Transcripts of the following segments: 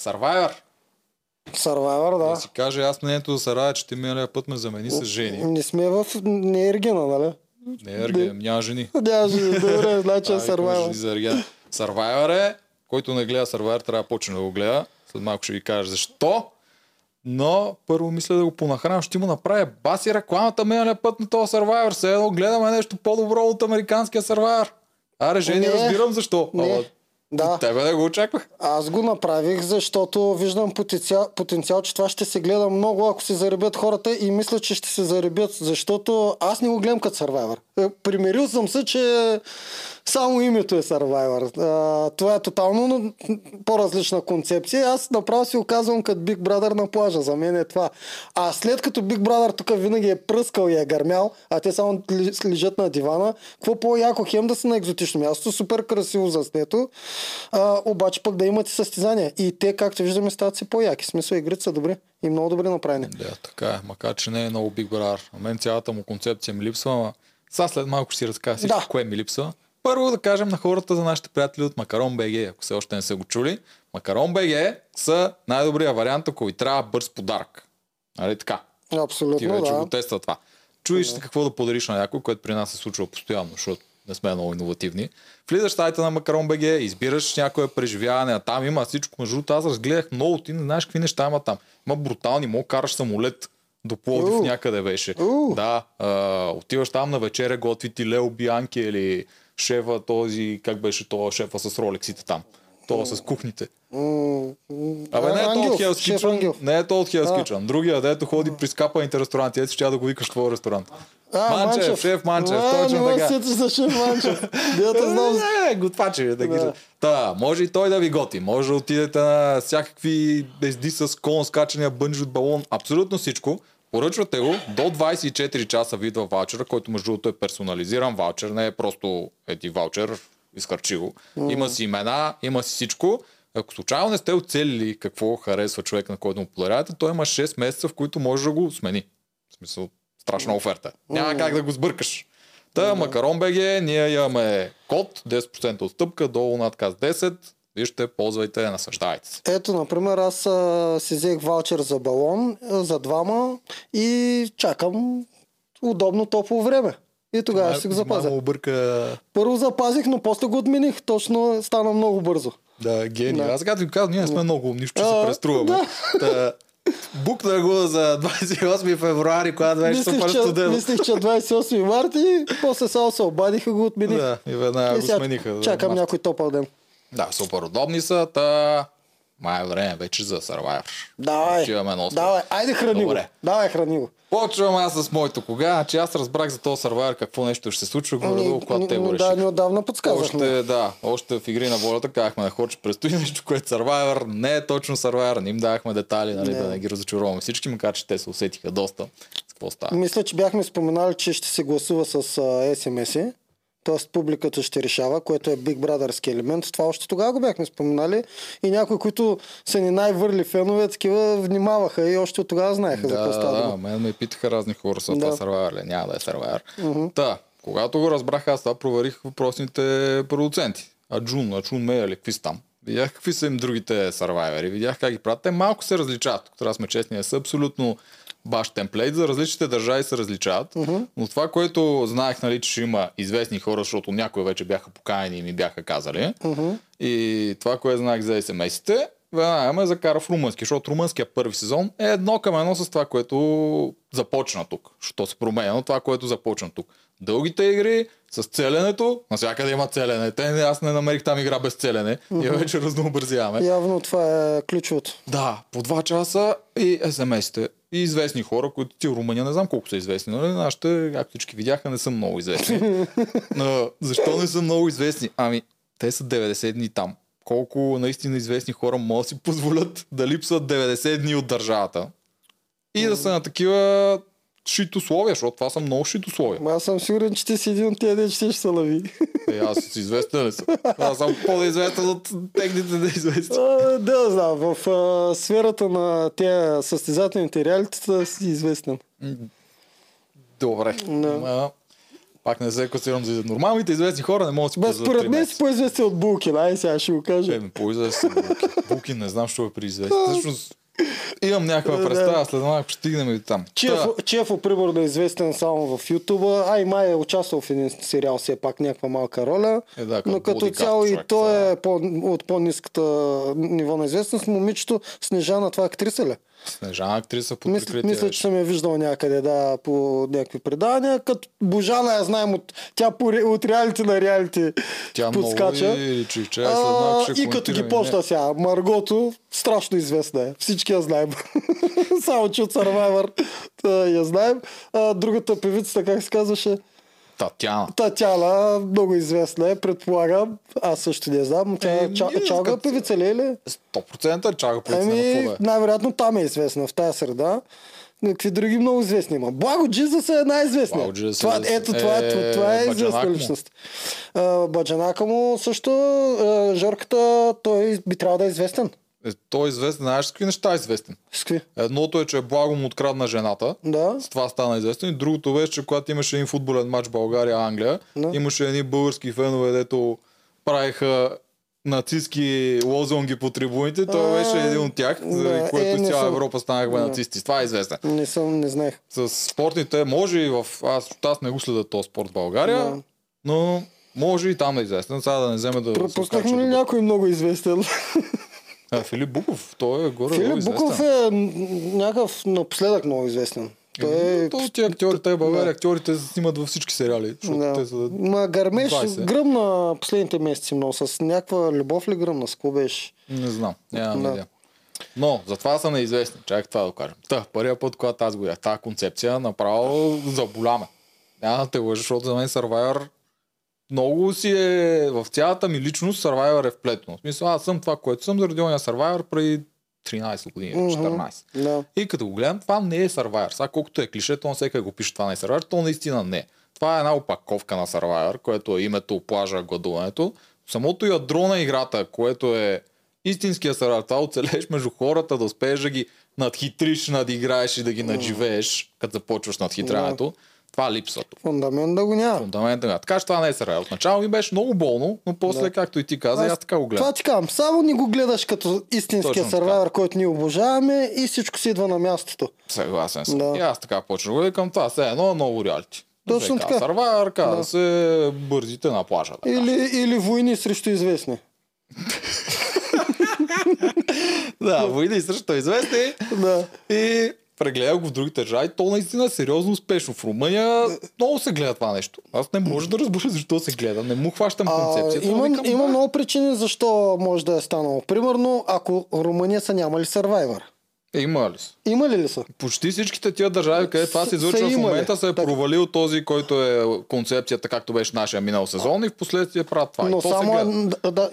Survivor. Survivor, Да. да. си каже аз мнението за Survivor, че ти миналия път ме замени с жени. Не сме в... Не е Ергена, нали? Не, Ерген, няма жени. Няма жени, добре, значи е Survivor. Survivor е, който не гледа Survivor, трябва да почне да го гледа. След малко ще ви кажа защо. Но първо мисля да го понахраням, ще му направя баси рекламата миналия път на този Survivor. Все едно гледаме нещо по-добро от американския Survivor. Аре, жени, Не. разбирам защо. Не. Да. Тебе да го очаквах. Аз го направих, защото виждам потенциал, потенциал, че това ще се гледа много, ако се заребят хората и мисля, че ще се заребят, защото аз не го гледам като Survivor. Е, Примирил съм се, че само името е Survivor. А, това е тотално но, по-различна концепция. Аз направо си оказвам като Big Brother на плажа. За мен е това. А след като Big Brother тук винаги е пръскал и е гърмял, а те само лежат на дивана, какво по-яко хем да са на екзотично място, супер красиво заснето, а, обаче пък да имат и състезания. И те, както виждаме, стават си по-яки. Смисъл, игрите са добри и много добре направени. Да, така е. Макар, че не е много Big Brother. На мен цялата му концепция ми липсва, сега след малко ще си разкажа всичко, Да. кое ми липсва. Първо да кажем на хората за нашите приятели от Макарон БГ, ако все още не са го чули. Макарон БГ са най-добрия вариант, ако ви трябва бърз подарък. Нали така? Ти Абсолютно, вече да. го тества това. Чуеш се какво да подариш на някой, което при нас се случва постоянно, защото не сме много иновативни. Влизаш в сайта на Макарон БГ, избираш някое преживяване, а там има всичко. Между другото, аз разгледах много, ти не знаеш какви неща има там. Има брутални, мога караш самолет до Пловдив Уу. някъде беше. Уу. Да, а, отиваш там на вечеря, готви ти Лео Бианки или шефа този, как беше това шефа с ролексите там. Това с кухните. Абе, не е то от Hell's Kitchen, не е то от Hell's. Kitchen. Другия, дето ходи при скапаните ресторанти, ето ще да го викаш в твоя ресторант. А, Манчев, шеф Манчев, а, не точно така. сетиш за шеф Манчев. Знам. Не, готвачи, да ги... Да. Та, може и той да ви готи. Може да отидете на всякакви безди с кон, скачания, бънжи от балон, абсолютно всичко. Поръчвате го, до 24 часа ви идва ваучера, който между другото е персонализиран ваучер, не е просто ети ваучер, изхарчи го. Има си имена, има си всичко. Ако случайно не сте оцелили какво харесва човек, на който му подарявате, той има 6 месеца, в които може да го смени. В смисъл, страшна оферта. Няма как да го сбъркаш. Та, Макарон БГ, ние имаме код, 10% отстъпка, долу надказ 10. Вижте, ползвайте, наслаждайте се. Ето, например, аз а, си взех ваучер за балон, а, за двама и чакам удобно топло време. И тогава ще си го запазя. Обърка... Първо запазих, но после го отмених. Точно стана много бързо. Да, гений. Да. Аз като ви казвам, ние сме много умни, ще се преструваме. да. Букна го за 28 февруари, когато беше Мислих супер че, студено. мислих, че 28 марта и после само се обадиха, го отмених. Да, и веднага И го смениха. Чакам март. някой топъл ден. Да, супер удобни са, та... Май е време вече за Survivor. Давай. Отиваме на остров. Давай, айде храни Добре. го. Давай, храни го. Почвам аз с моето кога. Значи аз разбрах за този Survivor какво нещо ще се случва, горе-долу, когато те го Ами, да, решиха. ни отдавна подсказахме. Още, да, още в игри на волята казахме на хора, че предстои нещо, което е Survivor. Не е точно Survivor, не им давахме детайли, нали, Не. да не ги разочароваме всички, макар че те се усетиха доста. С какво става? Мисля, че бяхме споменали, че ще се гласува с а, SMS-и. Тоест публиката ще решава, което е Big Brotherски елемент. Това още тогава го бяхме споменали. И някои, които са ни най-върли фенове, такива внимаваха и още от тогава знаеха за какво Да, става да, дума. мен ме питаха разни хора са Да. това Survivor ли, няма да е Survivor. Та, когато го разбрах, аз това проверих въпросните продуценти. Аджун, Аджун Мея или какви там. Видях какви са им другите Survivor видях как ги правят. Те малко се различават. Тук трябва сме честни, не са абсолютно баш темплейт. За различните държави се различават. Но това, което знаех, нали, че ще има известни хора, защото някои вече бяха поканени и ми бяха казали. И това, което знаех за SMS-ите, веднага ме закара в румънски, защото румънския първи сезон е едно към едно с това, което започна тук. Защото се променя, но това, което започна тук. Дългите игри с целенето, навсякъде има целене. Те, аз не намерих там игра без целене и вече разнообразяваме. Явно това е ключовото. Да, по 2 часа и SMS-те. И известни хора, които ти в Румъния не знам колко са известни. Нали? Нашите, както всички видяха, не са много известни. Но защо не са много известни? Ами, те са 90 дни там. Колко наистина известни хора могат да си позволят да липсват 90 дни от държавата и да са на такива шит условия, защото това са много шит условия. Ма Аз съм сигурен, че ти си един от тези, дето ще се лави. Е, аз си известен ли съм? Аз съм по-известен от техните неизвестни. А, да, знам. В а, сферата на тези състезателните реалитета си известен. Добре. Да. А, Пак не се класирам за нормалните известни хора, не могат да си Бе, ползват според мен си по-известен от Булкин. Ай, сега ще го кажа. Е, по-известен Булкин. Булкин не знам, що е преизвестен. Всъщност, имам някаква представа, след малко ще стигнем и там. Чефо, Та, Чефо, примерно, е известен само в Ютуба. Ай, май е участвал в един сериал, все пак някаква малка роля. Е, да, но като цяло и той е. е по, от по-низката ниво на известност. Момичето Снежана, това е актриса ли? Снежана актриса по Мисля, прикритие. мисля, че съм я виждал някъде, да, по някакви предания. Като Божана я знаем от, тя по, от реалити на реалити Тя подскача. и личи. Че след А, ще и като ги почна сега. Маргото, страшно известна е. Всички я знаем. Само, че от Survivor я знаем. А, другата певицата, как се казваше? Татяна. Татяна, много известна е, предполагам. Аз също не знам. Тя Е, е, ча, ние чалга като- певица ли е? ли? 100% чага по ами... Еми, да е. най-вероятно там е известна, в тази среда. Какви други много известни има? Благо Джизъс е най-известна. Благо Това, е- ето, това е, е, това е известна личност. Баджанака му също, Жорката, той би трябвало да е известен. Е, той е известен, знаеш с какви неща е известен. С какви? Едното е, че Благо му открадна жената. Да. С това стана известен. И другото беше, че когато имаше един футболен матч България-Англия, Да. имаше едни български фенове, дето правиха нацистски лозунги по трибуните. Той А, беше един от тях, да, заради е, което не цяла съм. Европа станахме Да. нацисти. Това е известен. Не съм, не знаех. С спортните може и в... Аз, аз не го следя този спорт в България, Да. но може и там да е известен. Сега да не вземе да Пропуснахме ли някой много известен? А, Филип Буков, той е горе Филип Буков е някакъв напоследък много известен. Той е... То, ти актьорите в България, актьорите се снимат във всички сериали, Да. те са... Ма гърмеш 20. гръмна последните месеци много. С някаква любов ли гръмна? С беше? Не знам, нямам Да. идея. Но, затова са неизвестни. Чакай това да кажем. Та, първия път, когато аз го ях, тази концепция, направо заболяме. Няма да те лъжа, защото за мен Survivor много си е в цялата ми личност Survivor е вплетено. В смисъл, аз съм това, което съм заради ония Survivor преди 13 години, Мгм. 14. Да. И като го гледам, това не е Survivor. Сега колкото е клише, то всеки го пише това не е Survivor, то наистина не. Това е една опаковка на Survivor, което е името, плажа, гладуването. Самото ядро на играта, което е истинския Survivor, това оцелеш между хората, да успееш да ги надхитриш, надиграеш и да ги надживееш, като започваш надхитрането. Това липсва тук. Фундамент да го няма. Фундамента на. Така че това не е Survivor. Отначало ми беше много болно, но после, Да. както и ти каза, аз, така го гледам. Това ти казвам. Само ни го гледаш като истинския сървайвер, който ние обожаваме и всичко си идва на мястото. Съгласен съм. Да. И аз така почнах да викам това. Все едно ново реалити. Точно така. казва Сървайвър, казва Да. се бързите на плажа. Така. Или, или войни срещу известни. Да, войни срещу известни. Да. И прегледах го в другите държави. То наистина е сериозно успешно. В Румъния много се гледа това нещо. Аз не мога да разбера защо се гледа. Не му хващам А, концепцията. но имам, викам, има да. много причини защо може да е станало. Примерно, ако Румъния са нямали сървайвер. Е, Има ли са? Има ли ли са? Почти всичките тия държави, където това се излъчва в момента, се е Така. провалил този, който е концепцията, както беше нашия минал сезон и в последствие правят това. и Но се само, гледа. да,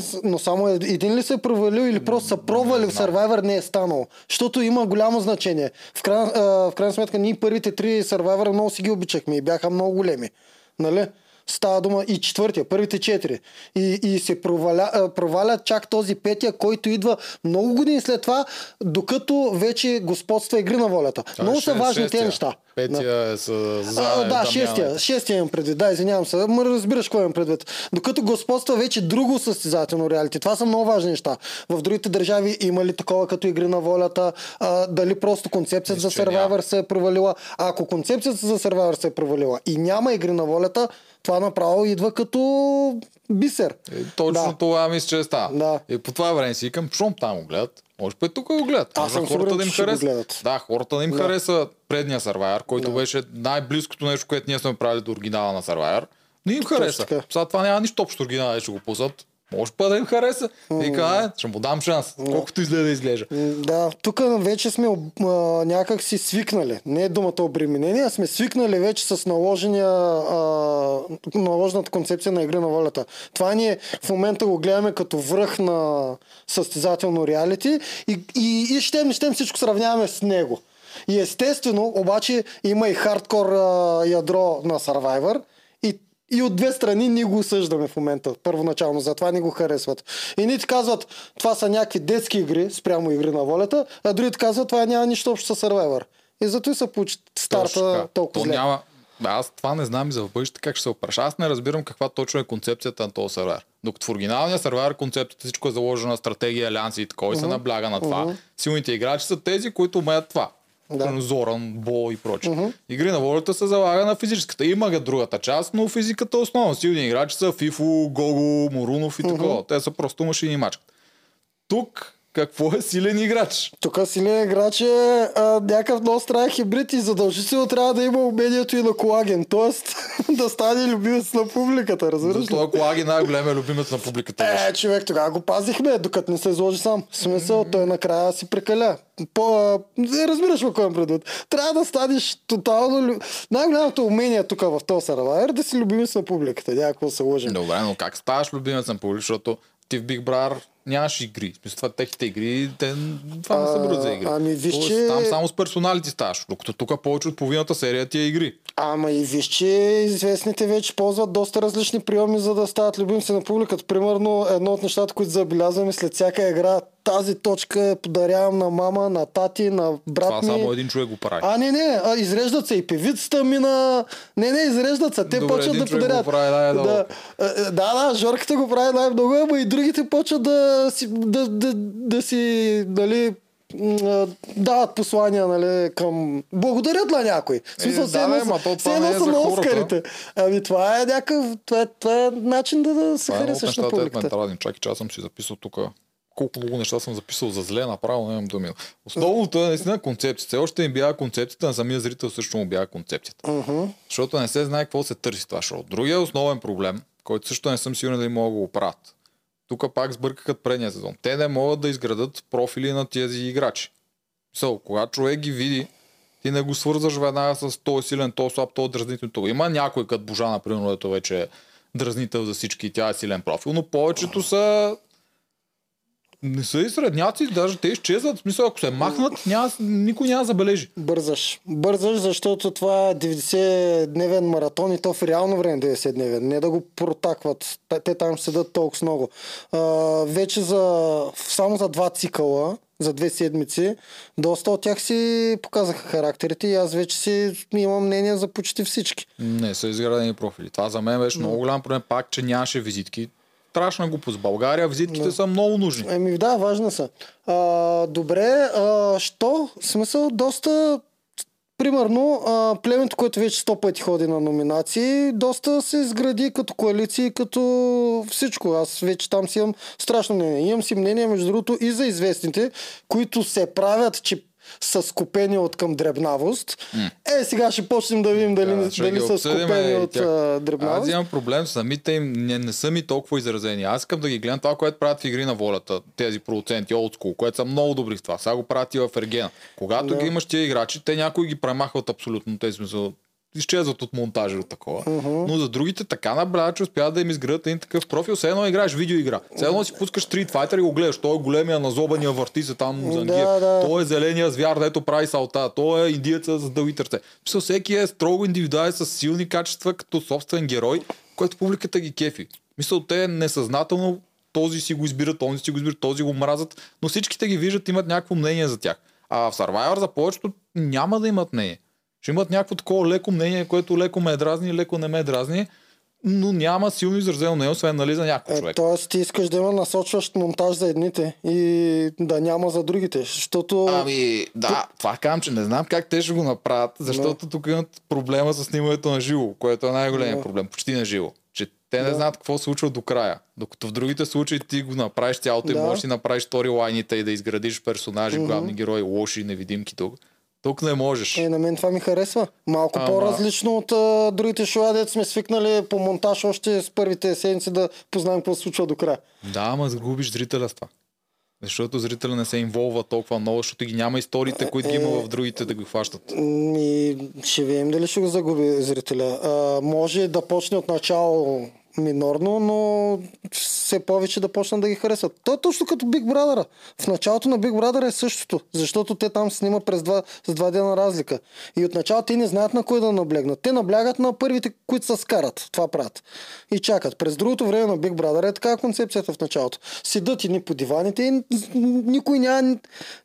се, но само е- един ли се е провалил или просто са пробвали в Survivor не е станало? Защото има голямо значение. В крайна, а, в крайна сметка ние първите три Survivor много си ги обичахме и бяха много големи. Нали? Става дума и четвъртия, първите четири. И, и се проваля, а, проваля чак този петия, който идва много години след това, докато вече господства игри на волята. Е много са шест- важни шестия. тези неща. Да. Петия е с за А, да, шестия, шестия имам предвид. Да, извинявам се. Ма разбираш какво имам предвид. Докато господства вече друго състезателно реалити. Това са много важни неща. В другите държави има ли такова като игри на волята? А, дали просто концепцията за. Survivor се е провалила? А ако концепцията за Survivor се е провалила и няма игри на волята, това направо идва като бисер. Е, точно Да. това мисля, че става. Да. И по това време си викам, щом там го гледат, може пък тук го гледат. Аз съм хората да им гледат. Да, хората да им Да. хареса предния Survivor, който беше най-близкото нещо, което ние сме правили до оригинала на Survivor. Не им хареса. Сега това няма нищо общо оригинала, ще го пуснат. Може път да им хареса. Вика, е, ще му дам шанс. Колкото изгледа да изглежда. Да, тук вече сме а, някак си свикнали. Не е думата обременение, а сме свикнали вече с наложения, а, наложената концепция на игри на волята. Това ние в момента го гледаме като връх на състезателно реалити и, и, и щем, щем всичко сравняваме с него. И естествено, обаче има и хардкор а, ядро на Survivor и от две страни ние го осъждаме в момента, първоначално, затова ни го харесват. И ни ти казват, това са някакви детски игри, спрямо игри на волята, а другите казват, това няма нищо общо с Survivor. И зато и се получи старта толкова То зле. няма, Аз това не знам и за в бъдеще как ще се опраш. Аз не разбирам каква точно е концепцията на този сервер. Докато в оригиналния сервер концепцията всичко е заложено на стратегия, алианси и такова и се набляга на това. Силните играчи са тези, които умеят това. Да. Да. Зоран, Бо и прочее. Игри на волята се залага на физическата. Има ga другата част, но физиката е основна. Силни играчи са Фифо, Гого, Морунов и такова. Те са просто машини и мачкат. Тук какво е силен играч? Тук силен играч е а, някакъв много странен хибрид и задължително трябва да има умението и на колаген. Тоест да стане любимец на публиката, разбираш ли? Защо Колаги най-големия любимец на публиката? Е, човек, тогава го пазихме, докато не се изложи сам. В смисъл, той накрая си прекаля. По, а, разбираш какво имам предвид. Трябва да станеш тотално... Най-голямото умение тук в този сервайер е да си любимец на публиката. Някакво се лъжим. Добре, но как ставаш любимец на публика, защото ти в Big Brother нямаш игри. В смисъл, това техните игри, те, това не са броят за игри. ами виж, че- Там само с персоналите ставаш, докато тук повече от половината серия ти е игри. Ама и виж, че известните вече ползват доста различни приеми, за да стават любимци на публиката. Примерно, едно от нещата, които забелязваме след всяка игра, тази точка я подарявам на мама, на тати, на брат Това ми. само един човек го прави. А, не, не, а, изреждат се и певицата ми на... Не, не, изреждат се. Те Добре, почват да човек го подарят. прави най-много. да, А, а, да, да, Жорката го прави най-много, ама и другите почват да си, да, да, да си нали, дават послания нали, към... Благодарят на някой. В смисъл, Е, да, бе, ма то това не е за на. Оскарите. Ами това е някакъв... Това е, това е начин да, да се Това е харесаш на ето ме публиката. дразни. Чакай, че аз съм си записал тук колко много неща съм записал за зле, направо не имам думи. Основното е наистина концепцията. Още не бяга концепцията, на самия зрител също му бяга концепцията. Мгм. Защото не се знае какво се търси това шоу. Другия основен проблем, който също не съм сигурен дали могат да го оправят. Тук пак сбъркаха предния сезон. Те не могат да изградат профили на тези играчи. So, когато човек ги види, ти не го свързваш веднага с този силен, този слаб, този дразнител. Това. Има някой като Божа, например, ето вече е дразнител за всички, тя е силен профил, но повечето са не са и средняци, даже те изчезват. В смисъл, ако се махнат, няма, никой няма забележи. Бързаш. Бързаш, защото това е 90-дневен маратон и то в реално време 90-дневен. Не да го протакват. Те- там седат толкова много. А, вече за, само за два цикъла, за две седмици, доста от тях си показаха характерите и аз вече си имам мнение за почти всички. Не са изградени профили. Това за мен беше много голям проблем, пак, че нямаше визитки. Страшна глупост. България визитките са много нужни. Еми да, важна са. А, добре, а, що? В смисъл, доста... Примерно, а, племето, което вече сто пъти ходи на номинации, доста се изгради като коалиции, като всичко. Аз вече там си имам страшно мнение. Имам си мнение, между другото, и за известните, които се правят, че са скупени от към дребнавост. Е, сега ще почнем да видим дали, Да, дали са обсъдим скупени и от тях. а, Аз дребнавост. имам проблем, самите им не, не са ми толкова изразени. Аз искам да ги гледам това, което правят в игри на волята, тези продуценти old school, което са много добри в това. Сега го правят и в Ергена. Когато Да. ги имаш тия играчи, те някои ги премахват абсолютно. Те смисъл, изчезват от монтажа от такова. Но за другите така наблюдават, че успяват да им изградят един такъв профил. Все едно играеш видеоигра. Все едно си пускаш Street Fighter и го гледаш. Той е големия, назобания, върти се там за Да, да. Той е зеления звяр, дето прави салта. Той е индиеца с дълги търце. Мисля, всеки е строго индивидуален с силни качества като собствен герой, който публиката ги кефи. Мисля, те несъзнателно този си го избират, този си го избират, този го мразят, но всичките ги виждат, имат някакво мнение за тях. А в Survivor за повечето няма да имат мнение. Ще имат някакво такова леко мнение, което леко ме дразни, леко не ме дразни, но няма силно изразено мнение, освен нали за някой Е, човек. Тоест ти искаш да има насочващ монтаж за едните и да няма за другите, защото... Ами, да, това казвам, че не знам как те ще го направят, защото тук имат проблема с снимането на живо, което е най-големият проблем, почти на живо. Че те не Да. знаят какво се случва до края. Докато в другите случаи ти го направиш цялото и Да. можеш да направиш сторилайните и да изградиш персонажи, главни герои, лоши, невидимки тук. Тук не можеш. Е, на мен това ми харесва. Малко Ама- по-различно от а, другите шоа, дето сме свикнали по монтаж още с първите седмици да познаем какво се случва до края. Да, ама загубиш зрителя с това. Защото зрителя не се инволва толкова много, защото ги няма историите, които ги има в другите да го хващат. И ще видим дали ще го загуби зрителя. А, може да почне от начало минорно, но все повече да почнат да ги харесват. То е точно като Big Brother. В началото на Big Brother е същото, защото те там снима през два, с два дена разлика. И от начало те не знаят на кой да наблегнат. Те наблягат на първите, които се скарат. Това правят. И чакат. През другото време на Big Brother е така концепцията в началото. Седат едни по диваните и никой няма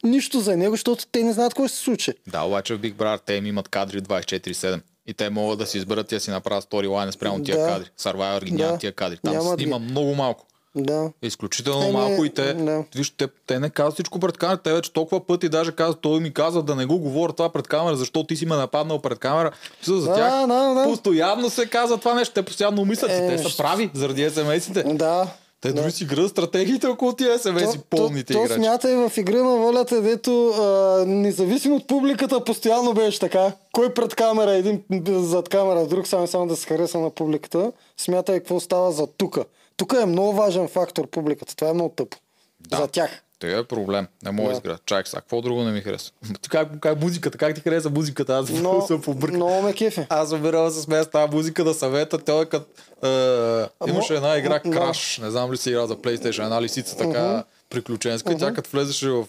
нищо за него, защото те не знаят какво ще се случи. Да, обаче в Big Brother те им имат кадри 24-7. И те могат да си изберат тия си направят сторилайн спрямо тия Да. кадри. Survivor ги Да. няма тия кадри. Там Нямат се снима ги. много малко. Да. Изключително Еми, малко и те, да. виж, те, те не казват всичко пред камера, те вече толкова пъти даже казват, той ми каза да не го говоря това пред камера, защото ти си ме нападнал пред камера. За Да, тях да, да. постоянно се казва това нещо, те постоянно мислят, Е, те са прави заради смс-ите. Да. Те да. дори си градат стратегиите около тия смс-и, То- пълните то, то играчи. смятай в игра на волята, дето а, независимо от публиката, постоянно беше така. Кой пред камера, един зад камера, друг само само да се хареса на публиката. Смятай какво става за тука. Тук е много важен фактор публиката. Това е много тъпо. Да. За тях. Тега е проблем. Не мога да изградя. Чакай сега, какво друго не ми хареса? как, как музиката, как ти хареса музиката? Аз Но, съм побъркал. много ме кефи. Аз умирам да се смея с тази музика да съвета. Той е като... Е, имаше една игра. Crash, не знам ли си играл за PlayStation, една лисица така приключенска. И тя като влезеше в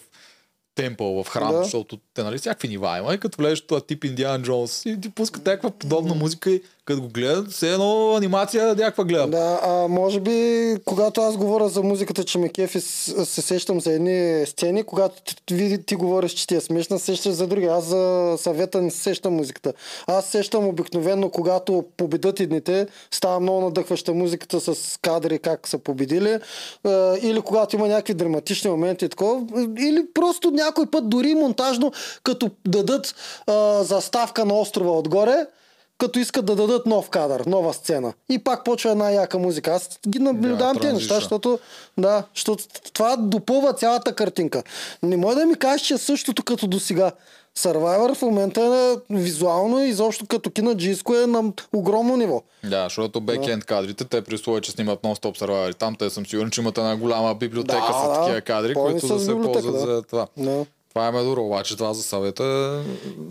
темпъл, в храм, Да. защото те нали всякакви нива има. И като влезеш това тип Индиан Джонс и ти пускат някаква подобна музика и като го гледат, все едно анимация някаква гледам. Да, а може би, когато аз говоря за музиката, че ме кефи, се сещам за едни сцени, когато ти, ти, ти говориш, че ти е смешна, се сещаш за други. Аз за съвета не се сещам музиката. Аз се сещам обикновено, когато победат едните, става много надъхваща музиката с кадри как са победили, или когато има някакви драматични моменти такова, или просто някой път дори монтажно, като дадат а, заставка на острова отгоре, като искат да дадат нов кадър, нова сцена. И пак почва една яка музика. Аз ги наблюдавам тези неща, защото, да, защото това допълва цялата картинка. Не може да ми кажеш, че е същото като до сега. Survivor в момента е визуално и изобщо като кинаджийско е на огромно ниво. Да, защото бекенд кадрите, те при условие, че снимат нон-стоп сервайвери там, те съм сигурен, че имат една голяма библиотека Да, с да. такива кадри, които да се ползват да. за това. Да. Това е ме добро, обаче това за съвета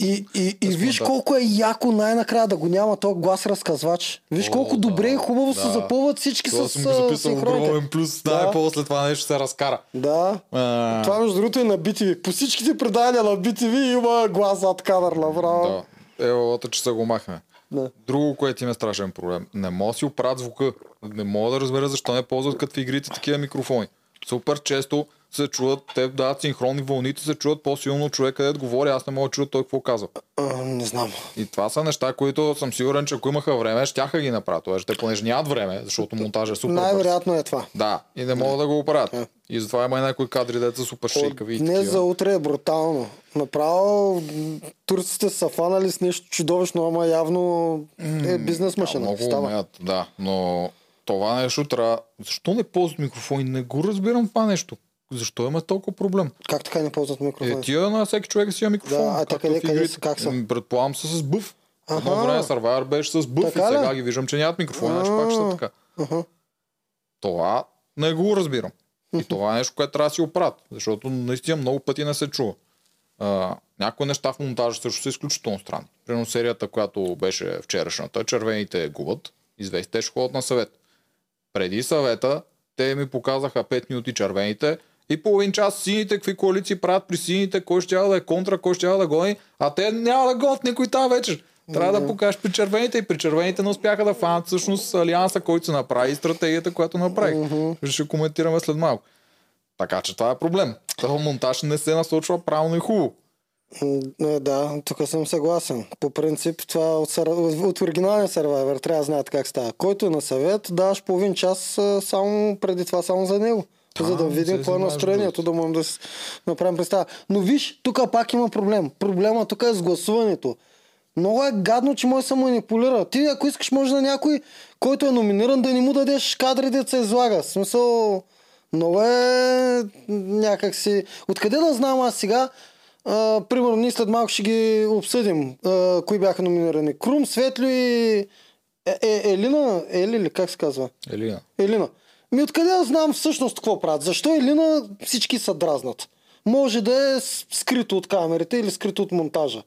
И, и, и виж колко е яко най-накрая да го няма този глас разказвач. Виж О, колко да, добре и хубаво се да. запълват всички Това с съм го записал огромен плюс, Да. да. после това нещо се разкара. Да. А, Това между другото е на BTV. По всичките предания на BTV има глас зад кадър направо. да. Евалата, че са го махме. Да. Друго, което има страшен проблем. Не мога да си оправят звука. Не мога да разбера защо не ползват като в игрите такива микрофони. Супер често се чуват, те дават синхронни вълните, се чуват по-силно от човека, където говори, аз не мога да чуя той какво казва. А, не знам. И това са неща, които съм сигурен, че ако имаха време, щяха ги направят. Тоест, те понеже нямат време, защото монтажа е супер. Най-вероятно е това. Да, и не могат да го оправят. И затова има и някои кадри, деца са супер шейкави. и Днес за утре е брутално. Направо турците са фанали с нещо чудовищно, ама явно е бизнес Да, машина. много Става. умеят, да. Но това нещо трябва... Защо не ползват микрофони? Не го разбирам това нещо. Защо има толкова проблем? Как така не ползват Е, микрофони? тия на всеки човек си има микрофон. Да, а те както къде- игрите. са, как са? Предполагам са с бъв. Едно Аха. време Survivor беше с бъв Така и сега ли? ги виждам, че нямат микрофони, значи пак ще са така. Аха. Това не го разбирам. И това е нещо, което трябва да си оправят, защото наистина много пъти не се чува. А, някои неща в монтажа също са изключително странни. Примерно серията, която беше вчерашната, червените губят, известите ще ходят на съвет. Преди съвета те ми показаха 5 минути червените и половин час сините, какви коалиции правят при сините, кой ще да е контра, кой ще да гони, а те няма да гонят никой тази вечер. Трябва да покажеш при червените и при червените не успяха да фанат всъщност алианса, който се направи и стратегията, която направих. Ще коментираме след малко. Така че това е проблем. Този монтаж не се насочва правилно и хубаво. Е, Да, тук съм съгласен. По принцип, това от, сър- от оригиналния сервайвер трябва да знаят как става. Който е на съвет, даваш половин час а, само преди това само за него. Да, за да видим какво е настроението, да можем да си направим представа. Но виж, тук пак има проблем. Проблема тук е с гласуването. Много е гадно, че може да се манипулира. Ти, ако искаш, може на някой, който е номиниран, да не му дадеш кадри да се излага. В смисъл, много е някакси... Откъде да знам аз сега? А, примерно, ние след малко ще ги обсъдим. А, кои бяха номинирани? Крум, Светло и... Е, е, Елина? Ели ли? Как се казва? Елина. Елина. Ми откъде да знам всъщност какво правят? Защо Елина всички са дразнат? Може да е скрито от камерите или скрито от монтажа.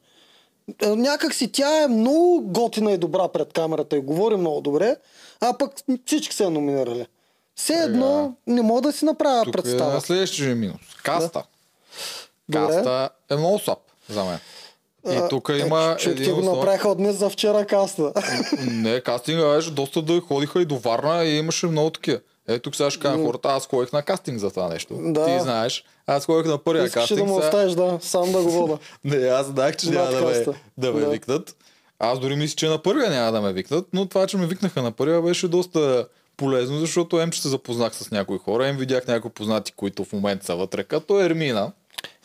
Е, Някак си тя е много готина и добра пред камерата и говори много добре, а пък всички се е номинирали. Все едно не мога да си направя Тук представа. е следващия минус. Каста. Добре. Каста е много слаб за мен. И тук има Е, човек, един те го основен- направиха от днес за вчера каста. Не, кастинга беше доста да ходиха и до Варна и имаше много такива. Ето тук сега ще кажа хората, аз ходих на кастинг за това нещо. Да. Ти знаеш. Аз ходих на първия Искаше кастинг. да му сега- оставиш, да, сам да го вода. Не, аз знаех, че няма да ме, да ме Да. викнат. Аз дори мисля, че на първия няма да ме викнат, но това, че ме викнаха на първия беше доста полезно, защото ем, че се запознах с някои хора, ем видях някои познати, които в момента са вътре, като Ермина.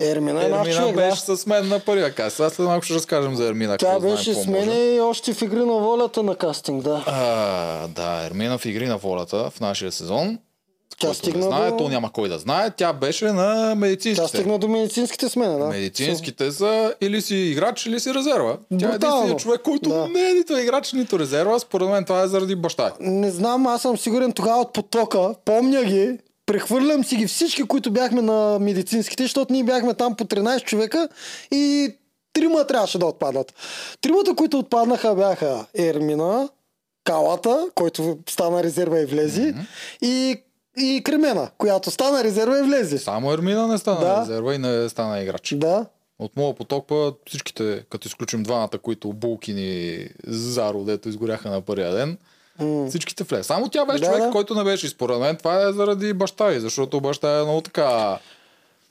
Ермина е наш Ермина човек, беше да. с мен на първия каст. Сега след малко ще разкажем за Ермина. Тя беше с мен и още в игри на волята на кастинг, да. А, да, Ермина в Игри на волята в нашия сезон. Тя който стигна не знае, до- то няма кой да знае. Тя беше на Тя медицинските. стигна до медицинските смени, да. Медицинските са или си играч, или си резерва. Тя е Брутално. единственият човек, който Да. не е нито играч, нито резерва. Според мен това е заради баща. Не знам, аз съм сигурен тогава от потока. Помня ги. Прехвърлям си ги всички, които бяхме на медицинските, защото ние бяхме там по 13 човека и трима трябваше да отпадат. Тримата, които отпаднаха бяха Ермина, Калата, който стана резерва и влезе, и, и Кремена, която стана резерва и влезе. Само Ермина не стана Да. резерва и не стана играч. Да. От моя поток па всичките, като изключим двамата, които Булкини Заро, дето изгоряха на първия ден, всичките влез. Само тя беше Да, човек, да. който не беше. И Според мен това е заради баща й, защото баща е много така...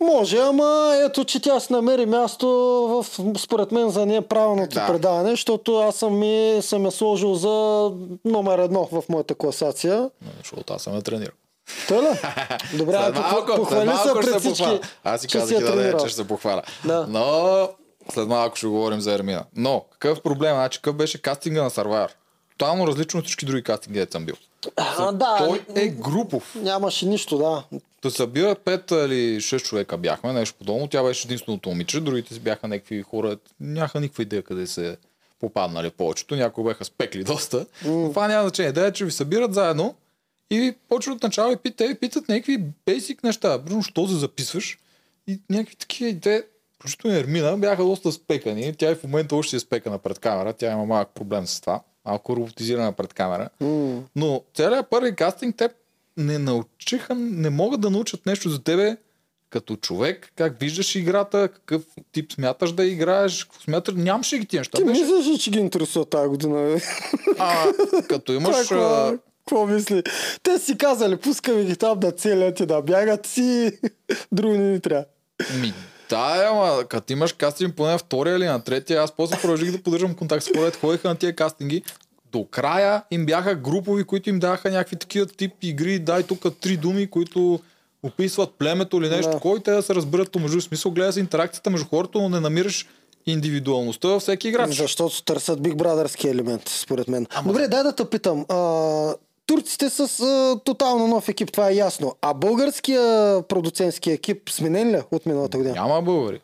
Може, ама ето, че тя си намери място в, според мен, за нея правилното Да. предаване, защото аз съм, ми, съм я сложил за номер едно в моята класация. Защото аз съм я тренирал. Той ли? Добре, След малко, похва- похвали след се малко ще пред се всички, похваля. Аз си казах и да тренирал. че ще се похваля. Да. Но след малко ще говорим за Ермина. Но какъв проблем? Значи какъв беше кастинга на Survivor? Тотално различно от всички други кастинги, дето съм бил. А, да, Той е групов. нямаше нищо, да. Да събират 5 или 6 човека бяхме, нещо подобно. Тя беше единственото момиче, другите си бяха някакви хора, нямаха никаква идея къде се попаднали повечето. Някои бяха спекли доста. Но това няма значение. Идея е, че ви събират заедно и почват от начало и пит, те ви питат някакви бейсик неща. Примерно, що се записваш? И някакви такива идеи. Включително Ермина бяха доста спекани. Тя и в момента още е спекана пред камера. Тя има малък проблем с това. Малко роботизирана пред камера. М. Но целият първи кастинг те не научиха, не могат да научат нещо за тебе като човек, как виждаш играта, какъв тип смяташ да играеш, какво смяташ, нямаше ги тия неща. Ти Беше, мислиш ли, че ги интересува тази година? бе? а, като имаш... Какво- Какво мисли? Те си казали, пускаме ги там да целят и да бягат си. Други не ни трябва. Ми, да, е, ама като имаш кастинг поне на втория или на третия, аз после продължих да поддържам контакт с хората, ходиха на тия кастинги. До края им бяха групови, които им даваха някакви такива тип игри, дай тук три думи, които описват племето или нещо, Да. кой те да се разберат помежду. Смисъл гледа се интеракцията между хората, но не намираш индивидуалността във всеки играч. Защото търсят Big Brotherски елемент, според мен. Добре, дай да те питам. А, турците с а, тотално нов екип, това е ясно. А българския продуцентски екип сменен ли е от миналата година? Няма българи.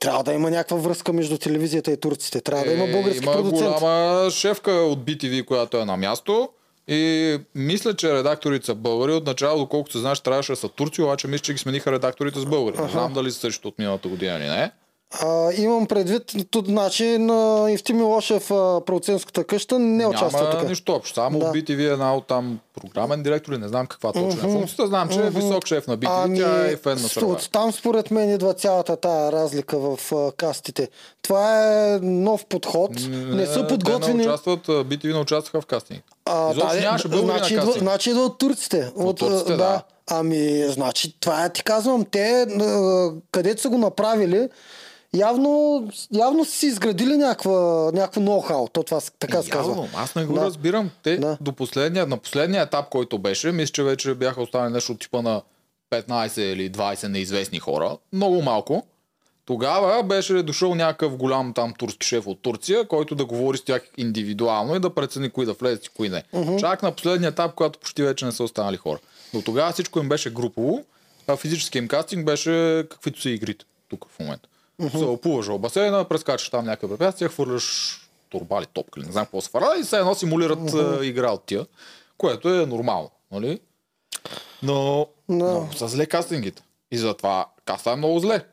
Трябва да има някаква връзка между телевизията и турците. Трябва да има български Е, има продуцент. голяма шефка от BTV, която е на място. И мисля, че редакторите са българи. Отначало, доколкото се знаеш, трябваше да са турци, обаче мисля, че ги смениха редакторите с българи. Не знам дали са същото от миналата година или не. А, имам предвид, значи, на Евти Милошев, продуцентската къща, не участва Няма тук. нищо общо. Само Да. от BTV е една от там програмен директор или не знам каква точно е функцията. Знам, че е висок шеф на BTV. Тя е фен на с- Survivor. от там според мен идва цялата тая разлика в а, кастите. Това е нов подход. Не, са Те подготвени. не участват, BTV не участваха в кастинг. А, Изобщо да, нямаше значи, на идва, значи идва от турците. От турците, а, да. Ами, значи, това е, ти казвам, те, където са го направили, явно, явно си изградили някаква, някакво ноу-хау. То това така се казва. Аз не го Да. разбирам. Те Да. до последния, на последния етап, който беше, мисля, че вече бяха останали нещо от типа на 15 или 20 неизвестни хора. Много малко. Тогава беше дошъл някакъв голям там турски шеф от Турция, който да говори с тях индивидуално и да прецени кои да влезат и кои не. Чак на последния етап, когато почти вече не са останали хора. До тогава всичко им беше групово, а физически им кастинг беше каквито са игрите тук в момента. Се опуваш в басейна, прескачаш там някакви препятствия, хвърляш турбали, топка не знам какво се фара и се едно симулират а, игра от тия, което е нормално, нали? Но Да. много са зле кастингите. И затова каста е много зле.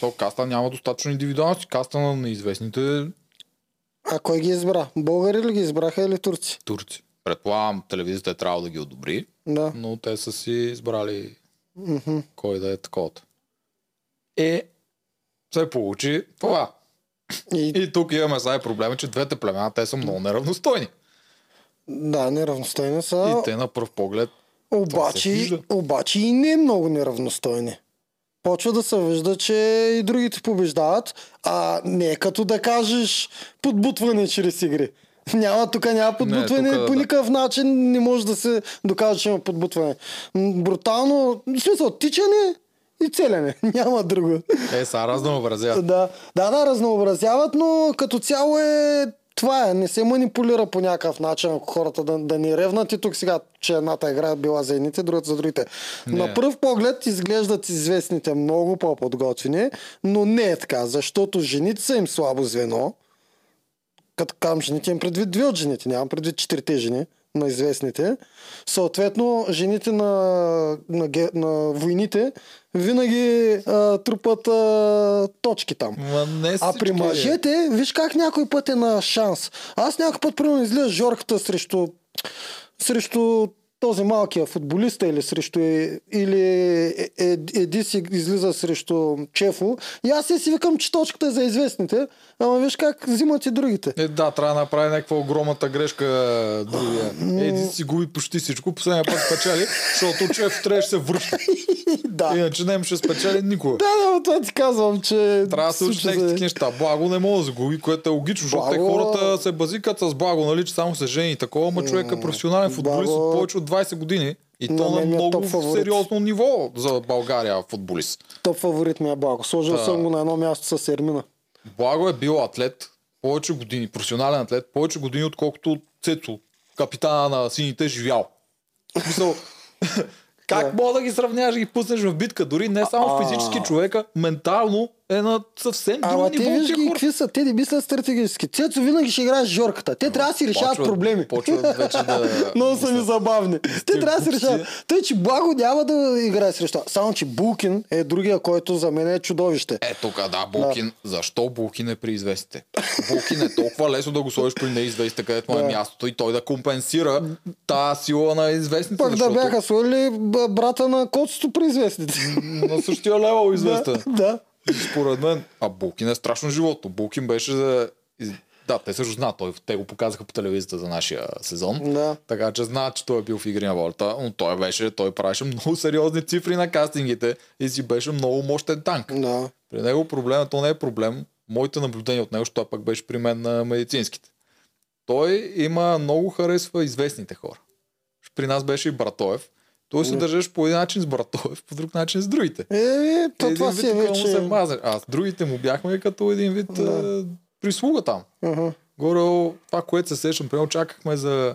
То каста няма достатъчно индивидуалност. Каста на неизвестните А кой ги избра? Българи ли ги избраха или турци? турци. Предполагам, телевизията е трябвало да ги одобри, Да. но те са си избрали кой да е такова. Е, се получи това. И, И тук имаме сега проблема, че двете племена, те са много неравностойни. да, неравностойни са. И те на пръв поглед Обаче, обаче и не много неравностойни. почва да се вижда, че и другите побеждават, а не е като да кажеш подбутване чрез игри. Няма, тук няма подбутване, тука, по да. никакъв начин не може да се докаже, че има подбутване. Брутално, в смисъл, тичане и целене. Няма друго. Е, са разнообразя. Да, да, да, разнообразяват, но като цяло е това е, не се манипулира по някакъв начин, ако хората да, да ни ревнат и тук сега, че едната игра е била за едните, другата за другите. Не. На пръв поглед изглеждат известните много по-подготвени, но не е така, защото жените са им слабо звено. Като казвам жените, им предвид две от жените, нямам предвид четирите жени на известните. Съответно, жените на, на, на войните винаги а, трупат а, точки там. Ма не А при мъжете, виж как някой път е на шанс. Аз някой път, примерно, излиза Жорката срещу, срещу този малкия футболиста или срещу или е, е, Еди си излиза срещу Чефо. И аз си викам, че точката е за известните, ама виж как взимат и другите. Е, да, трябва да направи някаква огромната грешка другия. Еди си губи почти всичко, последния път спечели, защото Чеф трябваше да се връща. да. Иначе не ще спечели никога. Да, да, но това ти казвам, че... Трябва да се учи някакви такива неща. Благо не може да загуби, което е логично, защото те Благо- хората се базикат с благо, нали, че само се жени и такова, ама човек е професионален футболист от повече от 20 години. И На то на е много сериозно ниво за България футболист. Топ фаворит ми е Благо. Сложил Да. съм го на едно място с Ермина. Благо е бил атлет повече години, професионален атлет, повече години, отколкото Цецо, капитана на сините, живял. В смисъл, как мога да ги сравняваш и ги пуснеш в битка? Дори не само физически човека, ментално е на съвсем друго Ама ниво. те виж ги какви са, те не мислят стратегически. Цецо винаги ще играе с Жорката. Те трябва да си решават проблеми. почват вече да Много са ми забавни. Те трябва да глупци. решават. Тъй, че Благо няма да играе срещу. Само, че Булкин е другия, който за мен е чудовище. Е, тук, да, Булкин. Защо Булкин е при известите? Булкин е толкова лесно да го сложиш при неизвестите, където му е Да. мястото и той да компенсира тази сила на известните. Пък да бяха сложили брата на коцето при известните. на същия левел известен. да. И Според мен, а Булкин е страшно живото. Булкин беше за... Да, те също знаят, той, те го показаха по телевизията за нашия сезон. Да. Така че знаят, че той е бил в игри на волята, но той беше, той правеше много сериозни цифри на кастингите и си беше много мощен танк. Да. При него проблемът, то не е проблем. Моите наблюдения от него, той пък беше при мен на медицинските. Той има много харесва известните хора. При нас беше и Братоев. Той се държеше по един начин с Братоев, по друг начин с другите. Е, то Един това вид си е му се вече... мазе. А с другите му бяхме като един вид да. прислуга там. Аха. Горе това, което се сещам, примерно чакахме за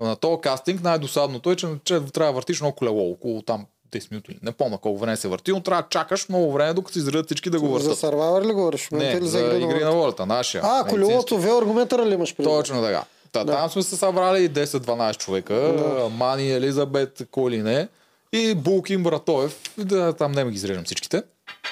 на този кастинг, най-досадното е, че, че трябва да въртиш едно колело, около там 10 минути. Не помня колко време се върти, но трябва да чакаш много време, докато се изредят всички да го За въртат. Survivor ли говориш? Не, или за игри на волята, нашия. А, колелото, велоаргументъра ли имаш преди? Точно така. Та, Да. Там сме се събрали 10-12 човека. Мани, Елизабет, кой ли не. И Булкин, Братоев. Да, там не ме ги изрежем всичките.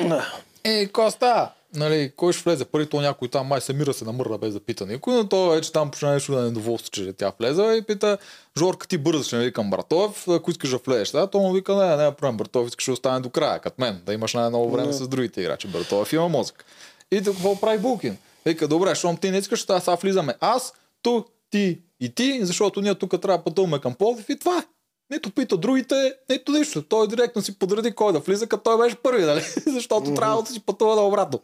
Да. Е, Коста, нали, кой ще влезе? Първи то някой там май се мира се намърда без да пита никой, но той вече там почна нещо да е недоволство, че тя влезе и пита, Жорка ти бързаш, нали, към Братоев, ако искаш да влезеш. Да, той му вика, не, не, проблем, Братоев искаш да остане до края, като мен, да имаш най-много време с другите играчи. Братоев има мозък. И какво прави Булкин? Вика, добре, щом ти не искаш, сега влизаме аз, ту, ти и ти, защото ние тук трябва да пътуваме към Пловдив и това е. Нито пита другите, нито нищо. Той директно си подреди кой да влиза, като той беше първи, нали? Защото трябва да си пътува да обратно.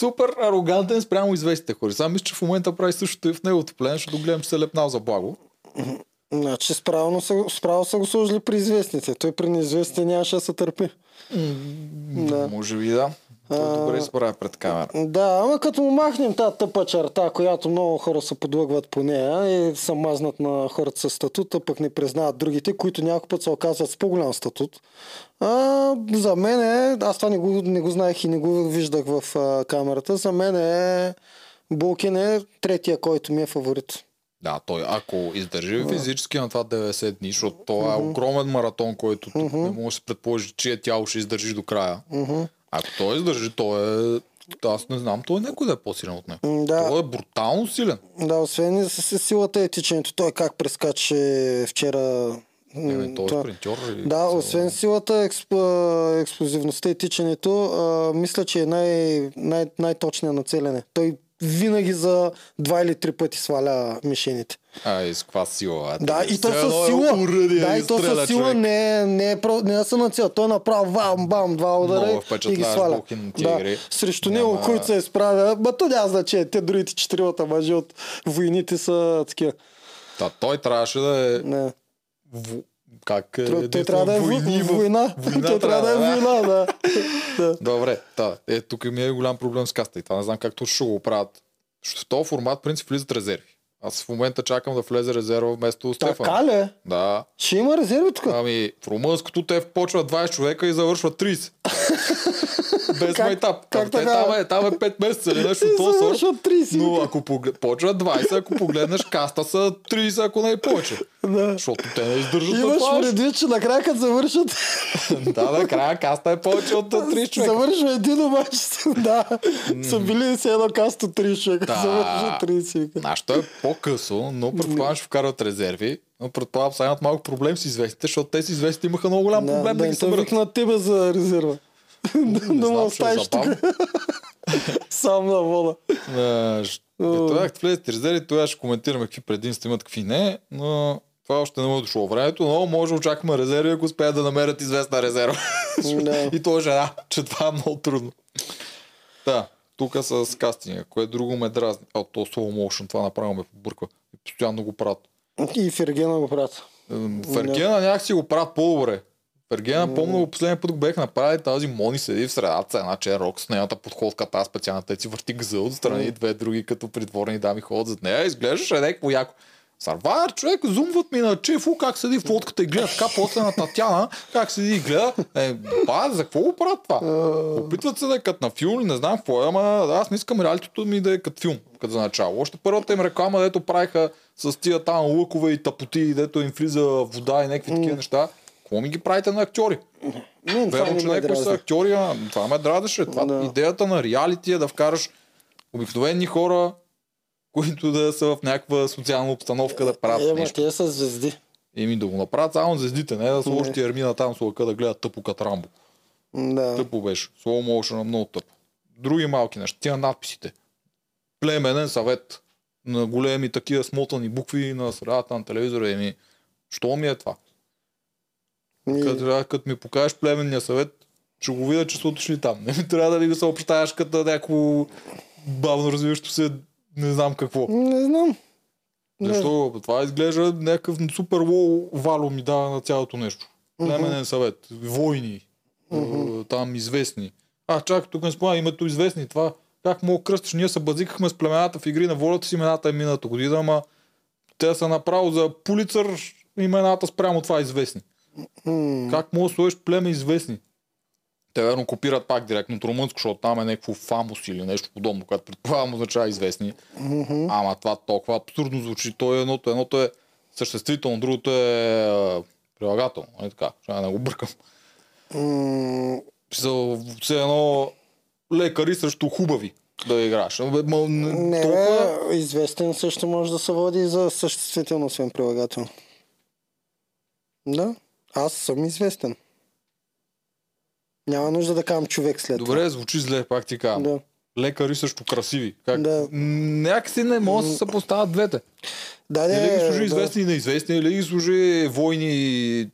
Супер арогантен спрямо известните хора. Сега мисля, че в момента прави същото и в неговото плен, защото гледам, че се е лепнал за благо. Значи справо са, справо са го сложили при известните. Той при неизвестните нямаше да се търпи. Да. Може би да. Той добре се справя пред камера. Да, ама като му махнем тази тъпа черта, която много хора се подлъгват по нея и са мазнат на хората с статут, а пък не признават другите, които някой път се оказват с по-голям статут. А, за мен е, аз това не го, не го знаех и не го виждах в а, камерата, за мен е Булкин е третия, който ми е фаворит. Да, той ако издържи физически на това 90 дни, защото това е огромен маратон, който тук не може да се предположи, чие тяло ще издържи до края. Ако той издържи, той е... Аз не знам, той някой да е по-силен от него. Да, Той е брутално силен. да, освен и с, силата и тичането. Той как прескача вчера не, той е това- спринтьор. и Да, цяло. освен силата, експ, експлозивността и тичането, а, мисля, че е най, най, най-точният на целене. Той винаги за два или три пъти сваля мишените. А, и с каква сила? а? Да, и то все едно с е сила. уръдие Да, да и то изстреля с сила човек. не е, не е, не е са на цел. Той направо бам, бам, два удара и ги сваля. Да. Срещу Няма- него, който се изправя, ба то няма значение. Те другите четиримата мъже от войните са такива. Та, той трябваше да е... Не. В... Как е? Той, трябва да е войни в- война. Война Той трябва да е война, да. да. Добре, да. Е, тук ми е голям проблем с каста и това не знам как точно ще го правят. В този формат, принцип, влизат резерви. Аз в момента чакам да влезе резерва вместо Стефан. Така ли? Да. Ще има резерви тук. Ами, в румънското те почват 20 човека и завършват 30. Без Как- майтап. как Ами, те така? там, е, там е 5 месеца или нещо от завършват 30. Но ако поглед... почват 20, ако погледнеш каста са 30, ако не е повече. Да. Защото те не издържат да Имаш това. предвид, че накрая като завършат, да, да, края каста е повече от 30 човека. завършва един обаче. да, са били все едно касто 30 човека. Да. Завършва 30 вика. Нашето е по-късо, но предполагам, ще вкарат резерви. Но предполагам, сега имат малко проблем с известите, защото те с известите имаха много голям Да, проблем да, да ги съберат. викнат тебе за резерва. да Не ме е оставиш тук сам на вода. А, ш- Като бяхте влезете резерви, тогава ще коментираме какви предимства имат, какви не, но това още не му е дошло времето, но може да очакваме резерви, ако успеят да намерят известна резерва. И то е жена, че това е много трудно. Да, тук с кастинга, кое друго ме дразни. А, то slow motion, това направо ме побърква. И постоянно го правят. И Фергена го правят. М, В Ергена някакси го правят по-добре. В Ергена помня последния път го бех направили тази Мони седи в средата, една черок с нейната подходка, тази специална, те си върти гъза отстрани, две други като придворни дами ходят зад нея, изглеждаше някакво яко. Сарвайвър, човек, зумват ми на Чефо, как седи в лодката и гледа така, после на Татяна, как седи и гледа. Е, ба, за какво го правят това? Опитват се да е като на филм, не знам какво е, ама аз не искам реалитето ми да е като филм, като за начало. Още първата им реклама, дето правиха с тия там лъкове и тапоти, дето им влиза вода и някакви такива неща. Какво ми ги правите на актьори? Верно, че някои са актьори, а това ме дразеше. Това, Да. Идеята на реалити е да вкараш обикновени хора, които да са в някаква социална обстановка да правят Е, нещо. те са звезди. Еми да го направят само звездите, не да сложат и Ермина там с лъка да гледат тъпо като Рамбо. Да. Тъпо беше. Slow motion много тъпо. Други малки неща. Тия надписите. Племенен съвет. На големи такива смотани букви на средата на телевизора. Еми, що ми е това? И- Като, като ми покажеш племенния съвет, ще го видя, че са отишли там. Не ми трябва да ви го съобщаваш като някакво бавно развиващо се не знам какво. Не знам. Не. Защо? Това изглежда някакъв супер лоу вало ми дава на цялото нещо. Племенен съвет, войни, е, там известни. А, чакай, тук не спомня името известни. Това как мога кръстиш? Ние се базикахме с племената в игри на волята с имената е миналата година, ама те са направо за пулицър имената спрямо това известни. Как мога да сложиш племе известни? Те верно копират пак директно от румънско, защото там е някакво фамус или нещо подобно, което предполагам означава известни. Ама това толкова абсурдно звучи. То е едното, едното е съществително, другото е а, прилагателно. Нали така? Ще не го бъркам. м, За все едно лекари срещу хубави да играш. Ма, не, Не, толкова... известен също може да се води за съществително, освен прилагателно. Да, аз съм известен. Няма нужда да казвам човек след Добре, звучи зле, пак ти това. казвам. Да. Лекари срещу красиви. Как? Да. Някакси не може да се поставят двете. Да, Или ги да, служи да. известни и неизвестни, или ги служи войни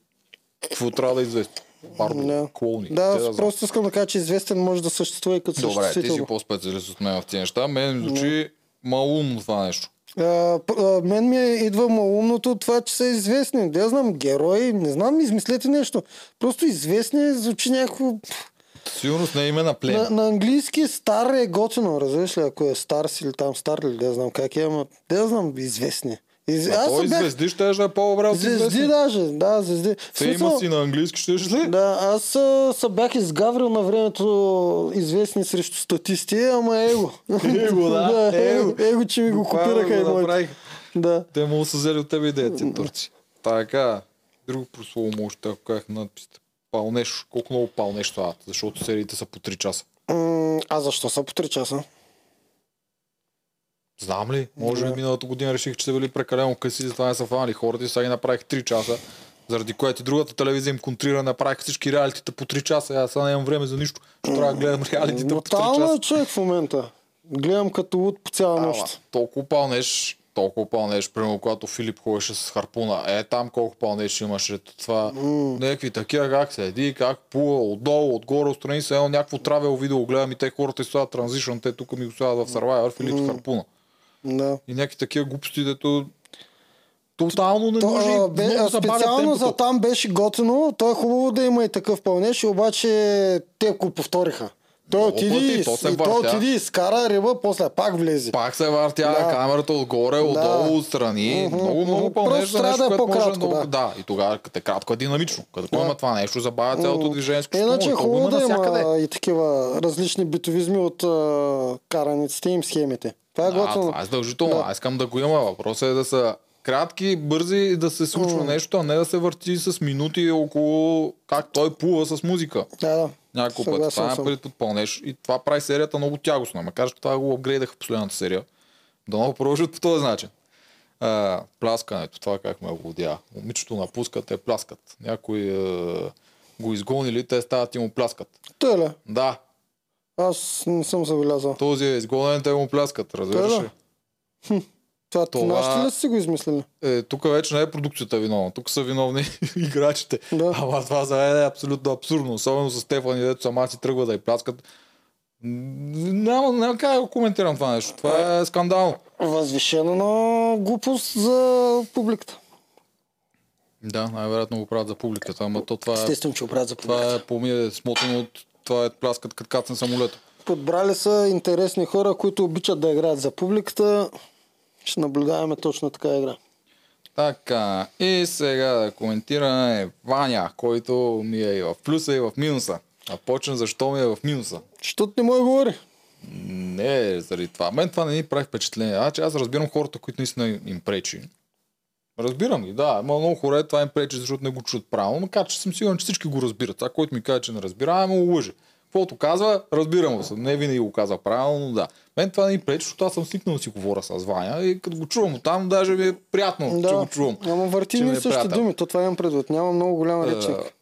какво трябва да е известни. Барбо, Да. клоуни. Да, аз просто искам да кажа, че известен може да съществува и като Добре, ти си по-специалист от мен в тези неща. Мен звучи малумно това нещо. А, а, мен ми е- идва малумното от това, че са известни. Да я знам, герои, не знам, измислете нещо. Просто известни звучи някакво... Сигурно не е име на племе. На, на английски стар е готино, разбираш ли, ако е старс или там стар или да знам как е, ама да знам, известни. Из... А той бях- звезди ще да е по-добре от Звезди известни. даже, да, звезди. Смисъл, Фейма си на английски ще ли? Да, аз а, се бях изгаврил на времето известни срещу статисти, ама его. Его, да, его. его. Его, че ми го копираха и моите. Да. Те му са взели от тебе идея, тия турци. Така, друго прослово може, ако казах надписите. Палнеш, колко много палнеш това, защото сериите са по 3 часа. А защо са по 3 часа? Знам ли? Може би миналата година реших, че са били прекалено къси, затова не са фанали хората и сега ги направих 3 часа. Заради което и другата телевизия им контрира, направиха всички реалитита по 3 часа. Аз сега нямам време за нищо. Ще трябва да гледам реалитита по 3 Брутално е часа. човек в момента. Гледам като луд по цяла Ама, нощ. толкова пълнеш, толкова пълнеш, примерно когато Филип ходеше с харпуна, е там колко пълнеш имаше това, някакви такива как седи, как плува отдолу, отгоре, отстрани се едно някакво травел видео гледам и те хората изслагат транзишън, те тук ми го слагат в Survivor, Филип с харпуна. Да. И някакви такива глупости, дето тотално не То, може. а, бе, много специално за там беше готино. То е хубаво да има и такъв пълнеж, обаче те го повториха. Той отиде, пъти, и, то се и той въртя. отиде и скара риба, после пак влезе. Пак се въртя Да. камерата отгоре, отдолу, отстрани. Мгм, Много, много Просто за нещо, да е което може по-кратко, много... да. Да, и тогава като е кратко е динамично. Като Да. има това нещо, забавя цялото движение. Иначе е. То хубаво да има и такива различни битовизми от караниците им схемите. Това е готино. това е задължително. Да. Аз искам да го има. Въпросът е да са кратки, бързи и да се случва нещо, а не да се върти с минути около как той плува с музика. Да, да. Няколко пъти. Съгласен Това е преди подпълнеш и това прави серията много тягостна. Макар, че това го апгрейдаха в последната серия. Да много продължат по този начин. А, пляскането, това как ме водя. Момичето напуска, те пляскат. Някои а, го изгонили, те стават и му пляскат. Той ли? Да, Аз не съм забелязал. този е изгонен, те му пляскат, разбираш ли? Това, Това- нашите ли си го измислили? Е, тук вече не е продукцията виновна, тук са виновни играчите. Да. Ама това за мен е абсолютно абсурдно, особено с Стефани, дето сама си тръгва да й пляскат. Няма, няма как да го коментирам това нещо. Това е скандално. Възвишена на глупост за публиката. Да, най-вероятно го правят за публиката, ама то това е, Естествено, че оправят за публиката. това е по ми е смотано от това е пляскат като кацан самолета. Подбрали са интересни хора, които обичат да играят за публиката. Ще наблюдаваме точно така игра. Така, и сега да коментираме Ваня, който ми е и в плюса и в минуса. А почна защо ми е в минуса. Защото не може да говори. Не е заради това. Мен това не ми прави впечатление. А, че аз разбирам хората, които наистина им пречи. Разбирам ги, да. Има много хора, това им пречи, защото не го чуят правилно, макар че съм сигурен, че всички го разбират. Това, който ми каже, че не разбира, ами му лъже. Каквото казва, разбирам го. се. Не винаги го казва правилно, но да. Мен това не ми пречи, защото аз съм свикнал да си говоря с Ваня и като го чувам там, даже ми е приятно, че Да, го чувам. ама върти че ми ни е същи приятел. думи. То това имам предвид. Няма много голям речник. Е,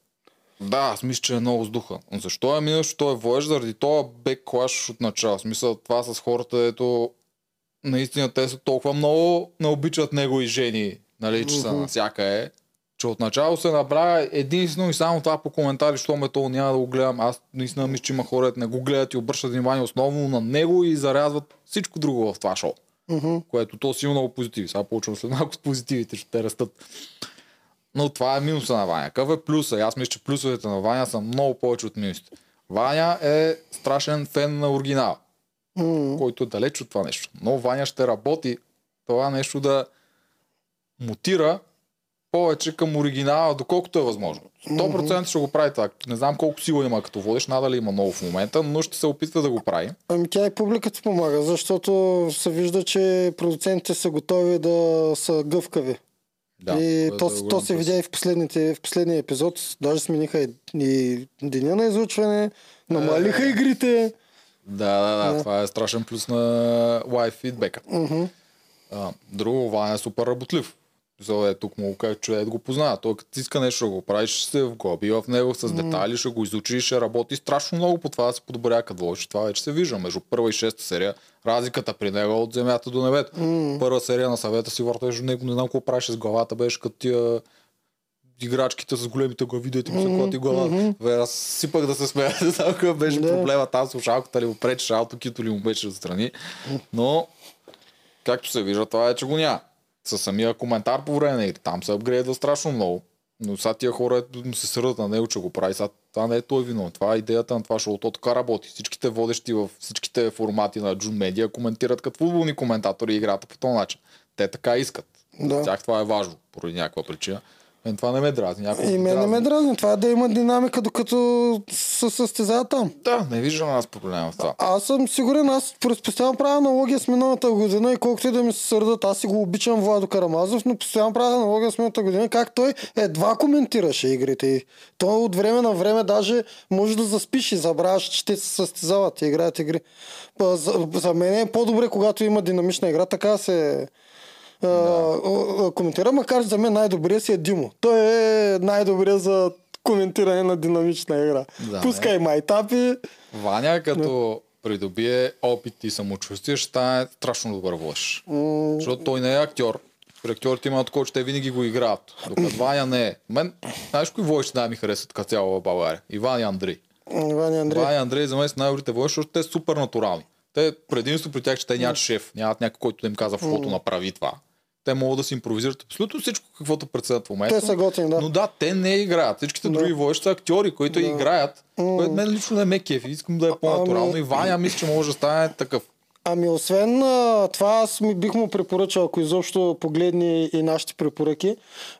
Да, аз мисля, че е много с духа. Но защо е минал, защото е воеж заради това бек клаш от начало. Смисъл това с хората, ето наистина те са толкова много не обичат него и жени, нали, че са Мгм. навсякъде. Че отначало се набравя единствено и само това по коментари, що ме то няма да го гледам. Аз наистина мисля, че има хора, не го гледат и обръщат внимание основно на него и зарязват всичко друго в това шоу Мгм. което то си има много позитиви. Сега получвам след малко с позитивите, ще те растат. Но това е минуса на Ваня. Какъв е плюса? Аз мисля, че плюсовете на Ваня са много повече от минусите. Ваня е страшен фен на оригинала, М. който е далеч от това нещо. Но Ваня ще работи това нещо да мутира повече към оригинала, доколкото е възможно. 100% ще го прави това. Не знам колко сила има като водиш, надали има много в момента, но ще се опитва да го прави. Ами тя и публиката помага, защото се вижда, че продуцентите са готови да са гъвкави. Да, и то, е то голям се плюс. видя и в, последните, в последния епизод. Даже смениха и, и деня на излучване, намалиха Е. игрите. Да, да, да, Да. това е страшен плюс на лайф фидбека. А, друго, Ваня е супер работлив. За е тук му как човек да го познава. Той като иска нещо да го правиш, ще се вглоби в него с детайли, ще го изучи, ще работи страшно много по това да се подобря като вложи. Това вече се вижда. Между първа и шеста серия, разликата при него е от земята до небето. Първа серия на съвета си върташ до него, не знам какво правеше с главата, беше като тия играчките с големите глави, дете ми се клати глава. Бе, аз сипах да се смея, не знам какъв беше Да. проблема там, слушалката ли му пречеше, аутокито ли му беше отстрани. Но, както се вижда, това е, че го няма. Със самия коментар по време на игри. Там се апгрейдва страшно много. Но сега тия хора му се сърдат на него, че го прави. Сега, това не е той виновен. Това е идеята на това шоу. То така работи. Всичките водещи в всичките формати на Джун Медиа коментират като футболни коментатори играта по този начин. Те така искат. Да. За тях това е важно, поради някаква причина. Мен това не ме дразни. Някой И ги мен не ме дразни. Това е да има динамика, докато се състезават там. Да, не виждам аз проблема в това. Аз съм сигурен, аз през постоянно правя аналогия с миналата година и колкото и да ми се сърдат, аз си го обичам Владо Карамазов, но постоянно правя аналогия с миналата година, как той едва коментираше игрите. И той от време на време даже може да заспиш и забравяш, че те се състезават и играят игри. За, за мен е по-добре, когато има динамична игра, така се а, а, коментира, макар за мен най-добрият си е Димо. Той е най-добрият за коментиране на динамична игра. Да, Пускай майтапи. Ваня като придобие опит и самочувствие, ще стане страшно добър вълш. М, Защото той не е актьор. При актьорите има такова, че те винаги го играят. Докато Ваня не е. Мен, знаеш кои войши най ми харесват като цяло в България? Иван и Андрей. Иван и Андрей. Ваня и Андрей за мен са най-добрите войши, защото те са супер натурални. Те предимство при тях, че те нямат шеф, нямат някой, който да им казва в фото направи това. Те могат да си импровизират абсолютно всичко, каквото преценят в момента. Те са готини, да. Но да, те не играят. Всичките Да. други войши са актьори, които Да. играят. М. Което мен лично не ме кефи. Искам да е по-натурално. Ами- И Ваня мисля, че може да стане такъв. Ами освен а, това, аз ми бих му препоръчал, ако изобщо погледне и нашите препоръки,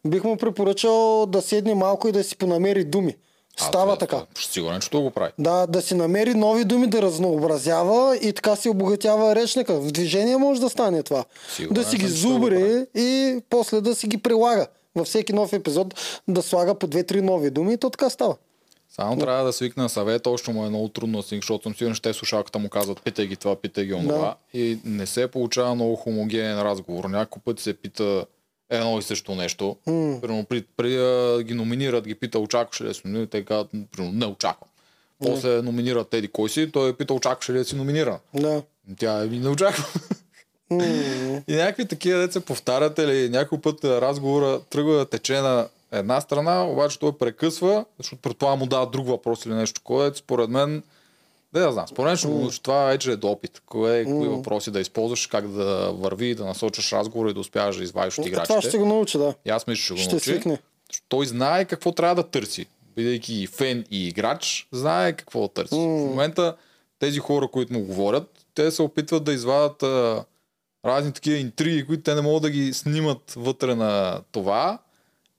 бих му препоръчал да седне малко и да си понамери думи. Става така. Сигурен, че го прави. Да, да си намери нови думи, да разнообразява и така си обогатява речника. В движение може да стане това. Сигурен да си ги зубри и после да си ги прилага. Във всеки нов епизод да слага по две-три нови думи и то така става. Само трябва да свикне на съвет, още му е много трудно да защото съм сигурен, че те слушалката му казват питай ги това, питай ги онова. И не се получава много хомогенен разговор. Някой път се пита едно и също нещо. М. Примерно, при, при да ги номинират, ги пита очакваш ли да си номиниран, те казват, примерно, не очаквам. После номинират Теди кой си, той пита очакваш ли да си номиниран. Да. Тя е, не очаквам. М, И някакви такива деца повтарят или някой път а, разговора тръгва да тече на една страна, обаче той прекъсва, защото предполагам му дава друг въпрос или нещо такова. Ето, Според мен, да я знам, според мен научи. Това вече е допит. Кое, кои въпроси да използваш, как да върви, да насочиш разговора и да успяваш да извадиш от Това ще играчите. го научи, да. И аз мисля, че ще го Ще научи. свикне. Той знае какво трябва да търси. Бидейки и фен и играч, знае какво да търси. В момента тези хора, които му говорят, те се опитват да извадят а, разни такива интриги, които те не могат да ги снимат вътре на това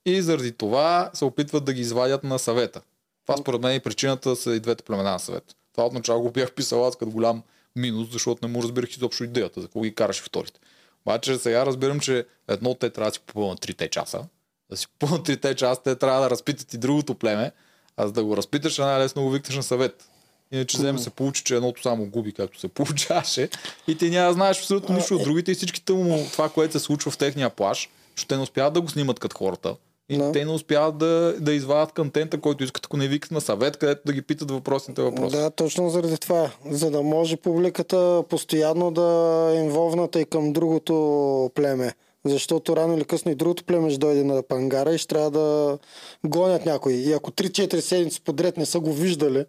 и заради това се опитват да ги извадят на съвета. Това според мен е причината са и двете племена на съвет. Това отначало го бях писал аз като голям минус, защото не му разбирах изобщо идеята, за какво ги караше вторите. Обаче сега разбирам, че едно те трябва да си попълнят трите часа. Да си попълнят трите часа, те трябва да разпитат и другото племе, а за да го разпиташ, е най-лесно го викнеш на съвет. Иначе вземе се получи, че едното само губи, както се получаваше. И ти няма знаеш абсолютно нищо от другите и всичките му това, което се случва в техния плаш, защото те не успяват да го снимат като хората. И Да. те не успяват да, да извадят контента, който искат, ако не викат на съвет, където да ги питат въпросните въпроси. Да, точно заради това. За да може публиката постоянно да е инволвната и към другото племе. Защото рано или късно и другото племе ще дойде на пангара и ще трябва да гонят някой. И ако 3-4 седмици подред не са го виждали,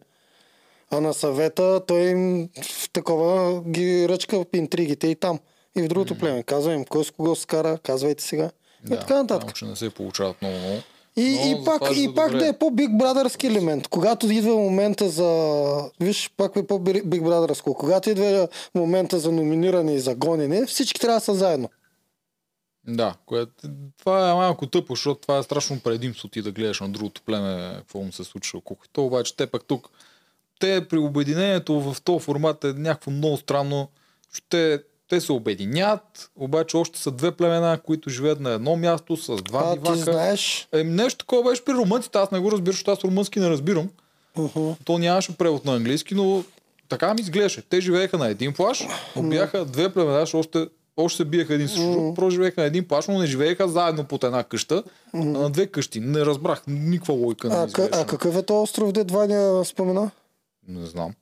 а на съвета той им в такова ги ръчка интригите и там. И в другото племе. Казва им кой с кого се кара, казвайте сега. И така нататък. Че не се получават много, много. И, Но и пак, това и пак добре. да е по-биг брадърски елемент. Когато идва момента за... Виж, пак е по-биг брадърско. Когато идва момента за номиниране и за гонене, всички трябва да са заедно. Да, което, това е малко тъпо, защото това е страшно предимство ти да гледаш на другото племе, какво му се случва около. То обаче те пък тук, те при обединението в този формат е някакво много странно, защото те, те се обединят, обаче още са две племена, които живеят на едно място с два А ти дивака. знаеш, Е, нещо такова беше при румънците, аз не го разбирам, защото аз румънски не разбирам. uh-huh. То нямаше превод на английски, но така ми изглеждаше. Те живееха на един плаш, но бяха две племена, още, още се биеха един също, mm. просто живееха на един плаш, но не живееха заедно под една къща, а на две къщи. Не разбрах, никаква лойка не а, изглеждаше. а какъв е този остров, де Ваня спомена? Не знам.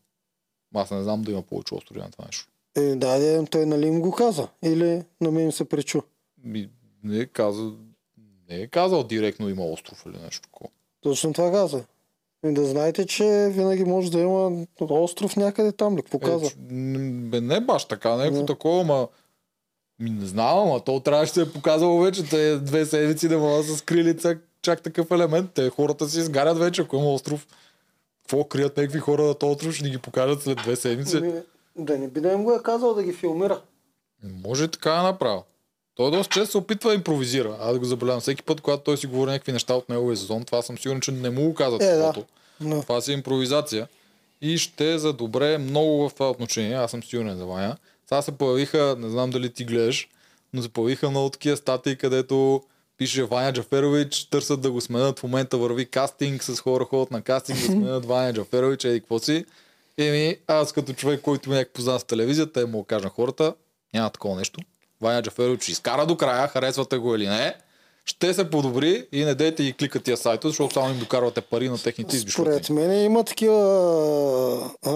Аз не знам да има повече острови на това нещо. Е, да, той нали им го каза? Или на мен се пречу? Ми, не е казал, не е казал директно има остров или нещо такова. Точно това каза. И да знаете, че винаги може да има остров някъде там ли? Какво Е, каза? м, бе, не баш така, някакво Да. такова, ма... Ми не знам, ама то трябваше да е показало вече. Те две седмици да могат да са скрили чак, чак такъв елемент. Те хората си изгарят вече, ако има остров. Какво крият някакви хора на този остров, ще ни ги покажат след две седмици. Да не би да им го е казал да ги филмира. Може така да направи. Той доста често се опитва да импровизира. Аз да го забелявам. Всеки път, когато той си говори някакви неща от неговия сезон, това съм сигурен, че не му го казват. Е, да. Да. Това си е импровизация. И ще задобре много в това отношение. Аз съм сигурен за Ваня. Сега се появиха, не знам дали ти гледаш, но се появиха много такива статии, където пише Ваня Джаферович, търсят да го сменят. В момента върви кастинг с хора, ходят на кастинг да сменят Ваня Джаферович, еди какво си. Еми, аз като човек, който ме някак познат в телевизията, те му кажа на хората, няма такова нещо. Ваня Джаферович ще изкара до края, харесвате го или не, ще се подобри и не дейте и кликат тия сайтове, защото само им докарвате пари на техните избишоти. Според мен има такива, а,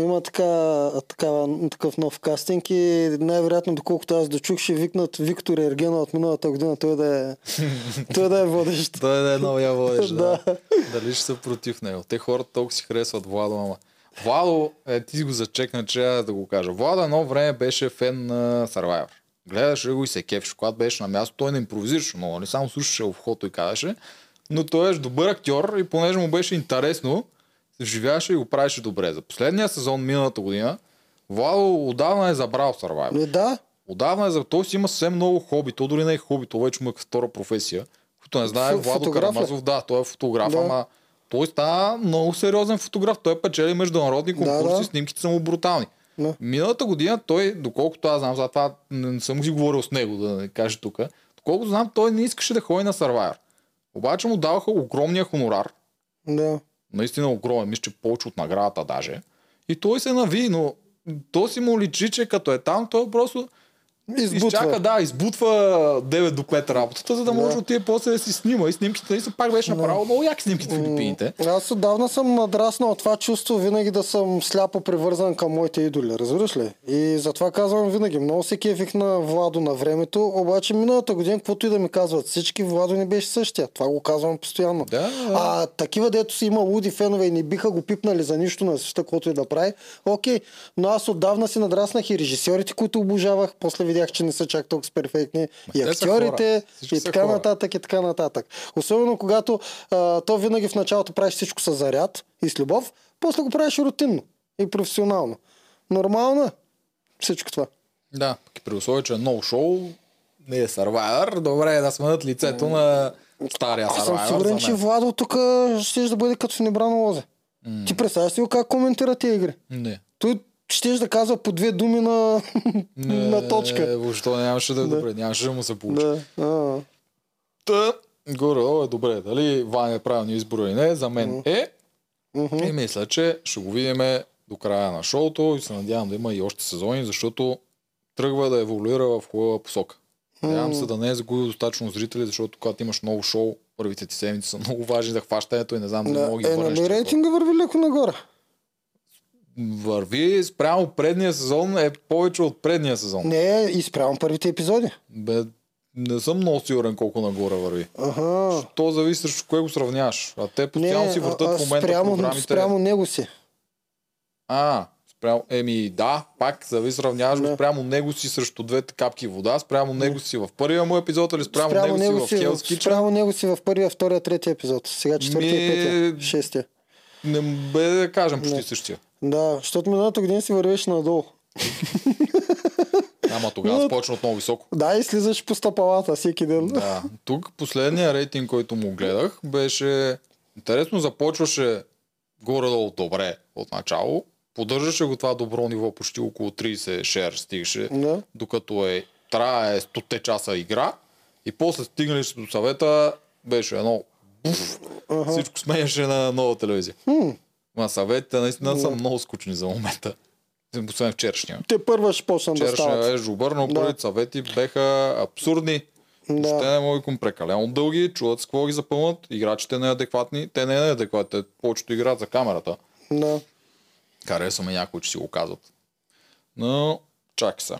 има така, такава, такъв нов кастинг и най-вероятно, доколкото аз да чух, ще викнат Виктор Ергена от миналата година, той да е, той да е водещ. Той да е новия водещ, да. Да. Дали ще са против него. Те хората толкова си харесват Владо, ама. Владо, е, ти го зачекна, че да го кажа. Владо едно време беше фен на Survivor. Гледаше го и се кефеше. Когато беше на място, той не импровизираше много, не само слушаше в ухото и казваше. Но той е добър актьор и понеже му беше интересно, се вживяваше и го правеше добре. За последния сезон, миналата година, Владо отдавна е забрал Survivor. Е, да, Отдавна е за той си има съвсем много хоби. То дори не е хоби, то вече му е втора професия. Който не знае, Владо? Карамазов, да, той е фотограф, Да. ама той става много сериозен фотограф. Той печели международни Да, конкурси, да. снимките са му брутални. Да. Миналата година той, доколкото аз знам, за това не, не съм си говорил с него, да не кажа тук, доколкото знам, той не искаше да ходи на Survivor. Обаче му даваха огромния хонорар, да. наистина огромен, мисля, че повече от наградата даже. И той се нави, но то си му личи, че като е там, той просто Избутва. изчака, да, избутва 9 до 5 работата, за да може да отиде после да си снима. И снимките наистина пак беше направил много яки снимки в Филипините. Аз отдавна съм надраснал това чувство винаги да съм сляпо привързан към моите идоли, разбираш ли? И затова казвам винаги, много се кефих на Владо на времето, обаче миналата година, каквото и да ми казват всички, Владо не беше същия. Това го казвам постоянно. Да. А такива, дето си има луди фенове и не биха го пипнали за нищо на света, каквото и да прави, окей. Но аз отдавна си надраснах и режисьорите, които обожавах, после видях, че не са чак толкова перфектни, и те са актьорите, и така хора. нататък, и така нататък. Особено когато а, то винаги в началото правиш всичко с заряд и с любов, после го правиш рутинно и професионално. Нормално е всичко това. Да, и при условие, че е ново шоу, не е Survivor, добре е да сменят лицето на стария Аз съм Survivor. сигурен, че. Владо тук ще да бъде като в небрано лозе. Ти представяш ли как коментира тези игри? Не. Той ще да казва по две думи на, на точка. Не, въобще нямаше да е Да. добре, нямаше да му се получи. Да. Та, горе е добре. Дали Ваня е правилния избор или не, за мен е. мгм. И мисля, че ще го видим до края на шоуто и се надявам да има и още сезони, защото тръгва да еволюира в хубава посока. Надявам се да не е загубил достатъчно зрители, защото когато имаш ново шоу, първите ти седмици са много важни за хващането и не знам Да. мога да Е, ги върнеш. нали рейтинга върви леко нагоре? Върви спрямо предния сезон е повече от предния сезон. Не, и спрямо първите епизоди. Бе, не съм много сигурен колко нагоре върви. Ага. То зависи срещу кое го сравняваш. А те постоянно си въртат а- в момента спрямо, програмите. спрямо него си. А, спрямо... Еми да, пак зависи сравняваш го спрямо него си срещу двете капки вода, спрямо него си в първия му епизод или спрямо, спрямо него, си в Hell's Kitchen. спрямо него си в първия, втория, третия епизод. Сега четвъртия, Ми- петия, шестия. Не бе да кажем почти Не. същия. Да, защото миналата година си вървеше надолу. Ама тогава Но- започна от много високо. Да, и слизаш по стъпалата всеки ден. Да. Тук последния рейтинг, който му гледах, беше интересно, започваше горе-долу добре от начало. Поддържаше го това добро ниво, почти около 30 шер стигаше, Да. докато е трае 100 часа игра. И после стигнали до съвета, беше едно буф, Ага. всичко сменяше на нова телевизия. М, Ма съветите наистина са Да. много скучни за момента. Освен вчерашния. Те първа ще почнат да Вчерашния стават. е жубър, но Да. съвети беха абсурдни. Да. Те не могат към прекалено дълги, чуват с какво ги запълнат, играчите неадекватни, те не е неадекватни, те повечето играят за камерата. Да. Харесваме някои, че си го казват. Но, чакай са.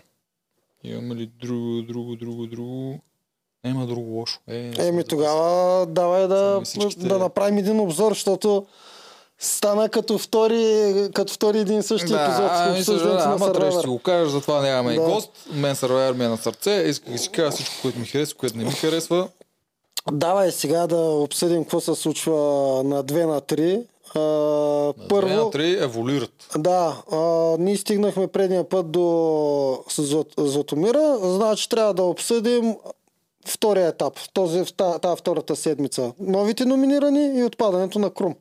Имаме ли друго, друго, друго, друго? Няма друго лошо. Е, Еми тогава давай да, да направим един обзор, защото стана като втори, като втори един същи епизод Да, с ми обсъждането съжалявам, на ама трябва да Survivor. го кажеш, затова нямаме и Да. гост. Мен Survivor ми е на сърце, исках да си кажа всичко, което ми харесва, което не ми харесва. Давай сега да обсъдим какво се случва на 2 на 3. А, На първо, две на три еволюират. Да, а, ние стигнахме предния път до Зот- Златомира, значи трябва да обсъдим втория етап, този, та- тази втората седмица. Новите номинирани и отпадането на Крум.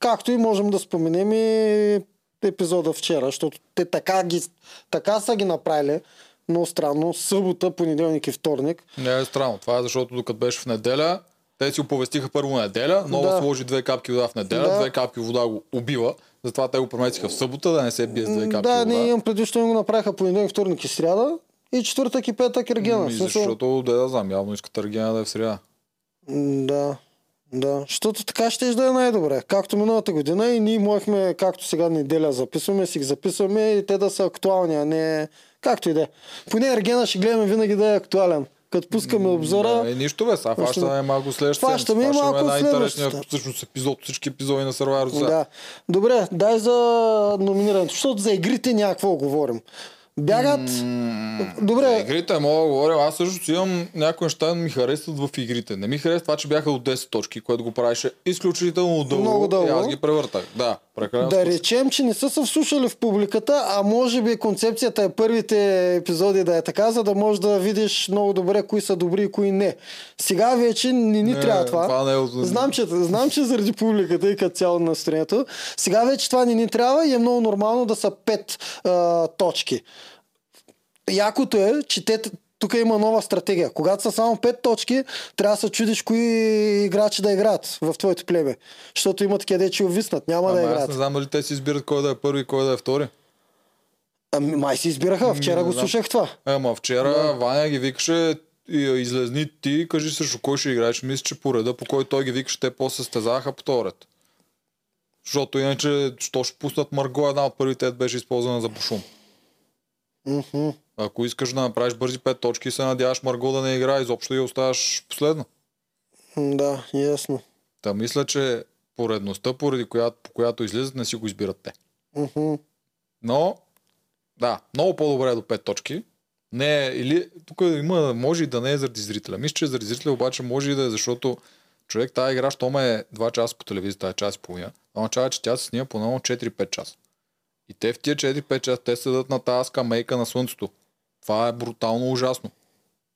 Както и можем да споменем и епизода вчера, защото те така, ги, така са ги направили, много странно, събота, понеделник и вторник. Не е странно. Това е защото докато беше в неделя, те си оповестиха първо неделя, Нова Да. сложи две капки вода в неделя, Да. две капки вода го убива, затова те го преместиха в събота, да не се бие с две капки да, вода. ние имам що им го направиха понеделник, вторник и сряда. И четвъртък и петък Ергена. Ми, В смисъл- защото, да, да знам, явно искат Аргена да е в среда. М, Да. Да, защото така ще да е най-добре. Както миналата година и ние можехме, както сега неделя записваме, си ги записваме и те да са актуални, а не както и да е. Поне Ергена ще гледаме винаги да е актуален. Като пускаме обзора. Да, е, нищо бе, сега фащаме малко следващата Фащаме и малко Фащаме най-интересния следващата. всъщност епизод, всички епизоди на Survivor. Да. Добре, дай за номинирането, защото за игрите някакво говорим. Бягат. За Добре, игрите мога да говоря. Аз също си имам някои неща ми харесват в игрите. Не ми харесва това, че бяха от 10 точки, което го правеше изключително дълго. Много дълго. И аз ги превъртах. Да, прекалено. да речем, че не са се вслушали в публиката, а може би концепцията е първите епизоди да е така, за да можеш да видиш много добре кои са добри и кои не. Сега вече не ни Не, трябва това. това не е от- знам, че, знам, че заради публиката и като цяло настроението. Сега вече това не ни трябва и е много нормално да са пет а, точки. Якото е, че те тук има нова стратегия. Когато са само 5 точки, трябва да се чудиш кои играчи да играят в твоето племе. Защото има такива дечи увиснат, няма да Ама аз играят. не знам дали те си избират кой да е първи и кой да е втори. Ами, май си избираха. Вчера го слушах това. Ема вчера Ваня ги викаше излезни ти, кажи срещу кой ще играеш. Мисля, че по реда, по който той ги викаше, те после състезаваха по ред. Защото иначе, що ще пуснат Марго, една от първите беше използвана за бушум. Мгм. Ако искаш да направиш бързи 5 точки, се надяваш Марго да не играе изобщо и оставаш последна. М, Да, ясно. Та мисля, че поредността, поради която, по която излизат, не си го избират те. Мгм. Но, да, много по-добре е до 5 точки. Не или тук има, може и да не е заради зрителя. Мисля, че заради зрителя обаче може и да е, защото човек тази игра, що ме е 2 часа по телевизията, тази час и половина, това означава, че тя се снима поне 4-5 часа. И те в тия 4-5 часа, те седат на тази скамейка на слънцето. Това е брутално ужасно.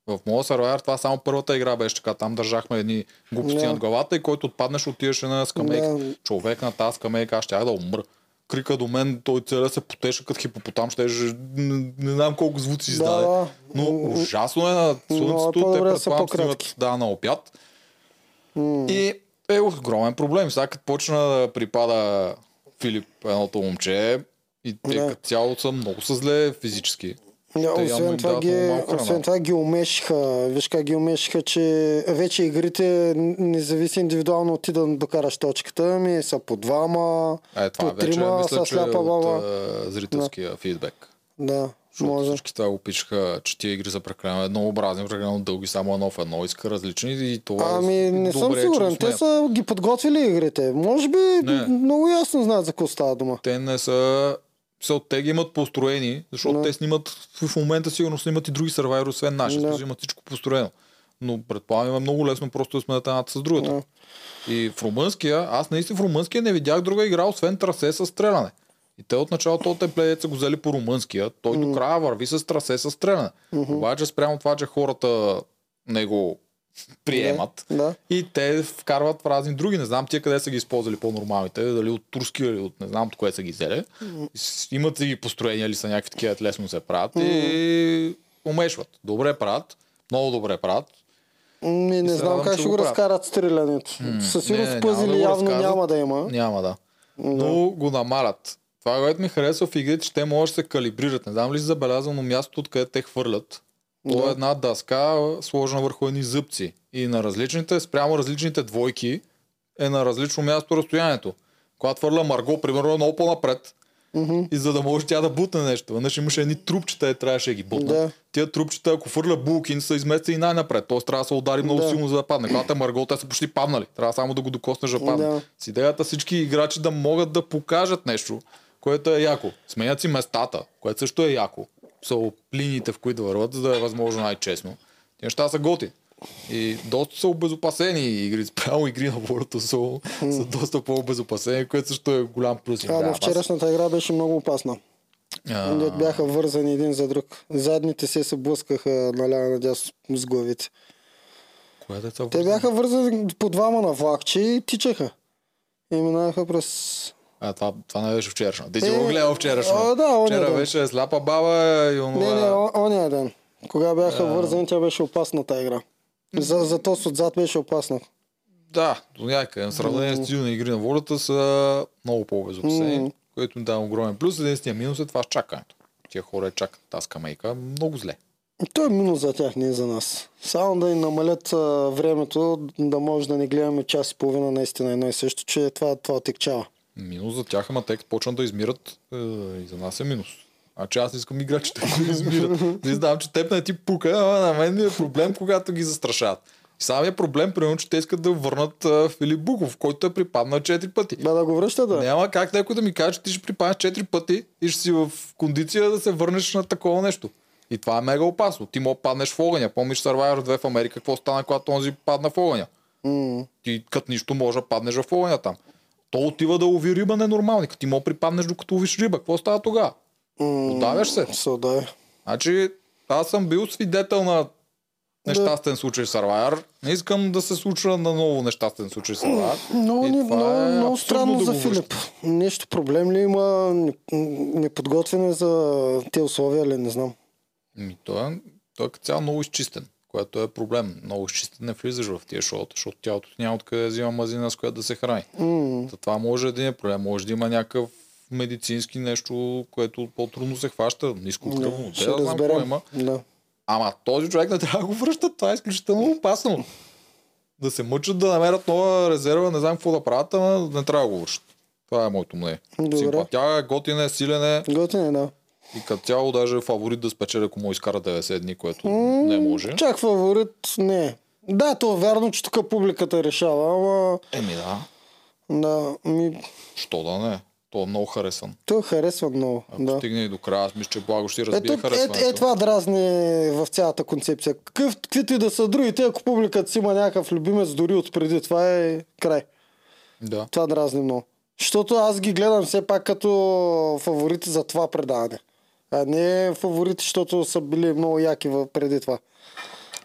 В моя сервер това само първата игра беше така. Там държахме едни глупости Да. над главата и който отпаднеш отиваше на скамейка. Да. Човек на тази скамейка, аз щях да умра. Крика до мен, той целя се потеше като хипопотам, ще не, не знам колко звуци Да, издаде. да. Но ужасно е на слънцето, те да са предполагам снимат да, на обяд. м, И е огромен проблем. Сега като почна да припада Филип, едното момче, и те Да. като цяло са много са зле физически. Да, освен, това ги, освен това ги умешиха. Виж как ги умешиха, че вече игрите не зависи индивидуално от ти да докараш точката, ми са по двама, Е, това по вече трима мисля, са че е сляпа от баба. а, зрителския фидбек. Да, Защото може. всички това го пишеха, че тия игри са прекалено еднообразни, прекалено дълги, само едно в едно, иска различни и това Ами не съм добре е, че сигурен. Те са ги подготвили игрите. Може би Не. много ясно знаят за какво става дума. Те не са... Са, те ги имат построени, защото Да. те снимат в момента сигурно снимат и други сървайвери, освен наши, Да. имат всичко построено. Но предполагам е много лесно просто да сменят едната с другата. Да. И в румънския, аз наистина в румънския не видях друга игра, освен трасе с стреляне. И те от началото от темплеят са го взели по румънския. Той до края върви с трасе с стреляне. Обаче спрямо това, че хората не го приемат. Да. И те вкарват в разни други. Не знам тия къде са ги използвали по-нормалните, дали от турски или от не знам от кое са ги взели. Имат си ги построения или са някакви такива, лесно се правят и умешват. Добре правят, много добре правят. Не се знам радвам, как ще го правят. разкарат стрелянето. Със сигурност не, пъзели няма да явно разказват. няма да има. Няма да. Но го намалят. Това, което ми харесва в игрите, че те може да се калибрират. Не знам ли си забелязал, но мястото, откъде те хвърлят, то Да. е една дъска, сложена върху едни зъбци. И на различните, спрямо различните двойки, е на различно място разстоянието. Когато хвърля Марго, примерно, е много по-напред. И за да може тя да бутне нещо. Веднъж имаше едни трупчета и трябваше да ги бутне. Да. Тия трупчета, ако фърля Булкин, са изместени най-напред. Тоест трябва да се удари много Да. силно, за да падне. Когато е Марго, те са почти паднали. Трябва само да го докоснеш да падне. Да. С идеята всички играчи да могат да покажат нещо, което е яко. Сменят си местата, което също е яко. Линиите, в които да върват, за да е възможно най-честно. Те неща са готи. И доста са обезопасени игри. Спрямо игри на волята са, са доста по-обезопасени, което също е голям плюс. А, но вчерашната игра беше много опасна. А, Дет бяха вързани един за друг. Задните се се блъскаха наляво надясно с главите. Кое деца Те бяха вързани по двама на влакче и тичаха. И минаха през... А, това, това не беше вчерашно. Ти си Е, го гледал вчерашно. а, да, оня Вчера ден. беше сляпа баба и онова. Не, не, о- ония ден. Кога бяха вързани, тя беше опасна тази игра. За, за то отзад беше опасно. Да, до някъде. В сравнение с на игри на волята са много по-безопасени, Мгм. което им дава огромен плюс. Единственият минус е това с чакането. Тия хора чакат тази скамейка много зле. То е минус за тях, не е за нас. Само да ни намалят а, времето, да може да не гледаме час и половина наистина едно и също, че това, това отекчава. Минус за тях, ама те почнат да измират, е, и за нас е минус. А че аз искам играчите да измират. Не знам, че теб не ти пука, ама на мен ми е проблем, когато ги застрашават. И самия проблем, примерно, че те искат да върнат а, Филип Буков, който е припаднал 4 пъти. Да, да го връща, да. Няма как някой да ми каже, че ти ще припаднеш 4 пъти и ще си в кондиция да се върнеш на такова нещо. И това е мега опасно. Ти мога паднеш в огъня. Помниш Survivor 2 в Америка, какво стана, когато онзи падна в огъня? М, Ти като нищо може да паднеш в огъня там. То отива да лови риба ненормални. Като ти мога припаднеш докато ловиш риба. Какво става тогава? м, Удавяш се. Се удавя. Значи, аз съм бил свидетел на нещастен случай в Survivor. Не искам да се случва на ново нещастен случай. Много, И не, много, е много странно да за Филип. Нещо проблем ли има? Не- Неподготвен е за те условия ли? Не знам. Ми, той, е, той е като цяло много изчистен, което е проблем. Много изчистен не влизаш в тия шоута, защото тялото ти няма откъде да взима мазина, с която да се храни. За това може да е проблем. Може да има някакъв медицински нещо, което по-трудно се хваща, ниско кръвно. ще Те да разберем. има. Да. Ама този човек не трябва да го връщат. Това е изключително опасно. Да се мъчат да намерят нова резерва, не знам какво да правят, ама не трябва да го връщат. Това е моето мнение. Добре. Симпатяга е, готин е, силен е Готин е, да. И като цяло даже е фаворит да спечели, ако му изкара 90 дни, което не може. Чак фаворит, не. Да, то е вярно, че тук публиката решава, ама Еми да, да, ми, що да не. То е много харесван. той харесва много. Ако Да. стигне и до края, аз мисля, че Благо ще разбие Ето, е, харесването. е, това дразни в цялата концепция. Какъв, каквито и да са другите, ако публиката си има някакъв любимец дори от преди, това е край. Да. Това дразни много. Защото аз ги гледам все пак като фаворити за това предаване. А не фаворити, защото са били много яки преди това.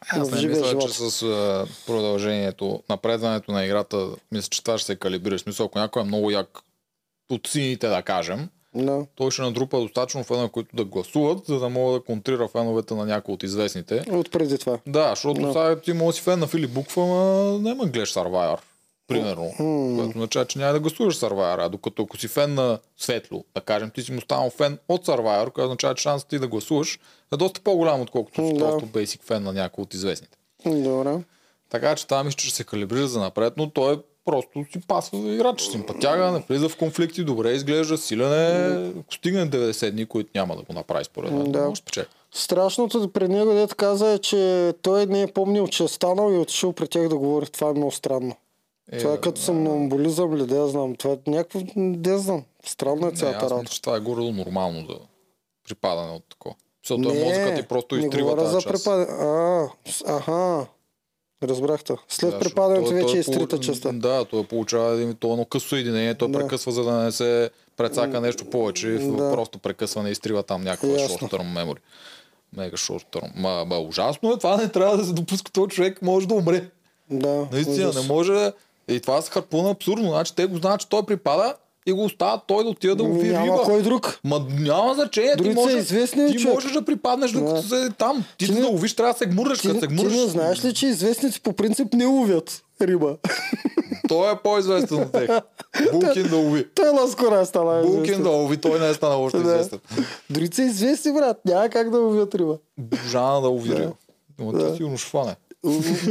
Аз не мисля, живот. че с продължението, напредването на играта, мисля, че това ще се калибрира. Смисъл, ако някой е много як от сините, да кажем, Да. той ще натрупа достатъчно фенове, които да гласуват, за да мога да контрира феновете на някои от известните. От преди това. Да, защото сега ти може си фен на Филип Буква, ама няма да гледаш Survivor. Примерно. Което означава, че няма да гласуваш Survivor. А докато ако си фен на Светло, да кажем, ти си му станал фен от Survivor, което означава, че шансът ти да гласуваш е доста по-голям, отколкото си Да. просто бейсик фен на някой от известните. Добре. Така че това мисля, че ще се калибрира за напред, но той е просто си пасва за играч. Симпатяга, не влиза в конфликти, добре изглежда, силен е. Ако стигне 90 дни, които няма да го направи според мен, Да. може спечели. Страшното пред него, дето каза е, че той не е помнил, че е станал и отишъл при тях да говори. Това е много странно. Е, това е като сомнамбулизъм ли, да я знам. Това е някакво, да я знам. Странно е Не, цялата аз работа. че това е горе нормално за припадане от такова. Защото Не, мозъкът ти просто не изтрива тази за част. припадане. А, аха. Разбрахте. След Да, припадането той вече е изтрита полу- частта. Да, той получава един, то е едно късо съединение, той Да. прекъсва, за да не се прецака нещо повече. Да. Просто прекъсване изтрива там някаква Ясно. short term memory. Мега short term. Ма, ма, ужасно е, това не трябва да се допуска, този човек може да умре. Да, Наистина, ужас. не може. И това с харпуна абсурдно. Значи те го знаят, че той припада и го оставят той да отиде да Ми, лови няма кой друг. Ма няма значение. Дори ти са може, известни, ти човек. можеш да припаднеш докато Да. се там. Ти, Ти да ловиш, трябва да се гмурнеш. Ти, Като се ти гмурнеш, не знаеш ли, че известници по принцип не ловят риба? той е по-известен от тях. Булкин да лови. Той наскоро е стана Булкин известен. да лови, той не е станал още Да. известен. Дори са известни, брат. Няма как да ловят риба. Божана да лови риба. Ама Да. ти сигурно ще фане.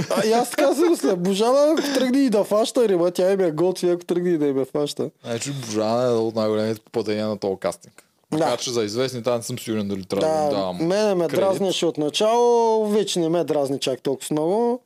А, и аз така си мисля. Божана, ако тръгне и да фаща риба, тя им е готви, ако тръгне и да им е фаща. Значи Божана е от най-големите попадения на този кастинг. Да. Така че за известни там съм сигурен дали трябва да, Да, давам. мене ме кредит. дразнеше от начало, вече не ме дразни чак толкова много.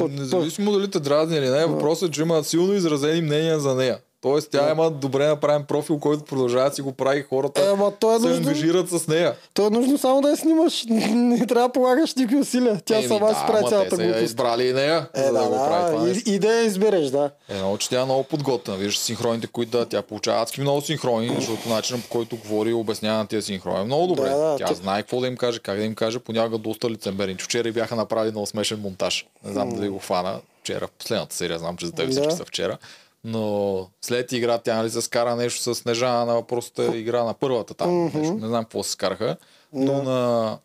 Независимо дали те дразни или не, въпросът е, че има силно изразени мнения за нея. Тоест тя има добре направен профил, който продължава да си го прави хората Е, ама то е се нужно- ангажират с нея. То е нужно само да я снимаш. Не трябва да полагаш никакви усилия. Тя Еми сама да, си прави цялата глупост. избрали и нея, Е, за да, да, го прави това. И, и да я избереш, да. Едно, че тя е много подготвена. Виж синхроните, които да, тя получава адски много синхрони, защото начинът по който говори и обяснява на тия синхрони е много добре. Да, да, тя то- знае какво да им каже, как да им каже, понякога доста лицемерни. Вчера бяха направили много смешен монтаж. Не знам дали го хвана. Вчера, последната серия, знам, че за теб всички са вчера. Но след игра тя нали, се скара нещо с Снежана на въпросата игра на първата там. Нещо. Не знам какво се скараха. Но на,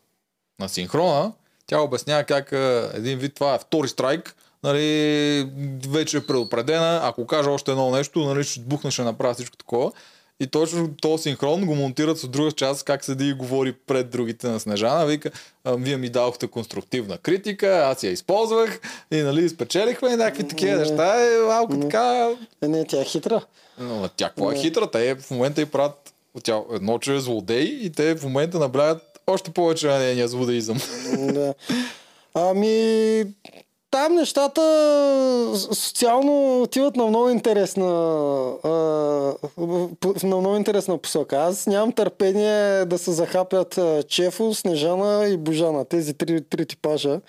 на синхрона тя обяснява как един вид това е втори страйк. Нали, вече е предупредена. Ако кажа още едно нещо, нали, ще бухна, ще направя всичко такова. И точно то синхрон го монтират с друга част, как седи и говори пред другите на Снежана. Вика, вие ми дадохте конструктивна критика, аз я използвах и нали, спечелихме и някакви такива неща. Е малко така... Е, не, тя е хитра. Но тя какво е хитра? Те в момента и правят тя, едно, че е злодей и те в момента наблягат още повече на нейния злодеизъм. да. Ами, там нещата социално отиват на много интересна на много интересна посока. Аз нямам търпение да се захапят Чефо, Снежана и Божана. Тези три, три типажа.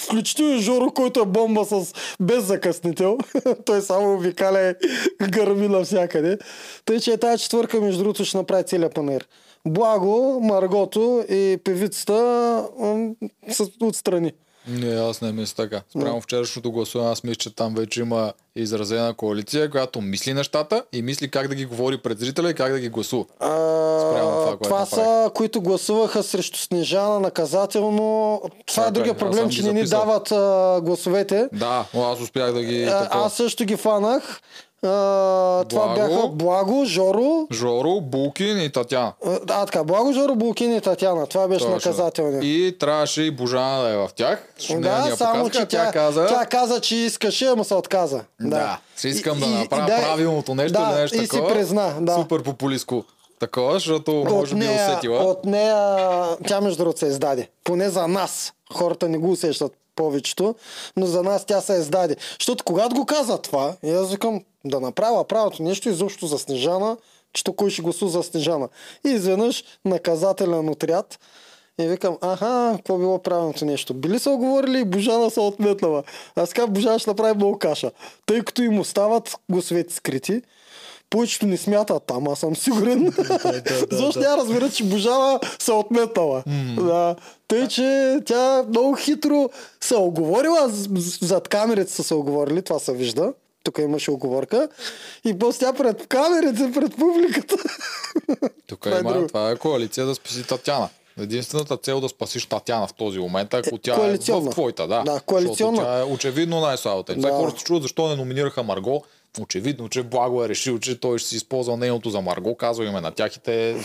Включително Жоро, който е бомба с без закъснител. Той само обикаля и гърми навсякъде. Тъй, че е тази четвърка, между другото, ще направи целият панер. Благо, Маргото и певицата са отстрани. Не, аз не мисля така. Спрямо вчерашното гласуване, аз мисля, че там вече има изразена коалиция, която мисли нещата и мисли как да ги говори пред зрителя и как да ги гласува. А, това, това са, които гласуваха срещу Снежана наказателно. Това е другия проблем, че не ни дават а, гласовете. Да, но аз успях да ги... А, аз също ги фанах. А, това бяха Благо, Жоро. Жоро, Булкин и Татяна. А, така, Благо, Жоро, Булкин и Татяна. Това беше Точно. наказателният. И трябваше и Божана да е в тях. Да, само показаха, че тя, каза... тя каза, че искаше, ама се отказа. Да, ще искам И- да и- направя и да, правилното нещо да, или нещо и си такова. призна, да. Супер популистко. Такова, защото може от би е нея, усетила. от нея, тя между другото се издаде. Поне за нас. Хората не го усещат повечето, но за нас тя се издаде. Защото когато го каза това, и аз викам да направя правилното нещо изобщо за Снежана, че кой ще гласува за Снежана. И изведнъж наказателен отряд и викам, аха, какво било правилното нещо. Били са оговорили и Божана са отметнала. Аз казвам, Божана ще направи много каша. Тъй като им остават гласовете скрити, повечето не смятат там, аз съм сигурен. Защо тя разбира, че Божана се отметала. Да. Тъй, че тя много хитро се оговорила, зад камерите са се оговорили, това се вижда. Тук имаше оговорка. И после тя пред камерите, пред публиката. Тук Това е има, друго. това е коалиция да спаси Татяна. Единствената цел да спасиш Татяна в този момент, ако Е, тя е в твоята, да. Да, коалиционна. Тя е очевидно най-слабата. Да. Хората се чудят защо не номинираха Марго. Очевидно, че Благо е решил, че той ще си използва нейното за Марго. Казва име на тях и те е,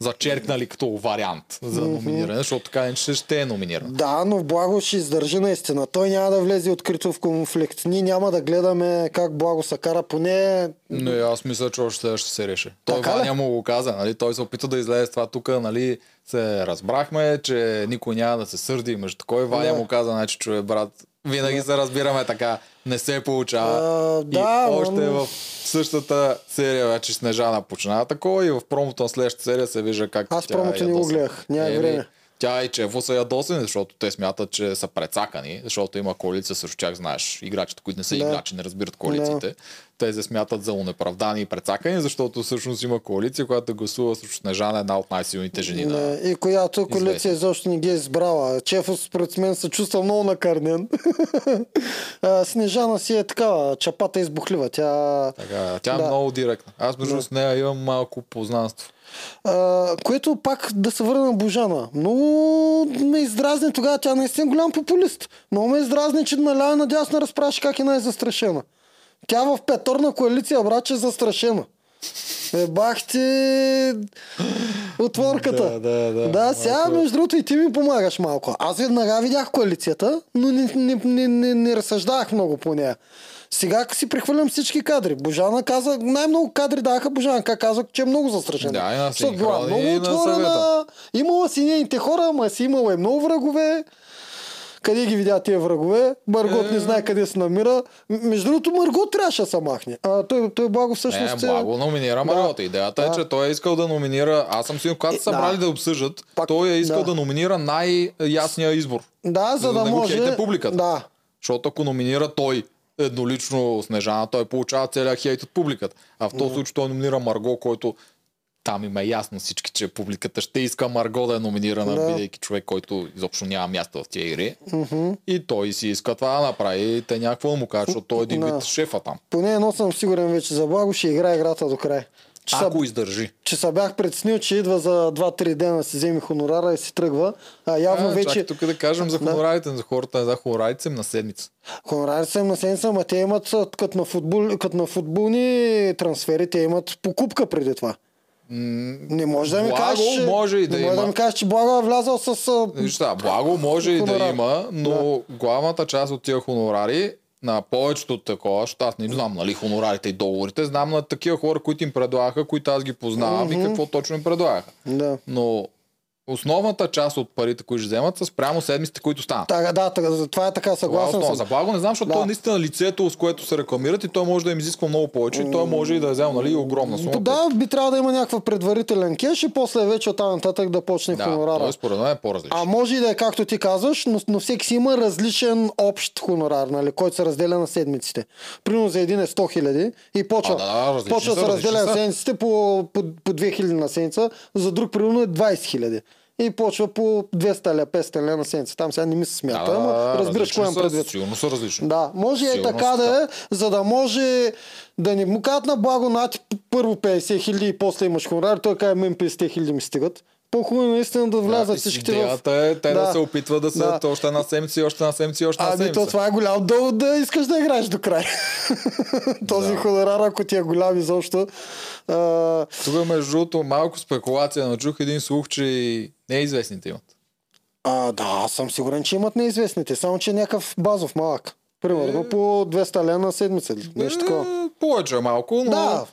зачеркнали като вариант за номиниране, защото така не че ще е номиниран. Да, но Благо ще издържи наистина. Той няма да влезе открито в конфликт. Ние няма да гледаме как Благо се кара, поне Не, аз мисля, че още ще се реши. Той Така? Ваня му го каза, нали? той се опита да излезе с това тук, нали? се разбрахме, че никой няма да се сърди. Между такой Ваня Да. му каза, значи, чуе брат, винаги се разбираме така, не се получава. А, да, и но- още в същата серия вече Снежана почина такова и в промото на следващата серия се вижда как Аз промото не го гледах, няма време. Тя и Чево са ядосани, защото те смятат, че са прецакани, защото има коалиция срещу тях, знаеш, играчите, които не са Да. играчи, не разбират коалициите. Те се смятат за унеправдани и прецакани, защото всъщност има коалиция, която гласува срещу Снежана, една от най-силните жени. На... Не, и която коалиция изобщо не ги е избрала. Чефо според мен се чувства много накърнен. Снежана си е такава, чапата избухлива. Тя, Така, тя е Да. много директна. Аз между с нея имам малко познанство. А, което пак да се върна на Божана. Много ме издразни тогава. Тя наистина е голям популист. Много ме издразни, че наляво и надясно разправяше как е най-застрашена. Тя в петорна коалиция, брат, че е застрашена. Е, бах ти отворката. Да, да, да. Да, сега, Малко между другото, и ти ми помагаш малко. Аз веднага видях коалицията, но не, не, не, не, не разсъждавах много по нея. Сега си прехвърлям всички кадри. Божана каза, най-много кадри даха Божана, как каза, че е много застрашена. Да, Защото била много отворена, имала си нейните хора, ама си имала и много врагове. Къде ги видя тия врагове? Маргот Е. не знае къде се намира. Между другото, Маргот трябваше да се махне. А той, той Благо Не, всъщност... е- Благо номинира Маргота. Идеята е, Да. че той е искал да номинира. Аз съм сигурен, когато Е, са събрали да. да обсъждат, Пак- той е искал да. да номинира най-ясния избор. Да, за, да, не го може... публиката. Да, Защото ако номинира той еднолично Снежана, той получава целият хейт от публиката. А в този случай той номинира Марго, който там има ясно всички, че публиката ще иска Марго да е номинирана, Да. бидейки човек, който изобщо няма място в тия игри. И той си иска това да направи. И те някакво му кажат, защото той е един Да. вид шефа там. Поне едно съм сигурен вече за Благо, ще играе играта до край. Че, Ако са, издържи. че се бях преценил, че идва за 2-3 дена да си вземе хонорара и си тръгва. А явно А, вече... Чакай тук да кажем за хонорарите, за хората, за хонорарите съм на седмица. Хонорарите са на седмица, ама те имат като на, футбол, като на футболни трансфери, те имат покупка преди това. Не може да ми Благо кажеш, може и да не може има. да ми кажеш, че Благо е влязал с... Вижте, благо може и да има, но главната част от тия хонорари на повечето от такова, защото аз не знам нали, хонорарите и договорите, знам на такива хора, които им предлагаха, които аз ги познавам и какво точно им предлагаха. Да. Но основната част от парите, които ще вземат, са спрямо седмиците, които станат. Така, да, така, това е така, съгласен съм. За благо не знам, защото Да. той е наистина лицето, с което се рекламират и той може да им изисква много повече и той може и да е взел нали, огромна сума. Да, би трябвало да има някакъв предварителен кеш и после вече оттам нататък да почне да хонорара. той според мен е по-различно. А може и да е както ти казваш, но, но всеки си има различен общ хонорар, нали, който се разделя на седмиците. Примерно за един е 100 хиляди и почва, А, да, различни почва да са, се разделя на седмиците по, по, по 2 хиляди на седмица, за друг примерно е 20 хиляди. И почва по 200 ля, 500 ля на седмица. Там сега не ми се смята, ама разбираш кое имам предвид. Сигурно са различни. Да, може и е Сигурно така са да е, за да може да не му кажат на благо на ти първо 50 хиляди и после имаш хонорар, той каже мен 50 хиляди ми стигат. По-хубаво е наистина да влязат Да, всичките в... Идеята е те да. Да. се опитват да са Да. още една седмица, и още една седмица, и още една Ами седмица. то това е голям довод да искаш да играеш до край. Този Да. хонорар, ако ти е голям изобщо. А, Тук между другото малко спекулация. Начух един слух, че и неизвестните имат. а, да, аз съм сигурен, че имат неизвестните, само че е някакъв базов малък. Примерно Е. по 200 лена на седмица. или Нещо такова. Е, повече малко, но Да.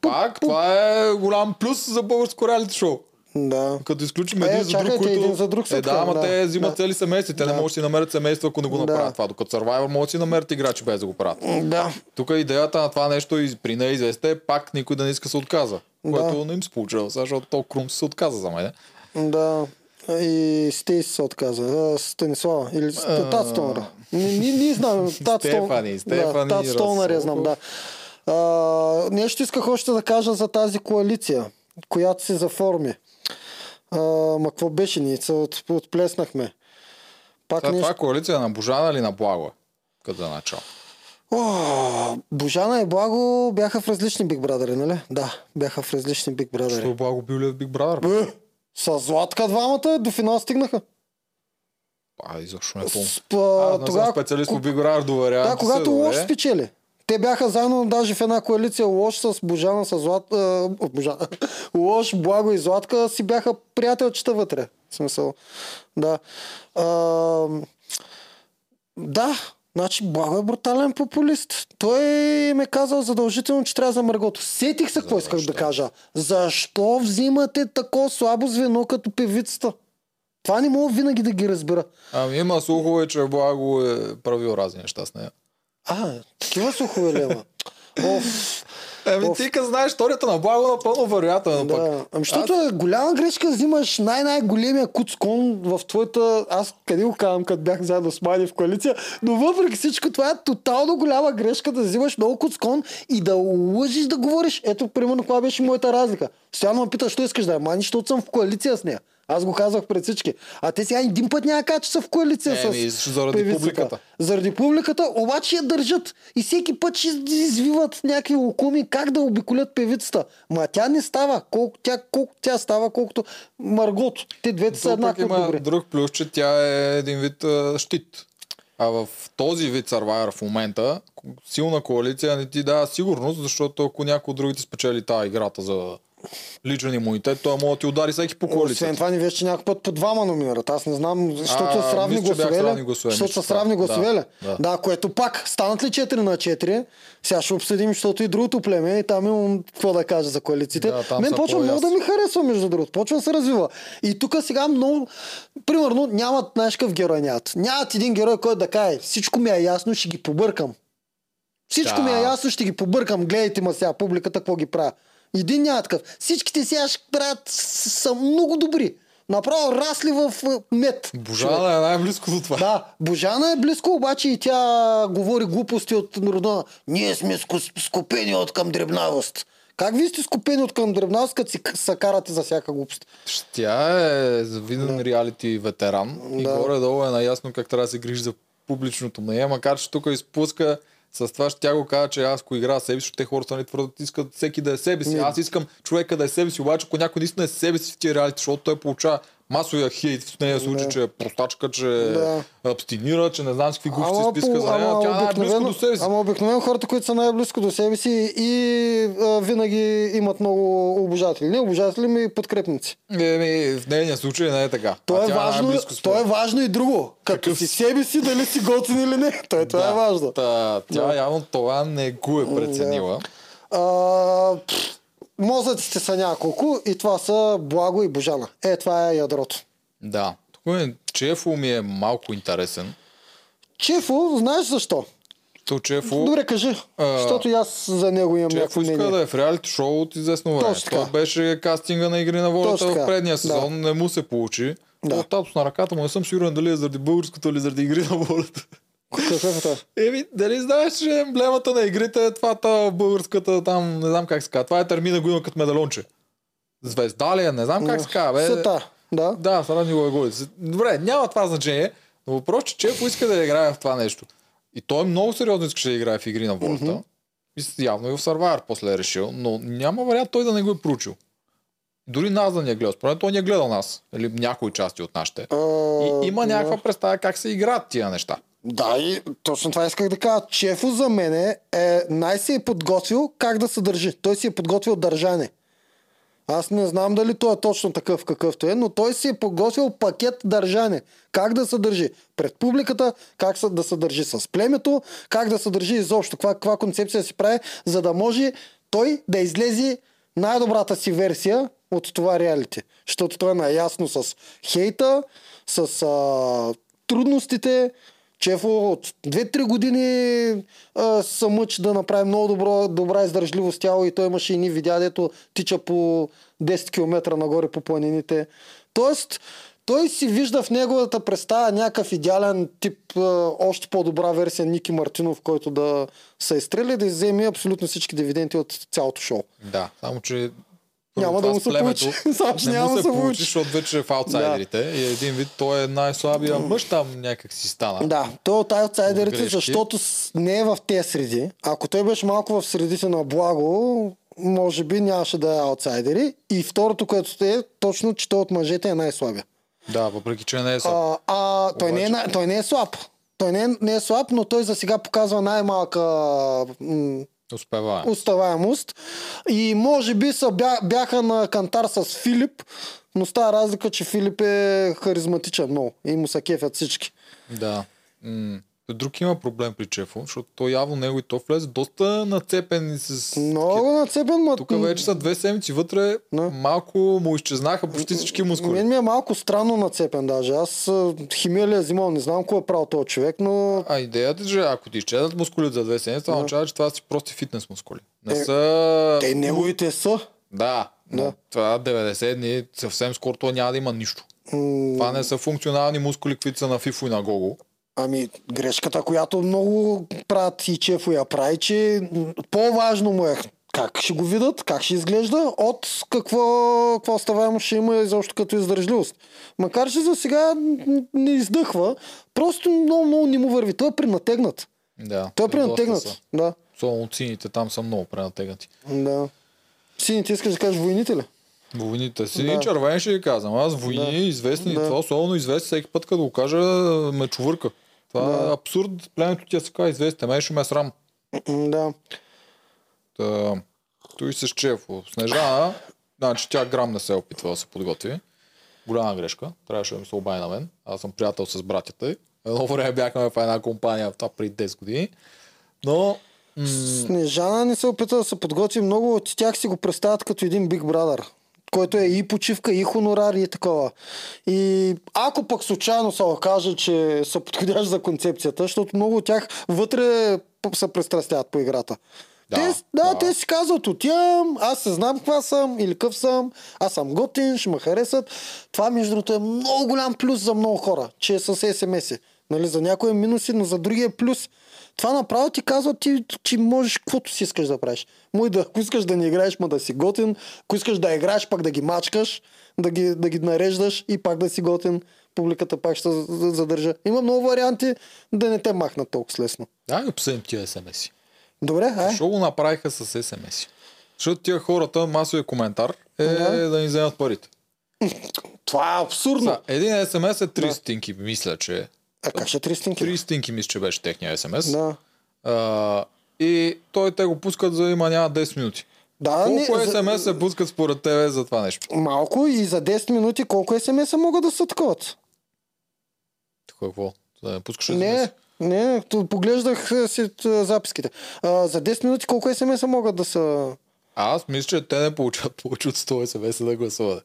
пак това е голям плюс за българско реалити шоу. Да. Като изключим Е, един за друг, които... един за друг е, да, ама да. те взимат Да. цели семейства. Те не Да. могат да си намерят семейство, ако не го направят Да. това. Докато Survivor могат да си намерят играчи без да го правят. Да. Тук идеята на това нещо и при неизвестите е пак никой да не иска да се отказа. Което не им се получава, защото то Крум се отказа за мен. Да. И Стейси се отказа. Станислава. Или Тат. Не, не, не знам. Тат Стон- Стефани, Стефани Да, Тат я знам, да. А, нещо исках още да кажа за тази коалиция, която се заформи. А, ма какво беше? Ние се от, отплеснахме. Пак Сега, нещо... това е коалиция на Божана или на Благо? Като е начало. О, Божана и Благо бяха в различни Big Brother, нали? Да, бяха в различни Big Brother. Защо Благо бил ли в Big Brother? бе? Е, С Златка двамата до финал стигнаха. А, изобщо не помня. С- Аз а, не съм специалист по Big Brother, доверявам Да, се, когато добре. Лош спечели. Те бяха заедно даже в една коалиция Лош с Божана, с Злат... А, Божана. Лош, Благо и Златка си бяха приятелчета вътре. В смисъл. Да. А, да, значи Благо е брутален популист. Той ме казал задължително, че трябва за Маргото. Сетих се какво исках да кажа. Защо взимате такова слабо звено като певицата? Това не мога винаги да ги разбера. Ами има слухове, че Благо е правил разни неща с нея. А, такива слухове ли има? Оф, Ами Оф. ти като знаеш историята на Благо, напълно вероятно. но пък. да. Ами, защото е голяма грешка, взимаш най-най-големия куцкон в твоята... Аз къде го казвам, като бях заедно с Мани в коалиция, но въпреки всичко това е тотално голяма грешка да взимаш много куцкон и да лъжиш да говориш. Ето, примерно, каква беше моята разлика. Стояно ме питаш, що искаш да е Мани, защото съм в коалиция с нея. Аз го казах пред всички. А те сега един път няма кажа, че са в коалиция Еми, с заради певицата. публиката. Заради публиката, обаче я държат. И всеки път ще извиват някакви лукуми как да обиколят певицата. Ма тя не става. Колко тя, колко тя става, колкото Маргото. Те двете са еднакво има добри. друг плюс, че тя е един вид а, щит. А в този вид Survivor в момента, силна коалиция не ти дава сигурност, защото ако някой от другите спечели тази играта за личен имунитет, той може да ти удари всеки по Освен коалицията. това ни вече някой път по двама номинират. Аз не знам, защото са с равни че гласове. Защото са с равни да. гласове. Да. да, което пак, станат ли 4 на 4, сега ще обсъдим, защото и другото племе, и там имам какво да кажа за коалициите. Да, Мен почва много да ми харесва, между другото. Почва да се развива. И тук сега много, примерно, нямат, знаеш какъв герой нямат. Нямат един герой, който да каже, всичко ми е ясно, ще ги побъркам. Всичко Да. ми е ясно, ще ги побъркам. Гледайте ма сега публиката, какво ги правя. Един няма такъв. Всичките сега ще правят, са много добри. Направо расли в е, мед. Божана е най-близко до това. Да, Божана е близко, обаче и тя говори глупости от рода. Ние сме ску- скупени от към дребнавост. Как вие сте скупени от към дребнавост, като си се карате за всяка глупост? Тя е завиден реалити ветеран и Да. горе-долу е наясно как трябва да се грижи за публичното мнение, макар че тук изпуска с това ще тя го кажа, че аз ако играя себе си, те хората нали твърдат, искат всеки да е себе си. Не. Аз искам човека да е себе си, обаче ако някой наистина е себе си в тия реалити, защото той получава масовия хейт в нея случай, Да. че е простачка, че Да. абстинира, че не знам с какви глупости списка за нея, тя е близко обикновено, до себе си. ама обикновено хората, които са най-близко до себе си и а, винаги имат много обожатели. Не обожатели, ми подкрепници. Еми, в нейния случай не е така. То е, тя важно, най-близко то е важно и друго. Като Какъв си себе си, дали си готин или не. То е, това Да. е важно. Та, тя Да. явно това не го е преценила. А, пф, мозъците са няколко и това са Благо и Божана. Е, това е ядрото. Да. Тук е, Чефо ми е малко интересен. Чефо, знаеш защо? То Чефо, Добре, кажи. А, защото и аз за него имам Чефо иска мнение. да е в реалити шоу от известно време. Точно така. Той беше кастинга на Игри на волята в предния сезон, Да. не му се получи. Да. От на ръката му не съм сигурен дали е заради българското или заради Игри на волята. Е? Еми, дали знаеш, че емблемата на игрите е това та българската там, не знам как се казва. Това е термина го има като медалонче. Звезда ли е? Не знам как се казва. Сета. Да. Да, сради го е голи. Добре, няма това значение, но въпрос, че Чефо иска да играе в това нещо. И той много сериозно искаше да играе в игри на волята. И явно и в Survivor после е решил, но няма вариант той да не го е проучил. Дори нас да ни е гледал. Според той ни е гледал нас. Или някои части от нашите. И има някаква представа как се играят тия неща. Да, и точно това исках да кажа. Чефо за мен е най-си е подготвил как да се държи. Той си е подготвил държане. Аз не знам дали той е точно такъв какъвто е, но той си е подготвил пакет държане. Как да се държи пред публиката, как да се държи с племето, как да се държи изобщо, каква, каква концепция си прави, за да може той да излезе най-добрата си версия от това реалити. Защото той е наясно с хейта, с а, трудностите. Чефо от 2-3 години а, се мъчи да направи много добро, добра издържливост тяло и той имаше и ни видеа, дето тича по 10 км нагоре по планините. Тоест, той си вижда в неговата представа някакъв идеален тип, още по-добра версия Ники Мартинов, който да се изстреля да вземе абсолютно всички дивиденти от цялото шоу. Да, само че Няма да му се получи. Че не няма му да се получи, защото вече е в аутсайдерите. И един вид той е най-слабия мъж там някак си стана. Да, той е от аутсайдерите, защото не е в тези среди. Ако той беше малко в средите на благо, може би нямаше да е аутсайдери. И второто, което е, точно, че той от мъжете е най-слабия. Да, въпреки че не е сам. А, а той, не е, Обаче- той не е слаб. Той не е, не е слаб, но той за сега показва най-малка м, Успева. уставаемост. И може би са, бя, бяха на кантар с Филип, но става разлика, че Филип е харизматичен много и му са кефят всички. Да. М- Друг има проблем при Чефо, защото той явно него и то влезе доста нацепен и с... Много нацепен, ма... Тук вече са две седмици вътре, Да. малко му изчезнаха почти всички мускули. Мен ми е малко странно нацепен даже. Аз а, химелия взимал, не знам какво е правил този човек, но А идеята е, че ако ти изчезнат мускулите за две седмици, това означава, че това си прости фитнес мускули. Не Е, са... те неговите са. Да, но Да. това 90 дни съвсем скоро той няма да има нищо. Това не са функционални мускули, които са на Фифо и на Гого. Ами, грешката, която много правят и Чефо я прави, че по-важно му е как ще го видят, как ще изглежда, от какво, какво оставаемо ще има изобщо като издържливост. Макар, че за сега не издъхва, просто много, много не му върви. Той е принатегнат. Да. Той е са. Да, Особено сините там са много пренатегнати. да. Сините искаш да кажеш войните ли? Войните си, Да. червени ще ви казвам. Аз войни, Да. известни, Да. да. това особено известни, всеки път като го кажа, ме чувърка. Това Да. е абсурд, племето ти е така известен, мен ще ме е срам. Да. Та, той с Чефо. Снежана, значи тя грам не се е опитва да се подготви. Голяма грешка. Трябваше да ми се обади на мен. Аз съм приятел с братята й. Едно време бяхме в една компания, това преди 10 години. Но м- Снежана не се опита да се подготви много. От тях си го представят като един Big Brother който е и почивка, и хонорар, и такова. И ако пък случайно се окаже, че са подходящи за концепцията, защото много от тях вътре се пристрастяват по играта. Да, те, да, да. те си казват, отивам, аз се знам каква съм или къв съм, аз съм готин, ще ме харесат. Това, между другото, е много голям плюс за много хора, че е с СМС. Нали, за някои е минуси, но за други е плюс. Това направо ти казва, ти, че можеш каквото си искаш да правиш. Мой да, ако искаш да не играеш, ма да си готин, ако искаш да играеш, пак да ги мачкаш, да ги, да ги нареждаш и пак да си готин. публиката пак ще задържа. Има много варианти да не те махнат толкова лесно. Да, ги обсъдим тия смс Добре, ай. Защо го направиха с смс Защото тия хората, масовия коментар е Да. да, ни вземат парите. Това е абсурдно. Са, един смс е 3 Да. стинки, мисля, че. Е. А как ще 3 стинки? 3 стинки мисля, че беше техния смс. Да. А, и той те го пускат за има няма 10 минути. Да, Колко не, смс се пускат според тебе за това нещо? Малко и за 10 минути колко смс-а могат да са таковат? Какво? Да не пускаш Не, SMS? не, то поглеждах си записките. А, за 10 минути колко смс-а могат да са... Аз мисля, че те не получават повече от 100 смс да гласуват.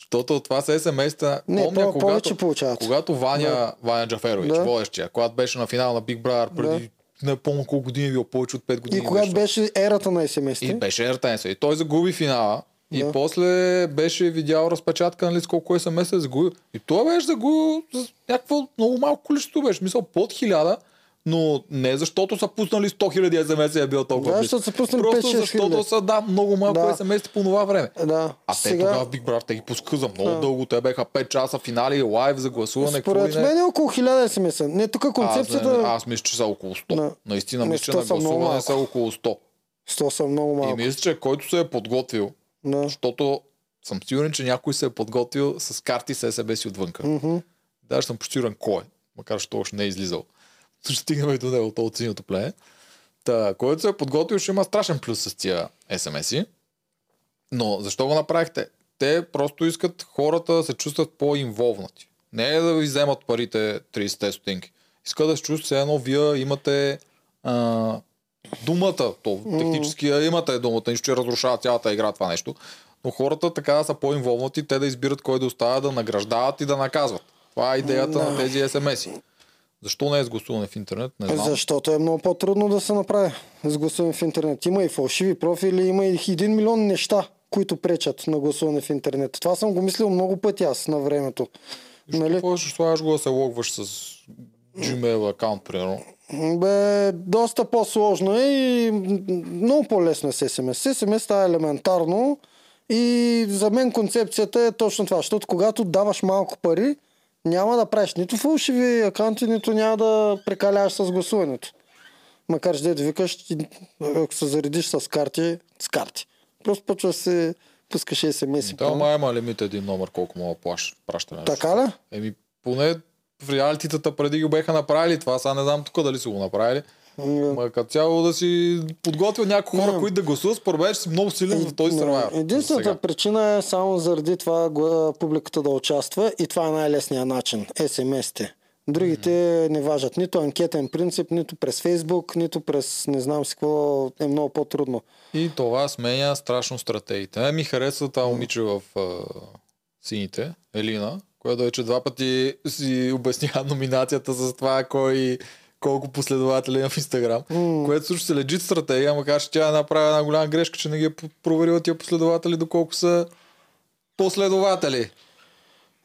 Защото това са смс-та. Не, Помня, по- когато, повече получават. когато Ваня, Да. Ваня Джаферович, Да. водещия, когато беше на финал на Big Brother преди не помня колко години, било повече от 5 години. И когато беше. беше ерата на смс-те. И беше ертенса. И той загуби финала. И Да. после беше видял разпечатка, нали, с колко смс е загубил. И той беше загубил с някакво много малко количество, беше мисъл под хиляда, но не защото са пуснали 100 хиляди смс и е бил толкова Да, защото са пуснали Просто 5-6 защото са да, много малко Да. смс по това време. Да. А те тогава в Big Brother те ги пускаха за много Да. дълго. Те беха 5 часа финали, лайв за гласуване. Според мен е около 1000 смс-а. Не, тук аз, концепцията... не, аз мисля, че са около 100. Да. Наистина Не, мисля, че 100 на гласуване са около 100. 100 са много малко. И мисля, че който се е подготвил, Да. защото съм сигурен, че някой се е подготвил с карти с СБ си отвънка. Мгм. Даже съм почти сигурен кой е, макар че още не е излизал. Ще стигнем и до него, то от синьото племе. Та, който се е подготвил, ще има страшен плюс с тия смс-и. Но защо го направихте? Те просто искат хората да се чувстват по-инволвнати. Не е да ви вземат парите 30 стотинки. Искат да се чувстват, все едно вие имате а, думата. То, технически имате думата, нищо, че разрушава цялата игра това нещо. Но хората така да са по-инволвнати, те да избират кой да оставя да награждават и да наказват. Това е идеята на тези смс-и. Защо не е с гласуване в интернет? Не знам. Защото е много по-трудно да се направи с гласуване в интернет. Има и фалшиви профили, има и един милион неща, които пречат на гласуване в интернет. Това съм го мислил много пъти аз на времето. Нали? Какво ще слагаш го да се логваш с Gmail акаунт, примерно? Бе, доста по-сложно е и много по-лесно е с SMS. С SMS става елементарно и за мен концепцията е точно това, защото когато даваш малко пари, няма да правиш нито фалшиви акаунти, нито няма да прекаляваш с гласуването. Макар че дето викаш, ако се заредиш с карти, с карти. Просто почва да се пускаш SMS. Да, ма има лимит един номер, колко мога да плаш, пращане. Така ли? Еми, поне в реалитетата преди го беха направили това, сега не знам тук дали са го направили. М, Ма като цяло да си подготвил някои хора, които да гласуват, според мен, че си много силен в този Не, сървайвер. Единствената Сега. причина е само заради това публиката да участва и това е най-лесният начин. СМС-те. Другите не важат нито анкетен принцип, нито през Фейсбук, нито през не знам си какво е много по-трудно. И това сменя страшно стратегиите. Не ми харесва това момиче в а, сините, Елина, която вече два пъти си обяснява номинацията за това кой колко последователи има в Инстаграм, М. което също се лежит стратегия, макар че тя направила една голяма грешка, че не ги е проверила тия последователи, доколко са последователи.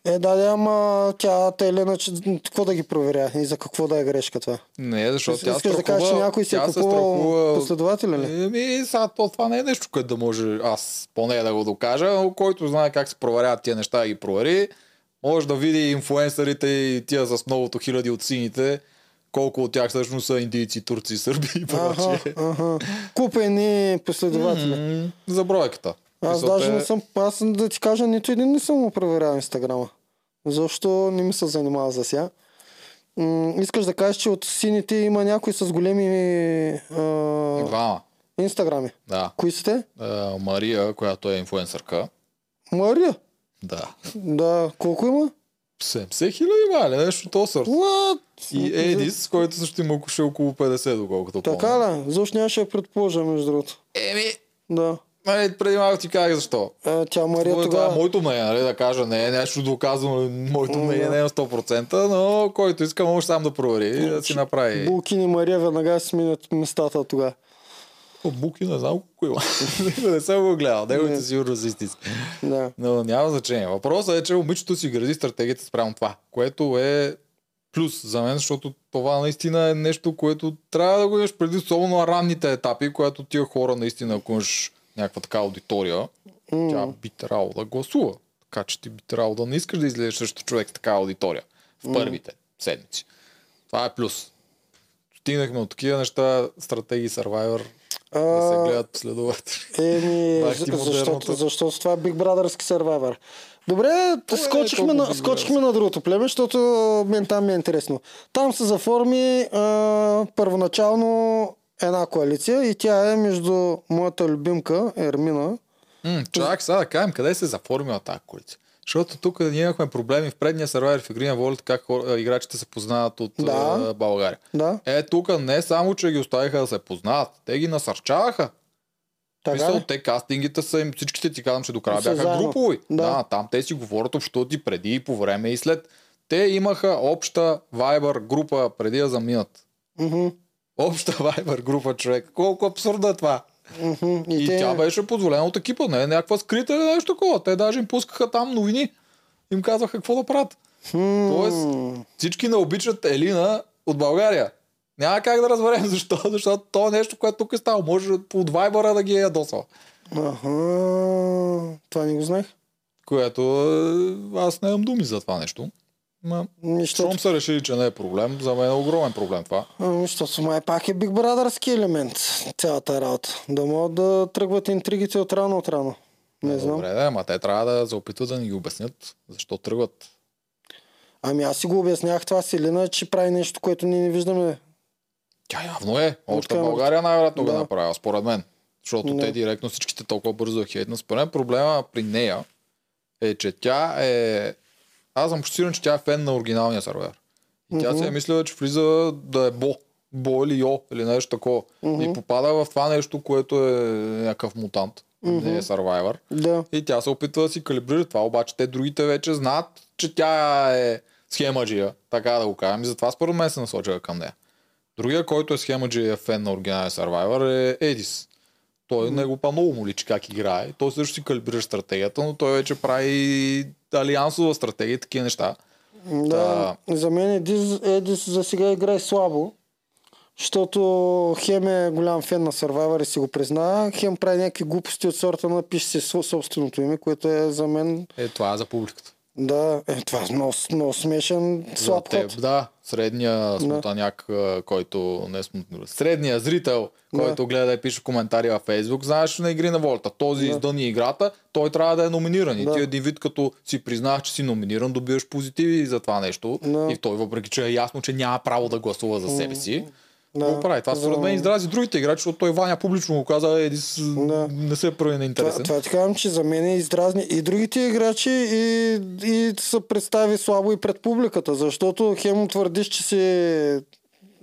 Е, да, да, ама тя Телена, че какво да ги проверя и за какво да е грешка това? Не, защото тя Искаш да кажеш, че страхува- някой си е купувал страхува- последователи ли? Еми, сега то, това не е нещо, което да може аз поне да го докажа, но който знае как се проверяват тия неща да ги провери, може да види инфуенсърите и тия с многото хиляди от сините, колко от тях всъщност са индийци, турци, сърби и прочие. аха. Купени последователи. М, За бройката. Аз Мисъл, даже те- не съм, аз да ти кажа, нито един не съм му проверял Инстаграма. Защо не ми се занимава за сега? М- искаш да кажеш, че от сините има някой с големи а, Двама. инстаграми. Да. Кои са те? А, Мария, която е инфуенсърка. Мария. Да. Да, колко има? 70 хиляди мали, нещо то сърт. What? И Едис, който също има ще около 50, доколкото помня. Така ли? Защо нямаше да предположа, между другото? Еми, Да. нали, преди малко ти казах защо. А, тя Мария Това, това е тогава... моето мнение, нали, да кажа, не е нещо доказано, моето мнение да. не е на 100%, но който иска може сам да провери и да си направи. Булкин и Мария веднага си сменят местата тогава. Буки не знам колко има. не съм го гледал, неговите Не. сигурно са истински. Да. Но няма значение. Въпросът е, че момичето си гради стратегията спрямо това, което е плюс за мен, защото това наистина е нещо, което трябва да го имаш преди, особено на ранните етапи, когато тия хора наистина, ако имаш някаква така аудитория, М. тя би трябвало да гласува. Така че ти би трябвало да не искаш да излезеш срещу човек с такава аудитория в първите седмици. Това е плюс. Стигнахме от такива неща, стратегии Survivor, да се А, гледат последователи. Еми, защото, защото това е Big Brotherски Survivor. Добре, е скочихме, толкова на, скочихме на другото племе, защото мен там ми е интересно. Там се заформи а, първоначално една коалиция и тя е между моята любимка Ермина. М, чак сега да кажем къде се заформила тази коалиция. Защото тук ние имахме проблеми в предния сервер в игри на волята, как хора, играчите се познават от Да. България. Да, Е, тук не само, че ги оставиха да се познават, те ги насърчаваха. така Мисъл, те кастингите са им, всичките ти казвам, че до края бяха заедно. групови. Да. Да. там те си говорят общото и преди, и по време, и след. Те имаха обща Viber група преди да заминат. Мгм, Обща Viber група, човек. Колко абсурдно е това. Мгм. И, те- тя беше позволена от екипа, не е някаква скрита или нещо такова. Те даже им пускаха там новини. Им казваха какво да правят. М, Тоест, всички не обичат Елина от България. Няма как да разберем защо, защото то е нещо, което тук е станало. Може от Viber да ги е ядосал. Аха, това не го знаех. Което е, аз не имам думи за това нещо. Ма, Нищо. щом са решили, че не е проблем, за мен е огромен проблем това. Ами, Защото май пак е Big Brotherски елемент цялата работа. Да могат да тръгват интригите от рано от рано. Не знам. Добре, да, ама те трябва да се опитват да ни ги обяснят защо тръгват. Ами аз си го обяснях това с Елина, че прави нещо, което ние не виждаме. Тя явно е. Още камерата. България най-вероятно го е направила, според мен. Защото Да. те директно всичките толкова бързо я хейтнат. Според мен проблема при нея е, че тя е... Аз съм сигурен, че тя е фен на оригиналния сервер. И тя си е мислила, че влиза да е Бо. Бо или Йо, или нещо такова. И попада в това нещо, което е някакъв мутант. Не е Survivor. Да. И тя се опитва да си калибрира това, обаче те другите вече знаят, че тя е схемаджия, така да го кажем. И затова според мен се насочила към нея. Другия, който е схемаджия фен на оригинален Survivor е Едис. Той не го па много му личи как играе. Той също си калибрира стратегията, но той вече прави алиансова стратегия и такива неща. Да. За мен Едис, Едис за сега играе слабо. Защото Хем е голям фен на Survivor и си го призна. Хем прави някакви глупости от сорта на пише си собственото име, което е за мен Е, това е за публиката. Да, е, това е много, много смешен За слаб теб, ход. да. Средния смутаняк, а, който не е средния зрител, който гледа и пише коментари във Фейсбук, знаеш на игри на волята. Този да. издъни играта, той трябва да е номиниран. И Да. ти един вид, като си признаваш, че си номиниран, добиваш позитиви за това нещо. Да. И той, въпреки че е ясно, че няма право да гласува за себе си, Да. го прави. Това според мен издрази другите играчи, защото той Ваня публично го каза, Едис Да. не се прави на Това, интересен. това ти казвам, че за мен е издразни и другите играчи и, и се представи слабо и пред публиката, защото хем твърдиш, че си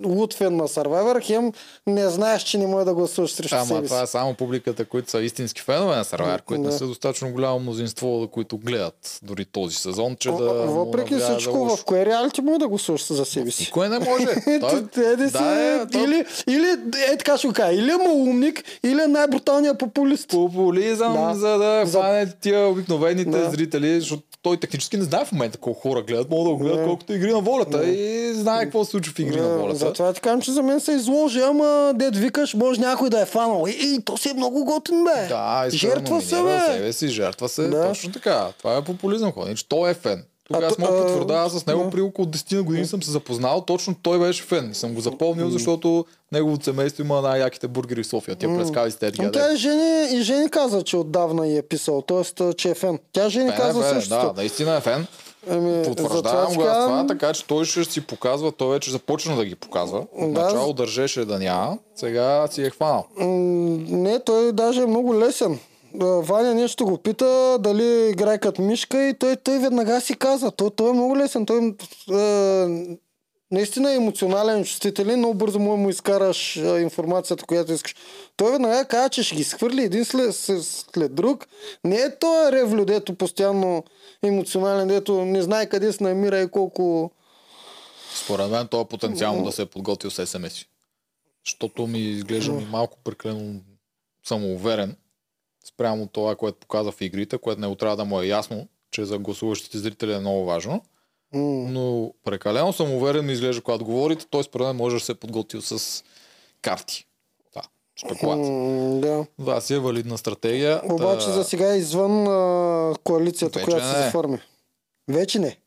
луд фен на Survivor, хем не знаеш, че не може да гласуваш срещу Ама себе си. това е само публиката, които са истински фенове на Сървайвер, които Да. не са достатъчно голямо мнозинство, които гледат дори този сезон, че да. О, му Въпреки всичко, лошо. в кое реалити може да гласуваш за себе си? Никой не може. Той... Да си, да, е, или, или, е така ще кажа, или е малумник, или е най-бруталният популист. Популизъм, Да. за да За- хване тия обикновените Да. зрители, защото той технически не знае в момента колко хора гледат, могат да го гледат Да. колкото игри на волята и знае какво се случва в игри на Да, волята. Затова ти казвам, че за мен се изложи, ама дед викаш, може някой да е фанал. И, и то си е много готин, бе. Да, Жертва се, бе. себе си, жертва се. Да. Точно така. Това е популизъм. Че той е фен. Тук А аз мога да а, потвърдя, с него да. при около 10 на години съм се запознал. Точно той беше фен. И съм го запомнил, защото неговото семейство има най-яките бургери в София. Тия прескави с тези Но тя и Жени, и Жени каза, че отдавна е писал, т.е. че е фен. Тя Жени каза Фен е, фен, същото. да, наистина е фен. Ами, Потвърждавам го аз това, така че той ще си показва, той вече започна да ги показва. Да. Начало държеше да няма, сега си е хванал. не, той даже е много лесен. Ваня нещо го пита, дали играе като мишка и той, той веднага си каза. Той, той е много лесен. Той е, наистина е емоционален, чувствителен, много бързо му, му изкараш а, информацията, която искаш. Той веднага каза, че ще ги схвърли един след, след, друг. Не е той ревлю, дето постоянно емоционален, дето не знае къде се намира и колко... Според мен той е потенциално да се е подготвил с СМС. Защото ми изглежда ми малко прекалено самоуверен спрямо това, което показва в игрите, което не трябва да му е ясно, че за гласуващите зрители е много важно. Но прекалено самоуверен ми изглежда, когато говорите, той според мен може да се е подготвил с карти. Да. Спекулация. Да. Това си е валидна стратегия. Обаче Та- за сега е извън а, коалицията, Вече която се не. заформи. Вече не.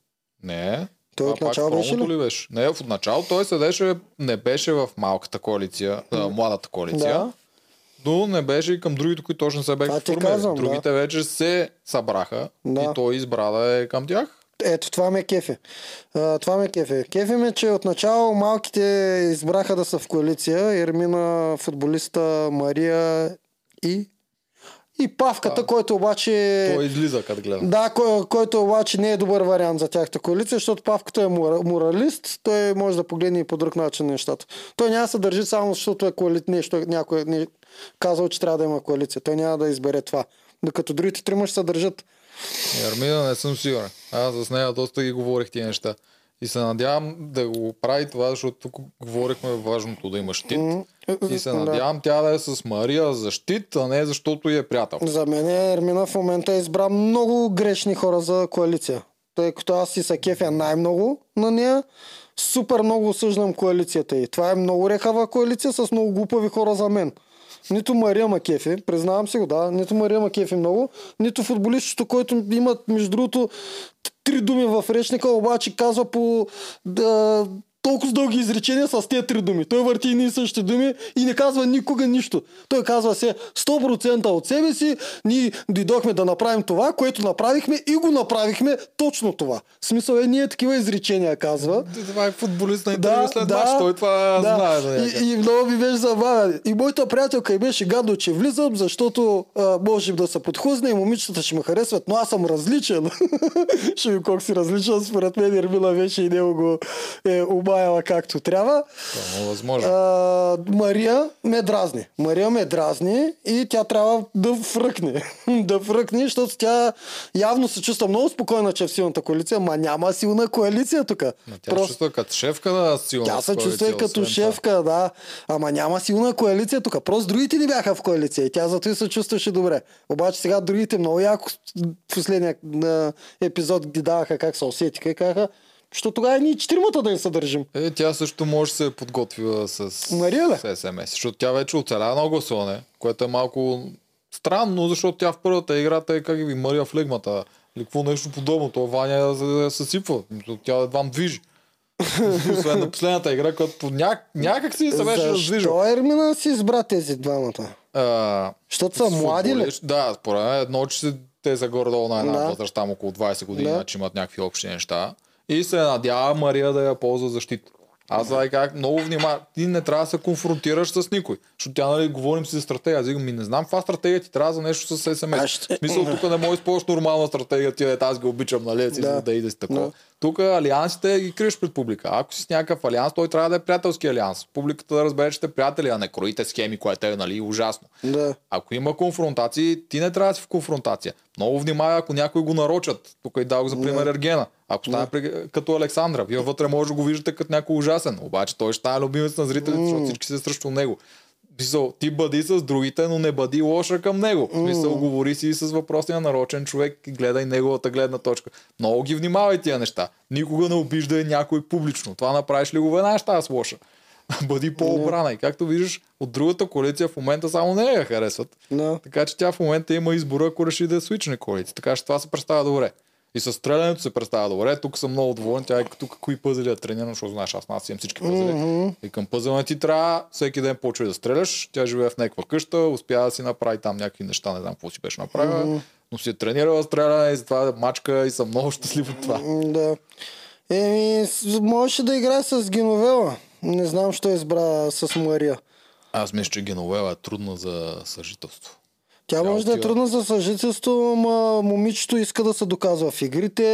Не. Той от начало беше промото ли беше? Не, в начало той седеше, не беше в малката коалиция, а, младата коалиция. Да. Но не беше и към другите, които точно се бяха формирали. казвам, да. Другите вече се събраха Да. и той избра да е към тях. Ето, това ме кефи. А, това ме кефи. Кефи ме, че отначало малките избраха да са в коалиция. Ермина, футболиста Мария и... И Павката, който обаче... Той излиза, като гледам. Да, кой, който обаче не е добър вариант за тяхта коалиция, защото Павката е мора- моралист, той може да погледне и по друг начин нещата. Той няма да се държи само защото е коали... нещо, някой не казал, че трябва да има коалиция. Той няма да избере това. Докато другите трима ще се държат. Ярмина не съм сигурен. Аз с нея доста ги говорих тия неща. И се надявам да го прави това, защото тук говорихме важното да има щит. И се Да. надявам тя да е с Мария за щит, а не защото и е приятел. За мен Ермина в момента избра много грешни хора за коалиция. Тъй като аз си се кефя най-много на нея, супер много осъждам коалицията и. Това е много рехава коалиция с много глупави хора за мен. Нито Мария Макефи, признавам си го, да, нито Мария Макефи много, нито футболистчето, който има, между другото, три думи в речника, обаче казва по да, толкова с дълги изречения с тези три думи. Той върти и и същи думи и не казва никога нищо. Той казва се 100% от себе си, ние дойдохме да направим това, което направихме и го направихме точно това. В смисъл е, ние такива изречения казва. Това е футболист на интервю след мач, той това знае. Да и, и много ми беше забавен. И моята приятелка и беше гадно, че влизам, защото а, може да се подхлъзне и момичетата ще ме харесват, но аз съм различен. ще ви колко си различен, според мен Ермила вече и него го е обаяла както трябва. Това е възможно. А, Мария ме дразни. Мария ме дразни и тя трябва да фръкне. да фръкне, защото тя явно се чувства много спокойна, че е в силната коалиция, ма няма силна коалиция тук. Тя се чувства като шефка на силна Тя се чувства като шефка, да. Ама няма силна коалиция тук. Просто другите не бяха в коалиция и тя зато и се чувстваше добре. Обаче сега другите много яко в последния епизод ги даваха как се усетиха и казаха, що тогава ние четиримата да не се държим. Е, тя също може да се подготвила с, бе? с СМС, защото тя вече оцеля на гласуване, което е малко странно, защото тя в първата играта е как ви Мария в лигмата. Или какво нещо подобно. То Ваня се съсипва. Тя едва движи. Освен на последната игра, като ня... някак си се беше раздвижил. Защо Ермина си избра тези двамата? А, Защото са млади ли? Да, според мен едно, че те са горе-долу на една Да. възраст, там около 20 години, Да. да. че имат някакви общи неща. И се надява Мария да я ползва защита. Аз да как много внимавам. Ти не трябва да се конфронтираш с никой. Защото тя, нали, говорим си за стратегия. Аз викам, ми не знам каква стратегия ти трябва за нещо с СМС. Аз ще- В смисъл, тук не можеш да използваш нормална стратегия, ти е, аз ги обичам, нали, си Да. да. да и да си такова. Да. Тук алиансите ги криеш пред публика. Ако си с някакъв алианс, той трябва да е приятелски алианс. Публиката да разбере, че сте приятели, а не кроите схеми, което е нали, ужасно. Да. Ако има конфронтации, ти не трябва да си в конфронтация. Много внимавай, ако някой го нарочат. Тук и дал за пример Ергена. Ако стане при, като Александра, вие вътре може да го виждате като някой ужасен. Обаче той ще стане любимец на зрителите, защото всички са срещу него. Смисъл, ти бъди с другите, но не бъди лоша към него. Смисъл, говори си с въпросния нарочен човек и гледай неговата гледна точка. Много ги внимавай тия неща. Никога не обиждай някой публично. Това направиш ли го ще аз лоша. Бъди по-обрана. И както виждаш, от другата коалиция в момента само не я харесват. Да. Така че тя в момента има избора, ако реши да свичне коалиция. Така че това се представя добре. И с стрелянето се представя добре. Тук съм много доволен. Тя е тук кои пъзели да тренира, защото знаеш, аз нас имам всички пъзели. Mm-hmm. И към пъзела ти трябва всеки ден почва да стреляш. Тя живее в някаква къща, успя да си направи там някакви неща, не знам какво си беше направила. Mm-hmm. Но си е тренирала стреляне и затова мачка и съм много щастлив от това. М, Да. Еми, можеше да играе с Геновела. Не знам, що избра с Мария. Аз мисля, че Геновела е трудна за съжителство. Тя може да е трудна за съжителство, но момичето иска да се доказва в игрите.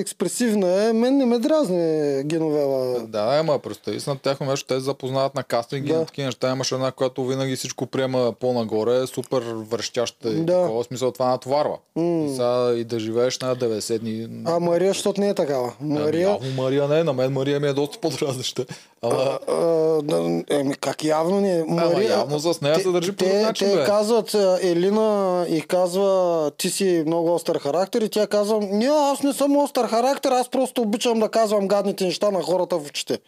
Експресивна е. Мен не ме дразни Геновела. Да, ама представи се на тяхно нещо, те запознават на кастинги Да. на такива неща. Имаше една, която винаги всичко приема по-нагоре, супер връщаща и Да. такова смисъл това натоварва. И, сега, и да живееш на 90 дни. А Мария, защото не е такава. Ами, Мария... Явно Мария не, на мен Мария ми е доста по-дразнеща. Ама, А, да, еми, как явно не е? ама явно с нея се държи по те, начин. те бе. казват, а, Елина и казва, ти си много остър характер и тя казва, не, аз не съм остър характер, аз просто обичам да казвам гадните неща на хората в очите.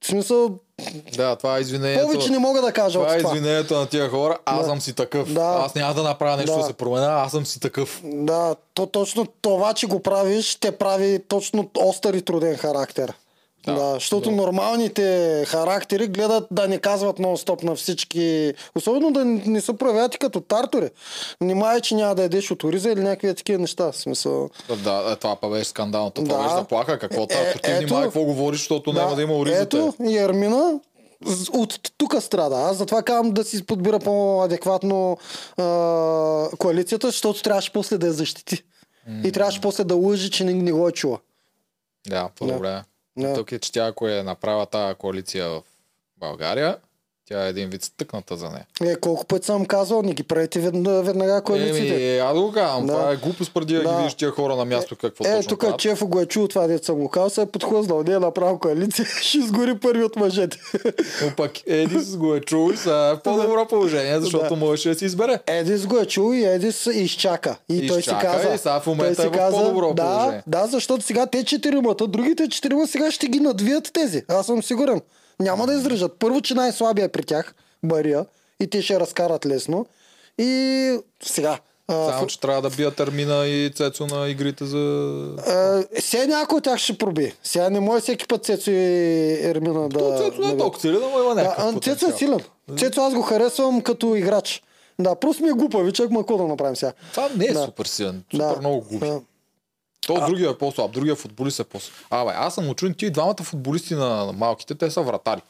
В смисъл, Да, това е извинението. Повече не мога да кажа това е извинението на тия хора. Аз Да. съм си такъв. Да. Аз няма да направя нещо да, Да. се променя. Аз съм си такъв. Да, то точно това, че го правиш, те прави точно остър и труден характер. Да. Да, защото Да. нормалните характери гледат да не казват нон-стоп на всички. Особено да не се проявяват като тартори. Внимай, че няма да ядеш от ориза или някакви такива неща. В смисъл. Да, е, това па беше скандално. Това Да. беше заплаха. Какво Е, е, Ти внимай какво говориш, защото няма да има ориза. Ето, и Ермина от тук страда. Аз затова казвам да си подбира по-адекватно а, коалицията, защото трябваше после да я защити. И трябваше после да лъжи, че не, не го е чула. Да, по-добре. Да. Тук е, че тя, ако е направила тази коалиция в България, тя е един вид стъкната за нея. Е, колко пъти съм казал, не ги правите веднага, веднага коалициите. Аз да го казвам, Да. това е глупост преди да, Да. ги видиш тия хора на място какво е, точно тук правят. Чефо го е чул това, дето съм го казал, се е подхлъзнал. Не е направил коалиция, ще изгори първи от мъжете. Но пък Едис го е чул и е в по-добро положение, защото Да. можеше да си избере. Едис го е чул и Едис изчака. И той си Изчака каза. и сега в момента той си е в по-добро да, положение. Да, защото сега те четиримата, другите четирима сега ще ги надвият тези. Аз съм сигурен. Няма да издържат. Първо, че най-слабия е при тях, Мария, и те ще разкарат лесно. И сега. Само, че трябва да бият термина и Цецо на игрите за... а, сега някой от тях ще проби. Сега не може всеки път Цецо и Ермина да... То Цецо не е толкова силен, но има някакъв а, Цецо е силен. Цецо аз го харесвам като играч. Да, просто ми е глупавичък, ма какво да направим сега? Това не е Да. супер силен. Супер Да. много глупи. Да. То другия е по-слаб, другия футболист е по-слаб. Абе, аз съм учен, тия двамата футболисти на малките, те са вратари.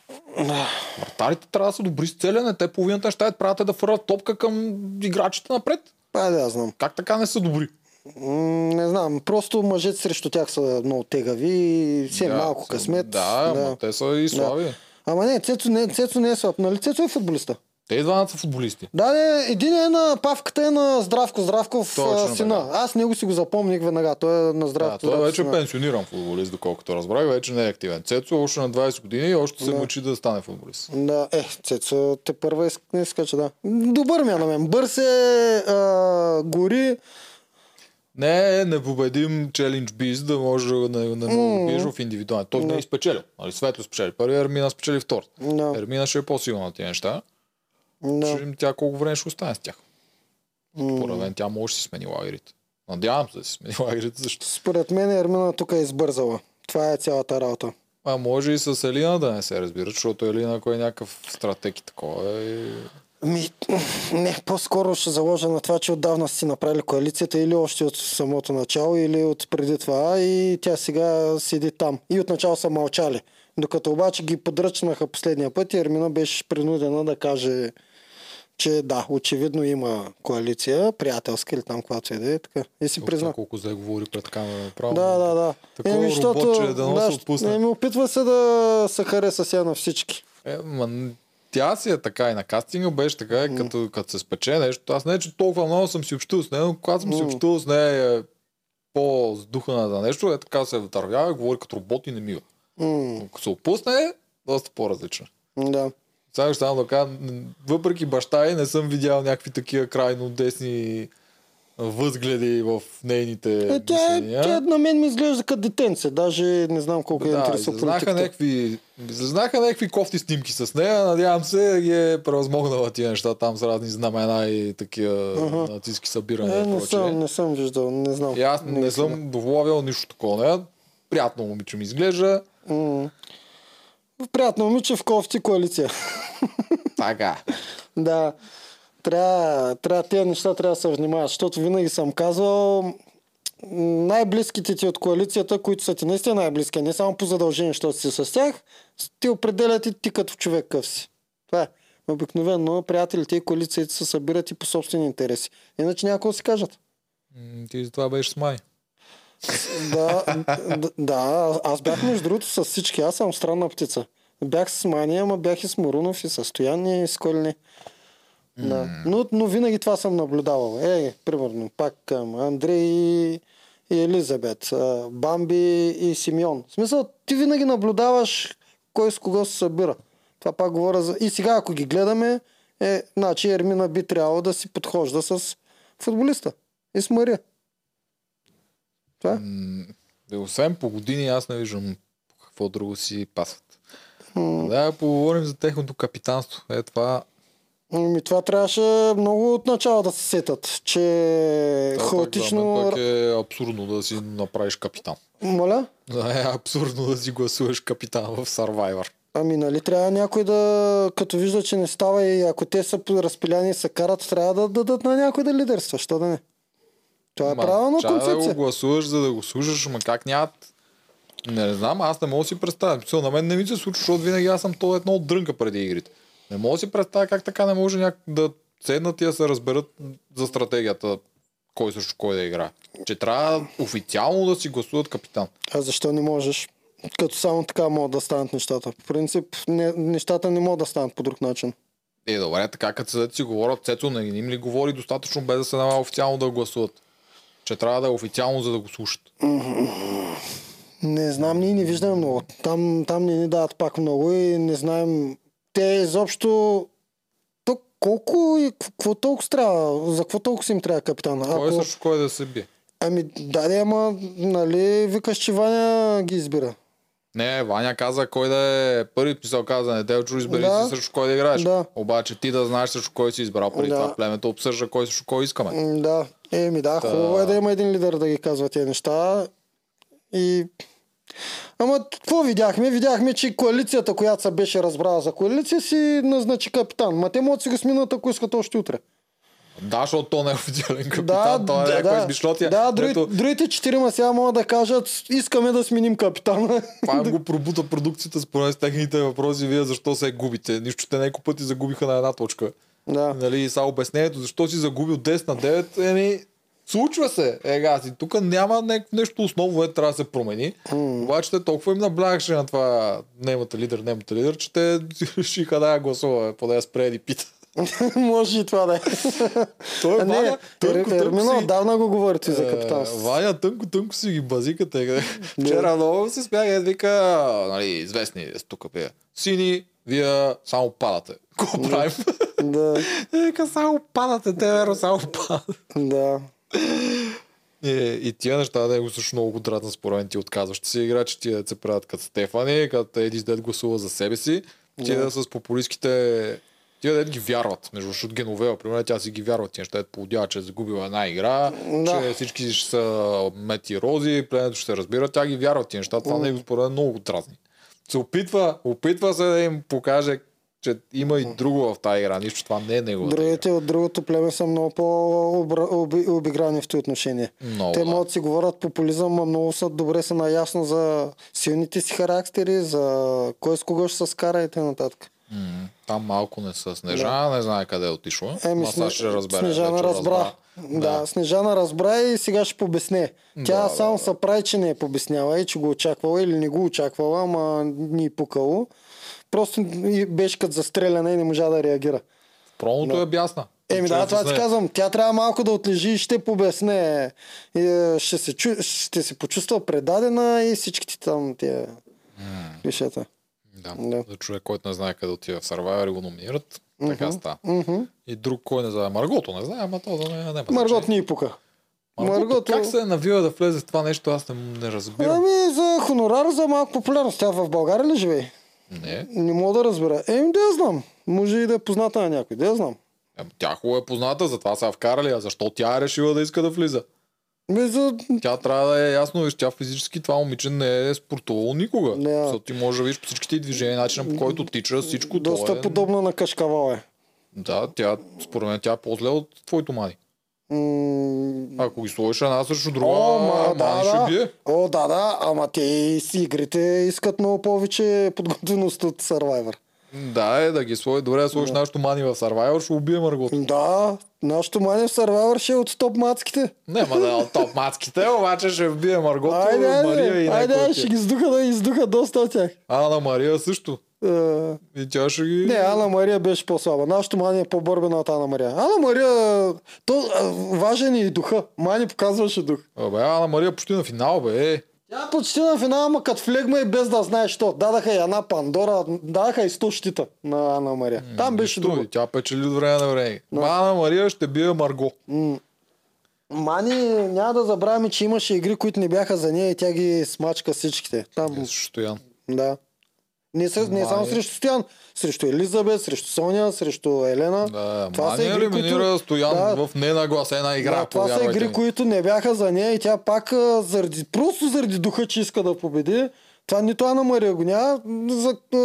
Вратарите трябва да са добри с целене, те половината ще правят да фърват топка към играчите напред. Айде, аз знам. Как така не са добри? Не знам, просто мъжете срещу тях са много тегави и си е Да, малко късмет. Да, ама те са и слаби. Ама не, Цецо не, Цецо не е слаб, нали? Цецо е футболиста. Те и двамата са футболисти. Да, не, един е на павката е на Здравко Здравков Точно сина. така. Аз него си го запомних веднага. Той е на Да, Здравко той Здравков вече е пенсиониран футболист, доколкото разбрах, вече не е активен. Цецо още на 20 години и още се Да. мъчи да стане футболист. Да, е, Цецо те първа иска, не иска, че да. Добър ми е на мен. Бърз е, а, гори. Не е непобедим челендж биз да може да не, не mm. в индивидуален. Той не е изпечелил. Нали, Светло спечели. Първият Ермина спечели втор. Да. Ермина ще е по-силна на тия неща. Да. Ще видим тя колко време ще остане с тях. Според мен тя може да си смени лагерите. Надявам се да си смени лагерите, защо? Според мен Ермина тук е избързала. Това е цялата работа. А може и с Елина да не се разбира, защото Елина, ако е някакъв стратег и такова, е... Ми, не, по-скоро ще заложа на това, че отдавна си направили коалицията или още от самото начало, или от преди това и тя сега седи там. И отначало са мълчали. Докато обаче ги подръчнаха последния път и Ермина беше принудена да каже, че да, очевидно има коалиция, приятелска или там каквато и да е, така. И си призна. Колко зле говори пред камера. Направо. Да, да, да. Такова роботче, да носи отпусне. Еми, опитва се да се хареса сега на всички. Е, ма, тя си е така и на кастинга беше така, mm. като, като се спече нещо. Аз не е, че толкова много съм си общил с нея, но когато съм си М. общил с нея е по-здухана за нещо, е така се вървява, говори като робот и не мива. М, Ако се опусне, е доста по-различна. да. Сега ще да кажа, въпреки баща й, не съм видял някакви такива крайно десни възгледи в нейните Е, тя, е, тя на мен ми изглежда като детенце. Даже не знам колко е Да, интересува излезнаха политиката. някакви, излезнаха някакви кофти снимки с нея. Надявам се, ги е превъзмогнала тия неща там с разни знамена и такива Ага. нацистски събирания. Е, и не съм, не съм виждал, не знам. И аз не, Не съм доловил нищо такова. Не? Приятно момиче ми изглежда. М. Приятно момиче в кофти коалиция. Така. да. Трябва, трябва, тези неща трябва да се внимават, защото винаги съм казвал най-близките ти от коалицията, които са ти наистина най-близки, не само по задължение, защото си с тях, ти определят и ти като човек къв си. Това е. Обикновено приятелите и коалициите се събират и по собствени интереси. Иначе някои си кажат. Ти за това беше с май. Да, да, аз бях между другото с всички. Аз съм странна птица. Бях с Мания, ама бях и с Морунов, и с Стоян, и с не. Да. Но, но винаги това съм наблюдавал. Е, примерно, пак към Андрей и, и Елизабет, Бамби и Симеон. В смисъл, ти винаги наблюдаваш кой с кого се събира. Това пак говоря за... И сега, ако ги гледаме, е, значи Ермина би трябвало да си подхожда с футболиста. И с Мария. Това е. М, Освен по години, аз не виждам какво друго си пасват. Да, поговорим за техното капитанство. Е това. Ами това трябваше много от начало да се сетят, че пък хаотично... мен пък е абсурдно да си направиш капитан. Моля? Да, е абсурдно да си гласуваш капитан в Survivor. Ами нали трябва някой да, като вижда, че не става и ако те са разпиляни и се карат, трябва да дадат на някой да лидерства. Що да не? Това е Ма, правилна трябва да концепция. го гласуваш, за да го слушаш, ма как нямат... Не знам, аз не мога да си представя. Мисъл, На мен не ми се случва, защото винаги аз съм то едно от дрънка преди игрите. Не мога да си представя как така не може няк... да седнат и да се разберат за стратегията кой срещу кой да играе. Че трябва официално да си гласуват капитан. А защо не можеш? Като само така могат да станат нещата. По принцип, не, нещата не могат да станат по друг начин. Е, добре, така като седят си говорят, Цецо не им ли говори достатъчно без да се налага официално да гласуват? Че трябва да е официално, за да го слушат. Не знам, ние не виждаме много. Там, там не ни дават пак много и не знаем. Те изобщо... То колко и какво толкова трябва? За какво толкова си им трябва капитана? Кой е срещу кой да се бие? Ами, да, ама, нали, викаш, че Ваня ги избира. Не, Ваня каза кой да е първи писал каза Неделчо, избери Да. си срещу кой да играеш. Да. Обаче ти да знаеш срещу кой си избрал преди Да. това племето обсъжда кой срещу кой искаме. Да, еми да, хубаво е да има един лидер да ги казва тези неща. И... Ама какво видяхме? Видяхме, че коалицията, която се беше разбрала за коалиция, си назначи капитан. Ма те могат да си го сменят, ако искат още утре. Да, защото то не е официален капитан, той е да, някаква да, измишлотия. да други, Ето, другите четирима сега могат да кажат, искаме да сменим капитана. това го пробута продукцията според с техните въпроси, вие защо се губите. Нищо те няколко пъти загубиха на една точка. Да. Нали, са обяснението, защо си загубил 10 на 9, еми, случва се. Ега си, тук няма не, нещо основно, което трябва да се промени. Mm. Обаче те толкова им наблягаше на това немата лидер, немата лидер, че те решиха да я гласува, поне да спре да пита. Може и това да е. Той не, Ваня, тънко, тънко си- отдавна го говорите за Е, капитанство. Ваня тънко, тънко си ги базикате. Вчера много се смях и вика, нали, известни е тук пея. Сини, вие само падате. Какво правим? Да, Е, Вика, само падате, те веро, само падате. да. И, и тия неща да го също много го дразна според мен ти отказващи си играчи, тия да се правят като Стефани, като Едис Дед гласува за себе си, тия да. с популистските Тия да ги вярват, между защото Геновева, примерно, тя си ги вярва тия неща, поводява, че е загубила една игра, Да. че всички ще са мети рози, пленето ще се разбира, тя ги вярва тия неща, това не е според много го дразни. Се опитва, опитва се да им покаже, че има и друго в тази игра, нищо това не е неговата игра. Другите от другото племе са много по-обиграни в това отношение. Много, Те да. могат да си говорят популизъм, а много са добре са наясно за силните си характери, за кой с кого ще се скара и т.н. Там малко не са. Снежана не знае къде е отишла. Еми, Ма сега Сне- ще разбере. Снежана вече разбра. Да. Снежана разбра и сега ще побесне. Тя Да, само да, се прави, че не е побесняла и че го очаквала или не го очаквала, ама ни е пукало. Просто беше като застреляна и не можа да реагира. Промото е бясна. Еми да, това ти казвам. Тя трябва малко да отлежи и ще побесне. И, е, ще, се, чу... ще се почувства предадена и всичките там тия клишета. Да. Да. За човек, който не знае къде отива в Survivor и го номинират. Така става. Мгм. И друг, кой не знае. Маргото не знае, ама то за нея няма Маргот ни пука. Маргото, Маргото- как се е навила да влезе в това нещо, аз не, не разбирам. Ами за хонорар, за малко популярност. Тя в България ли живее? Не. Не мога да разбера. Еми да я знам. Може и да е позната на някой. Да я знам. Ем, Тя хубаво е позната, затова са вкарали, а защо тя е решила да иска да влиза? Ами за... Тя трябва да е ясно, виж, тя физически това момиче не е спортувало никога. Не. Защото ти можеш да видиш по всичките движения, начина по който тича, всичко Доста това е... подобна на кашкавал е. Да, тя, според мен, тя е по-зле от твоето мани. М, Ако ги сложиш една срещу друга, О, ма, да, мани ще да. бие. О, да, да, ама те си игрите искат много повече подготвеност от Survivor. Да, е да ги сложи. Добре да сложиш нашото мани в Survivor, ще убие Маргото. Да, нашото мане в Survivor ще е от топ мацките. Няма да е от топ мацките, обаче ще вбие Маргото, Айде, Мария айде, и айде, някой ще ги издуха да издуха доста от тях. Ана Мария също. Е, И тя ще ги... Не, Ана Мария беше по-слаба. Нашото Мани е по-бърбена от Ана Мария. Ана Мария, то, а, важен е и духа. Мани показваше дух. Абе, Ана Мария почти на финал, бе. Е. Тя почти на финала, ама като флегма и без да знаеш що. Дадаха и една Пандора, дадаха и 100 щита на Ана Мария. Там беше друго. Тя печели от време на време. Ма Ана Мария ще бие Марго. Мани, няма да забравяме, че имаше игри, които не бяха за нея и тя ги смачка всичките. Там, Е, Стоян. да. Не, се, не само Май. срещу Стоян, срещу Елизабет, срещу Соня, срещу Елена. Да, Това са игри, които- Стоян Да. в ненагласена игра. да, това са игри, ми. които не бяха за нея и тя пак заради, просто заради духа, че иска да победи. Това нито Ана Мария го няма, за а,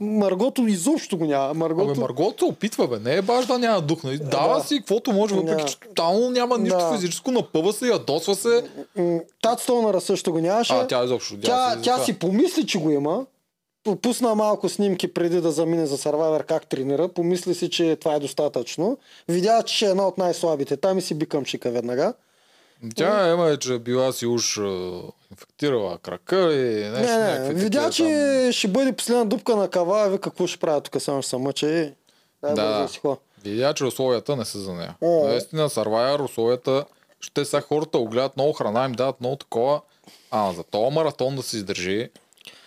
Маргото изобщо го няма. Маргото... Абе, Маргот се опитва, бе. Не е баш да няма дух. Нали? Дава Да. си каквото може, въпреки че тотално няма нищо Да. физическо, напъва се, ядосва се. Тат Стонъра също го нямаше. А, тя изобщо. Тя, тя това. си помисли, че го има. Пусна малко снимки преди да замине за Survivor как тренира. Помисли си, че това е достатъчно. Видя, че е една от най-слабите. Там и си бикам шика веднага. Тя има, е, че била си уж инфектирала крака и нещо. не, не, видя, че там. ще бъде последна дупка на кава. Вика, какво ще правя тук, само ще се мъча и... Дай Да. да си. Видя, че условията не са за нея. О. Наистина, Survivor, условията, ще са хората огледат много храна, им дават много такова. А за този маратон да се издържи,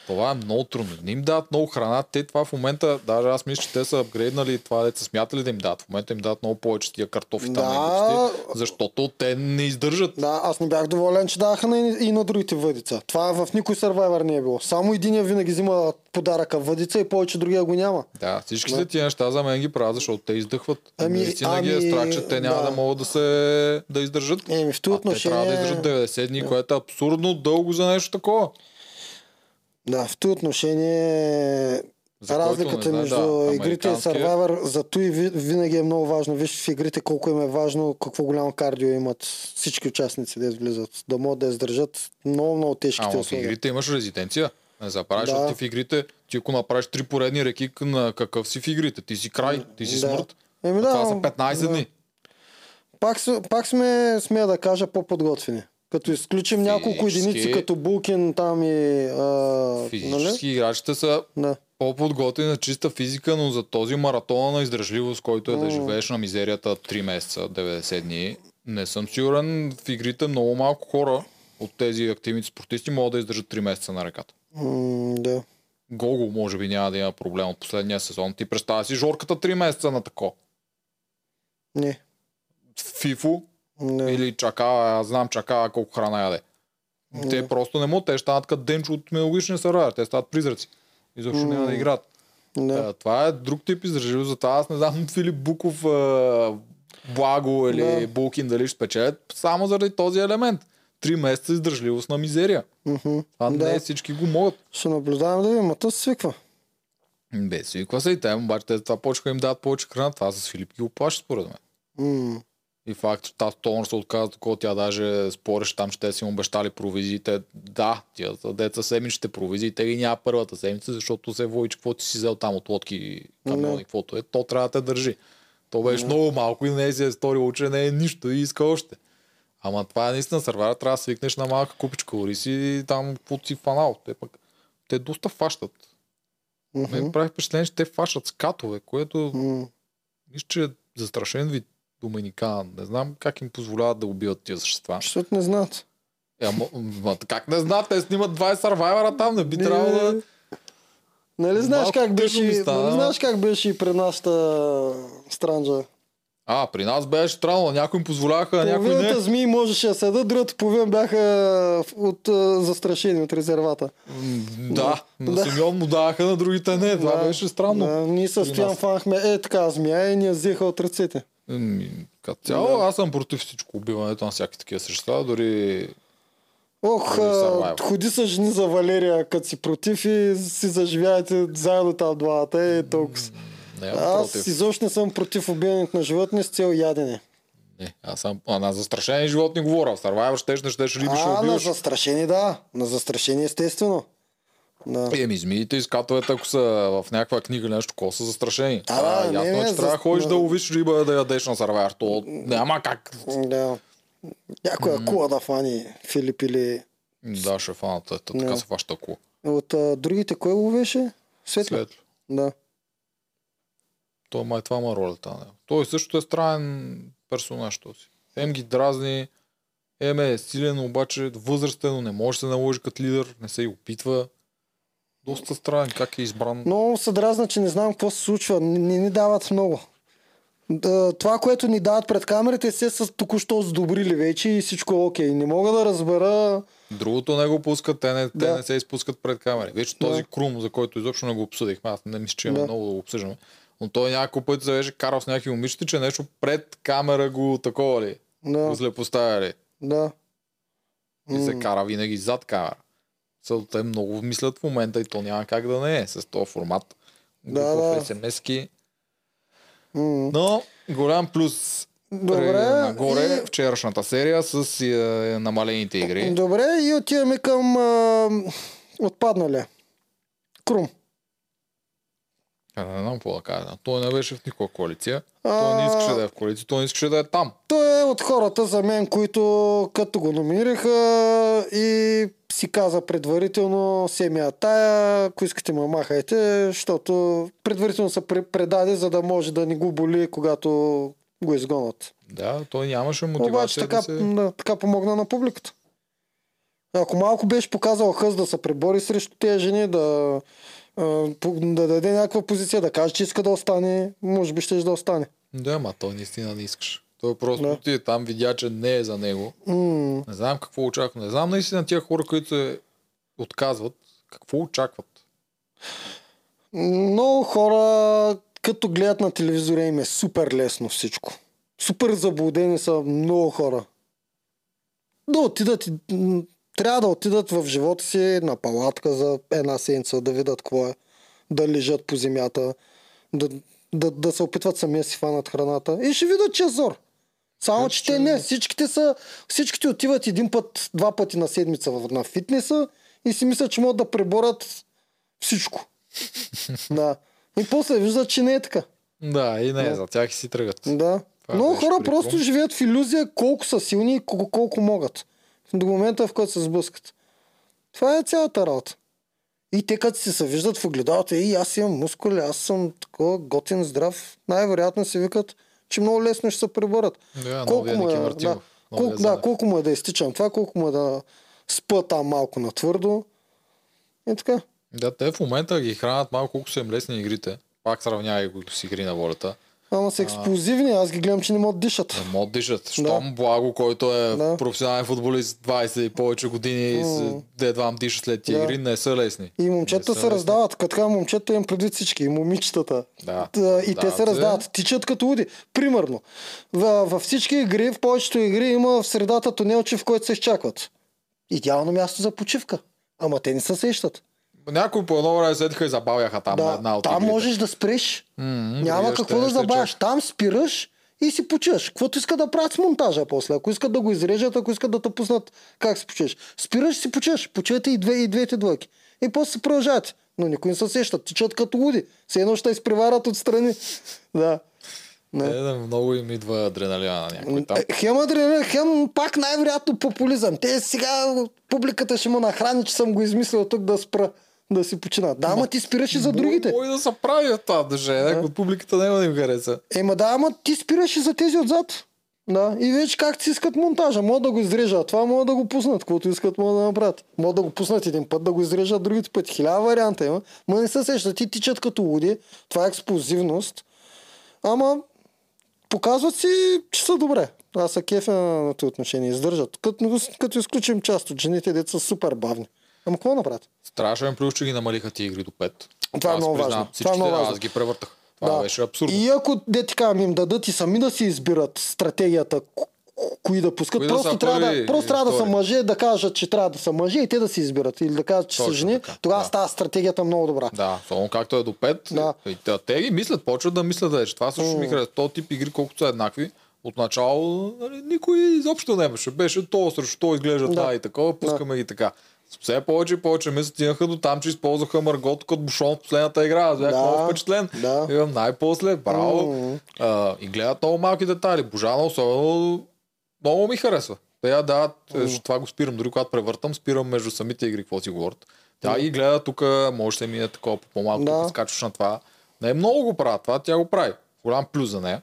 това е много трудно. Не им дават много храна. Те това в момента, даже аз мисля, че те са апгрейднали това, деца смятали да им дадат. В момента им дадат много повече тия картофи там, Да. глупости, защото те не издържат. Да, аз не бях доволен, че даха на и, на другите въдица. Това в никой Survivor не е било. Само единия винаги взима подаръка въдица и повече другия го няма. Да, всичките тия неща за мен ги правят, защото те издъхват. Ами, Наистина ги е ами, страх, че те няма да. да. могат да се да издържат. Еми, в това А те трябва да отношение... издържат 90 дни, което е абсурдно дълго за нещо такова. Да, в това отношение За разликата знае, между да, игрите и Survivor, за и ви- винаги е много важно. Виж в игрите колко им е важно, какво голямо кардио имат всички участници да влизат. Да могат да издържат много, много тежките Ама в игрите имаш резиденция. Не забравяш, Да. ти в игрите, ти ако направиш три поредни реки, на какъв си в игрите? Ти си край, ти си Да. смърт. Еми да, това са но- 15 да. дни. Пак, пак сме, смея да кажа, по-подготвени. Като изключим няколко единици, като Булкин там и... А, нали? Физически играчите са Да. по-подготвени на чиста физика, но за този маратон на издържливост, който е да живееш на мизерията 3 месеца, 90 дни, не съм сигурен в игрите много малко хора от тези активните спортисти могат да издържат 3 месеца на реката. М, да. Гого може би няма да има проблем от последния сезон. Ти представя си жорката 3 месеца на тако. Не. Фифо не. или чакава, аз знам чакава колко храна яде. Те просто не могат, те станат като денчо от миналогодишния сарайер, те стават призраци. Изобщо няма да играят. Да. Да. Това е друг тип издържливост, затова аз не знам Филип Буков, а, Благо или да. Булкин дали ще спечелят, само заради този елемент. Три месеца издържливост на мизерия. Мгм. Това Да. не всички го могат. Ще наблюдавам да видим, а то свиква. Бе, свиква се и те, обаче те това почнаха им дадат повече храна. Това с Филип ги оплаши според мен. М. И факт, че тази Тонър се отказа, докато тя даже спореше там, че те си му обещали провизиите. Да, тия деца седмичните провизии, те ги няма първата седмица, защото се води, че какво ти си взел там от лодки, камиони, каквото е, то трябва да те държи. То беше много малко и не си е сторило, че не е нищо и иска още. Ама това е наистина сървара, трябва да свикнеш на малка купичка ориз и там каквото си фанал. Те пък, те доста фащат. Мгм. Мен прави впечатление, че те фащат скатове, което М. мисля, че е застрашен вид доминикан. Не знам как им позволяват да убиват тия същества. Защото не знаят. Е, ама, ма, как не знаят? Те снимат 20 сарвайвера там, не би трябвало да... Нали знаеш как беше, нали знаеш как беше и при нашата странджа? А, при нас беше странно, някой им позволяваха, а някой не. змии можеше да седат, другата половина бяха от, а, застрашени от резервата. Да, на Да. Симеон му даваха, на другите не. Това Да. беше странно. Да, ние с Стоян фанахме е така змия и ни я взеха от ръцете. Като цяло, аз съм против всичко убиването на всяки такива същества, дори Ох, а, ходи с жени за Валерия, като си против и си заживявате заедно там двамата. Е, толкова. Не Аз против. изобщо не съм против убиването на животни с цел ядене. Не, аз съм а, на застрашени животни говоря. Survivor щеш, не щеш, ли би ще А, на убиваш. застрашени, да. На застрашени, естествено. Да. Еми, змиите и скатовете, ако са в някаква книга или нещо, такова са застрашени. А, да, А, не, ясно е, не, че трябва да за- ходиш да ловиш риба да ядеш на сървайер. То няма как. да. Някоя кула да фани Филип или... Да, ще фанат. Ето, така Да. се фаща кула. От а, другите, кой ловеше? Светло. След. Да. Той май това има ролята. Не. Той също е странен персонаж този. Ем ги дразни, Ем е силен, обаче възрастен, но не може да се наложи като лидер, не се и опитва. Доста странен как е избран. Много се дразна, че не знам какво се случва. Не, ни дават много. Това, което ни дават пред камерите, се са току-що сдобрили вече и всичко е окей. Не мога да разбера Другото не го пускат, те не, те Да. не се изпускат пред камери. Вече този Да. Крум, за който изобщо не го обсъдихме, аз не мисля, че има Да. много да го обсъждаме. Но той няколко пъти се беше карал с някакви момичета, че нещо пред камера го такова ли, Да, го злепоставя да. И се кара винаги зад камера. Са, те много мислят в момента и то няма как да не е с този формат. Да, да. SMS-ки. Но голям плюс Добре. нагоре и- вчерашната серия с е, намалените игри. Добре, и отиваме към а, отпадналия. Крум. А, не знам какво да кажа. Той не беше в никаква коалиция. А, Той не искаше да е в коалиция, той не искаше да е там. Той е от хората за мен, които като го номинираха и си каза предварително семия тая, ако искате ме махайте, защото предварително се пре- предаде, за да може да не го боли, когато го изгонят. Да, той нямаше мотивация Обаче така, да се... да, така помогна на публиката. Ако малко беше показал хъз да се пребори срещу тези жени, да, да даде някаква позиция, да каже, че иска да остане, може би ще да остане. Да, ма той наистина не искаше. Той просто Да. отиде там, видя, че не е за него. М, Не знам какво очаква. Не знам наистина тия хора, които се отказват, какво очакват. Много хора, като гледат на телевизора, им е супер лесно всичко. Супер заблудени са много хора. Да отидат, и- трябва да отидат в живота си на палатка за една седмица, да видят какво е. Да лежат по земята, да, да, да се опитват самия си фанат храната. И ще видят, че е зор. Само, че те не. Всичките, са, всичките отиват един път, два пъти на седмица на фитнеса и си мислят, че могат да преборят всичко. да. И после виждат, че не е така. Да, и не, Да. за тях и си тръгат. Да. Това Много хора при просто живеят в иллюзия колко са силни и колко, колко могат. До момента, в който се сблъскат. Това е цялата работа. И те като си се виждат в огледалата, и аз имам мускули, аз съм такова готин, здрав, най-вероятно си викат, че много лесно ще се преборят. Да, колко му е, да, колко, да, колко му е да изтичам това, колко му е да спа там малко на твърдо. И така. Да, те в момента ги хранят малко колко са им лесни игрите. Пак сравнявай го с игри на волята. Ама са експлозивни, аз ги гледам, че не могат да дишат. Не могат да дишат. Щом Благо, който е Да. професионален футболист 20 и повече години, М. с дедвам диша след тия Да. игри, не са лесни. И момчета се раздават. Като момчета имам предвид всички. И момичетата. Да. Та, и те Раздават се раздават. Тичат като луди. Примерно. В, във всички игри, в повечето игри има в средата тунелче, в който се изчакват. Идеално място за почивка. Ама те не се сещат. Някои по едно време седиха и забавяха там на да, една от там игрите. можеш да спреш. М, Няма какво да забавяш. Там спираш и си почиваш. Каквото искат да правят с монтажа после. Ако искат да го изрежат, ако искат да те пуснат как си почиваш. Спираш си почиваш. Почивате и, две, и двете двойки. И после се продължавате. Но никой не се сеща. Тичат като луди. Все едно ще изпреварят отстрани. Да. Не. Е, да, много им идва адреналина на някой там. Е, Хем адреналин, хем пак най-вероятно популизъм. Те сега публиката ще му нахрани, че съм го измислил тук да спра, да си почина. Да, ама ти спираш и за другите. Мой да се прави от това даже. Да. От публиката няма да им хареса. Ема да, ама ти спираш и за тези отзад. Да, и вече как си искат монтажа, могат да го изрежат, това могат да го пуснат, каквото искат могат да направят. Могат да го пуснат един път, да го изрежат другите пъти. Хиляда варианта има, ма не се сещат, ти тичат като луди, това е експлозивност, ама показват си, че са добре. Аз са кефа на това отношение, издържат. Като, като изключим част от жените, деца са супер бавни. Ама какво направят? Страшен плюс, че ги намалиха ти игри до 5. Това е Аз много признавам, важно. Това е Всичките, много важно. аз ги превъртах. Това беше абсурдно. И ако де ти казвам, им дадат и сами да си избират стратегията, ко- ко- кои да пускат, Кои да просто, са трябва да, просто трябва да са мъже, да кажат, че трябва да са мъже и те да си избират. Или да кажат, че са Точно жени. така, Тогава да. става стратегията много добра. Да, само както е до 5. Да. И те, те ги мислят, почват да мислят вече. Това също ми харесва. То тип игри, колкото са еднакви, отначало нали, никой изобщо не беше. Беше то срещу то изглежда Да. това и такова, пускаме ги така. Все повече и повече ми стигнаха до там, че използваха Маргот като бушон в последната игра. Аз бях Да, много впечатлен. да. Имам най-после, браво. М. А, и гледат много малки детайли. Божана особено много ми харесва. Те я дават, mm. това го спирам, дори когато превъртам, спирам между самите игри, какво си говорят. Тя ги гледа тук, може да се мине такова по по-малко, Да. скачваш на това. Не много го правят това, тя го прави. Голям плюс за нея.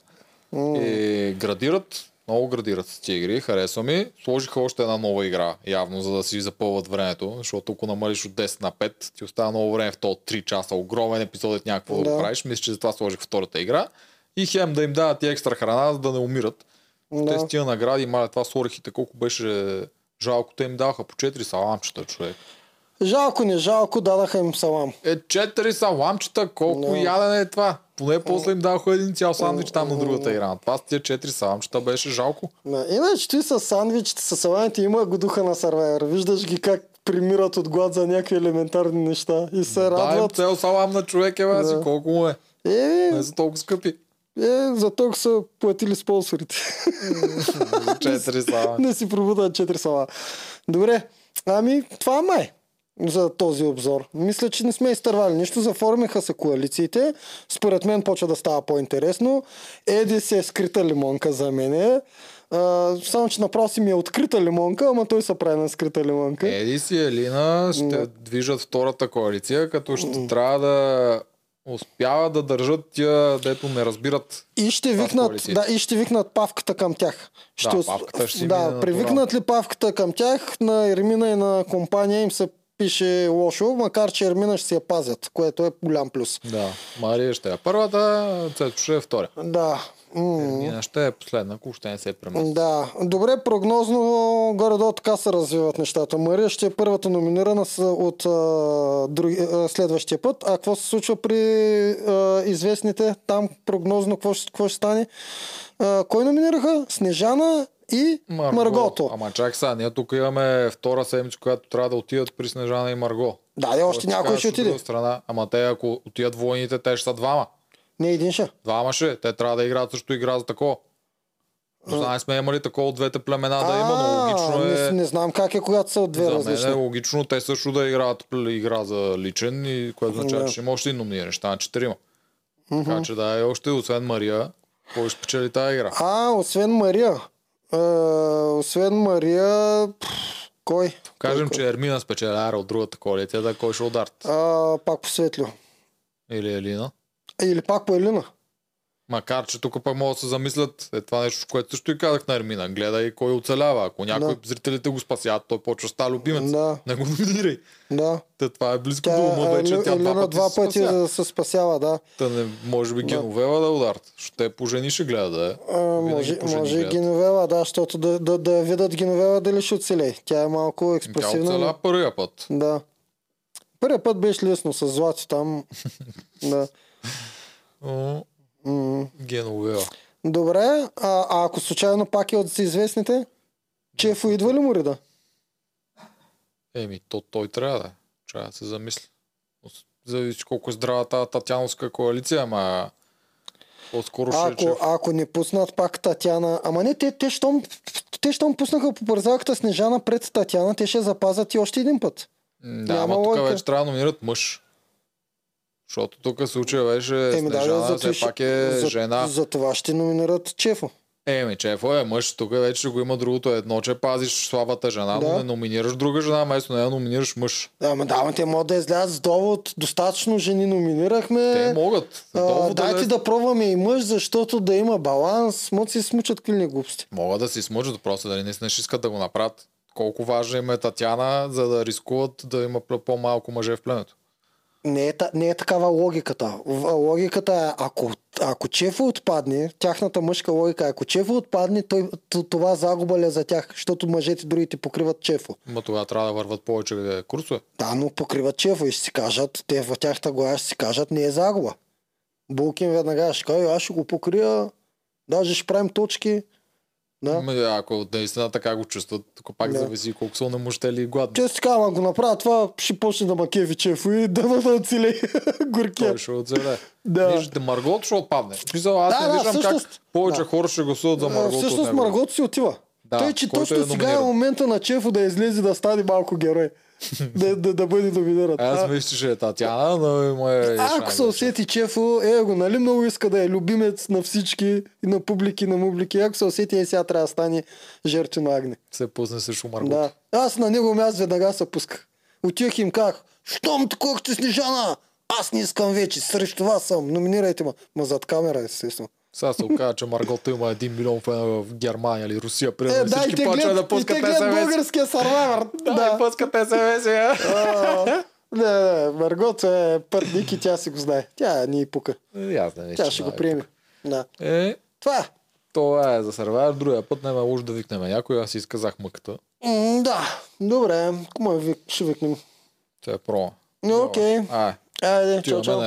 И градират, много градират с тези игри, харесва ми. Сложиха още една нова игра, явно, за да си запълват времето, защото ако намалиш от 10 на 5, ти остава много време в този 3 часа, огромен епизод, някакво да. да Да. правиш. Мисля, че затова сложих втората игра. И хем да им дадат и екстра храна, за да не умират. Да. Те с тия награди, маля, това с орехите, колко беше Жалко им даха по 4 саламчета, човек. Жалко, не жалко, дадаха им салам. Е, 4 саламчета, колко No. ядене е това? Поне после им даха един цял сандвич там на другата игра. Това с тия 4 саламчета беше жалко. Да. Иначе ти с сандвичите, с саламите има го духа на Survivor. Виждаш ги как примират от глад за някакви елементарни неща и се им радват. цел салам на човек, е, бе, си, Да. колко му е. Е, Не са толкова скъпи. е, за толкова са платили спонсорите. 4 салам. не си пробутат 4 сала. Добре, ами това май за този обзор. Мисля, че не сме изтървали нищо. Заформиха се коалициите. Според мен почва да става по-интересно. Еди се е скрита лимонка за мен. А, само, че направо си ми е открита лимонка, ама той се прави на скрита лимонка. Еди си Елина ще Да. движат втората коалиция, като ще трябва да успява да държат тия, дето не разбират. И ще викнат, да, и ще викнат павката към тях. Ще Да, павката ще да, привикнат ли павката към тях, на Ермина и на компания им се пише лошо, макар че Ермина ще си я пазят, което е голям плюс. Да, Мария ще е първата, Цецо ще е втора. Да. М, Нина ще е последна, ако ще не се премести. Да, добре, прогнозно горе-долу така се развиват нещата. Мария ще е първата номинирана от а, други, а, следващия път. А какво се случва при а, известните там прогнозно, какво ще, какво ще стане? А, кой номинираха? Снежана и Марго. Маргото. Ама чак сега, ние тук имаме втора седмица, която трябва да отидат при Снежана и Марго. Да, и още някой ще от отиде. Страна, ама те, ако отидат войните, те ще са двама. Не един ще. Двама ще. Те трябва да играят също игра за такова. Не знам, сме имали такова от двете племена да има, но логично не, е... не знам как е, когато са от две За мен различни. е логично те също да играят игра за личен, и което означава, Да. че ще има още един номиниран, ще четирима. Така че да е още, освен Мария, кой ще спечели тази игра? А, освен Мария. А, освен Мария... Кой? Кажем, кой, че Ермина спечеляра от другата коалиция, да кой ще ударт? А, пак по Светлио. Или Елина? Или пак по Елина. Макар, че тук пък могат да се замислят, е това нещо, което също и казах на Ермина. Гледай кой оцелява. Ако някой Да. зрителите го спасят, той почва да става любимец. Да, Не го номинирай. да. Та, това е близко Тя, до ума вече. Тя два пъти, два се пъти спася. да се спасява, да. Та не, може би Геновева да ударят. Ще те по жени ще гледа да е. А, може, може и гледат. Геновева, да, защото да, да, да видят Геновева дали ще оцелее. Тя е малко Тя експресивна. оцеля но- първия път. Да. Първият път беше лесно с Злати там. да. М. Геновева. Добре, а, а ако случайно пак е от известните? Чефо идва ли му реда? Еми, то той трябва да е. Трябва да се замисли. Зависи колко е здрава тази Татяновска коалиция, ама по-скоро ще е. Ако, ако не пуснат пак Татяна... Ама не, те, те, щом, те щом пуснаха по бързалката Снежана пред Татяна, те ще запазят и още един път. Да, няма ама тук вече трябва да номинират мъж. Защото тук случая беше Еми, да, Снежана, за, все пак е за, жена. За това ще номинират Чефо. Еми, чефо е мъж, тук вече го има другото едно, че пазиш слабата жена, но Да. не номинираш друга жена, вместо нея номинираш мъж. Ама да, ама те могат да излязат с довод. Достатъчно жени номинирахме. Те могат. А, дайте е- да пробваме и мъж, защото да има баланс. Могат да си смучат клини глупости. Могат да си смучат, просто дали наистина ще искат да го направят. Колко важна им е Татяна, за да рискуват да има по-малко мъже в племето. Не е, не е такава логиката. Логиката е, ако, ако Чефо отпадне, тяхната мъжка логика е, ако Чефо отпадне, той, това загуба ли е за тях, защото мъжете другите покриват Чефо. Ма тогава трябва да върват повече курсове. Да, но покриват Чефо и ще си кажат, те в тяхната глава ще си кажат, не е загуба. Булкин веднага ще каже, аз ще го покрия, даже ще правим точки. Да. Ами, ако наистина така го чувстват, тук пак Да. зависи колко са намущели и гладни. Си така, ама го направят това, ще почне да макеви Чефо и да да оцелее горкия. Той ще оцеле. Да. Виждате, Маргот ще отпадне. Смисъл, аз Да, не да, виждам всъщност- как повече да. хора ще гласуват за Маргот. от Всъщност. Маргот си отива. Да, Той, че точно е сега е момента на Чефо да излезе да стане малко герой. Да, да, да бъде номиниран. Аз мисля, че е Татяна, но има е ако се усети Чефо, е го, нали много иска да е любимец на всички, и на публики, на мублики. Ако се усети, е сега трябва да стане жертвено агне. се пусне срещу Маргот. Да. Аз на него място веднага се пусках. Отивах им как, щом такова Снежана, аз не искам вече, срещу вас съм, номинирайте ме. Ма зад камера, естествено. Сега се оказа, че Маргот има 1 милион фена в Германия или Русия. Е, Примерно да, и всички те почват да и те пускат гледат българския сървайвър. Да, да. пускат СМС. А, Не, не, Маргот е пътник и тя си го знае. Тя ни пука. Ясно, не Тя ще го приеме. Да. Е, Това е. Това е за Survivor. Другия път няма лошо да викнем някой. Аз си изказах мъката. М, да, добре. Кому е вик... ще викнем? Това е про. Окей. Ай, Айде, чао, чао.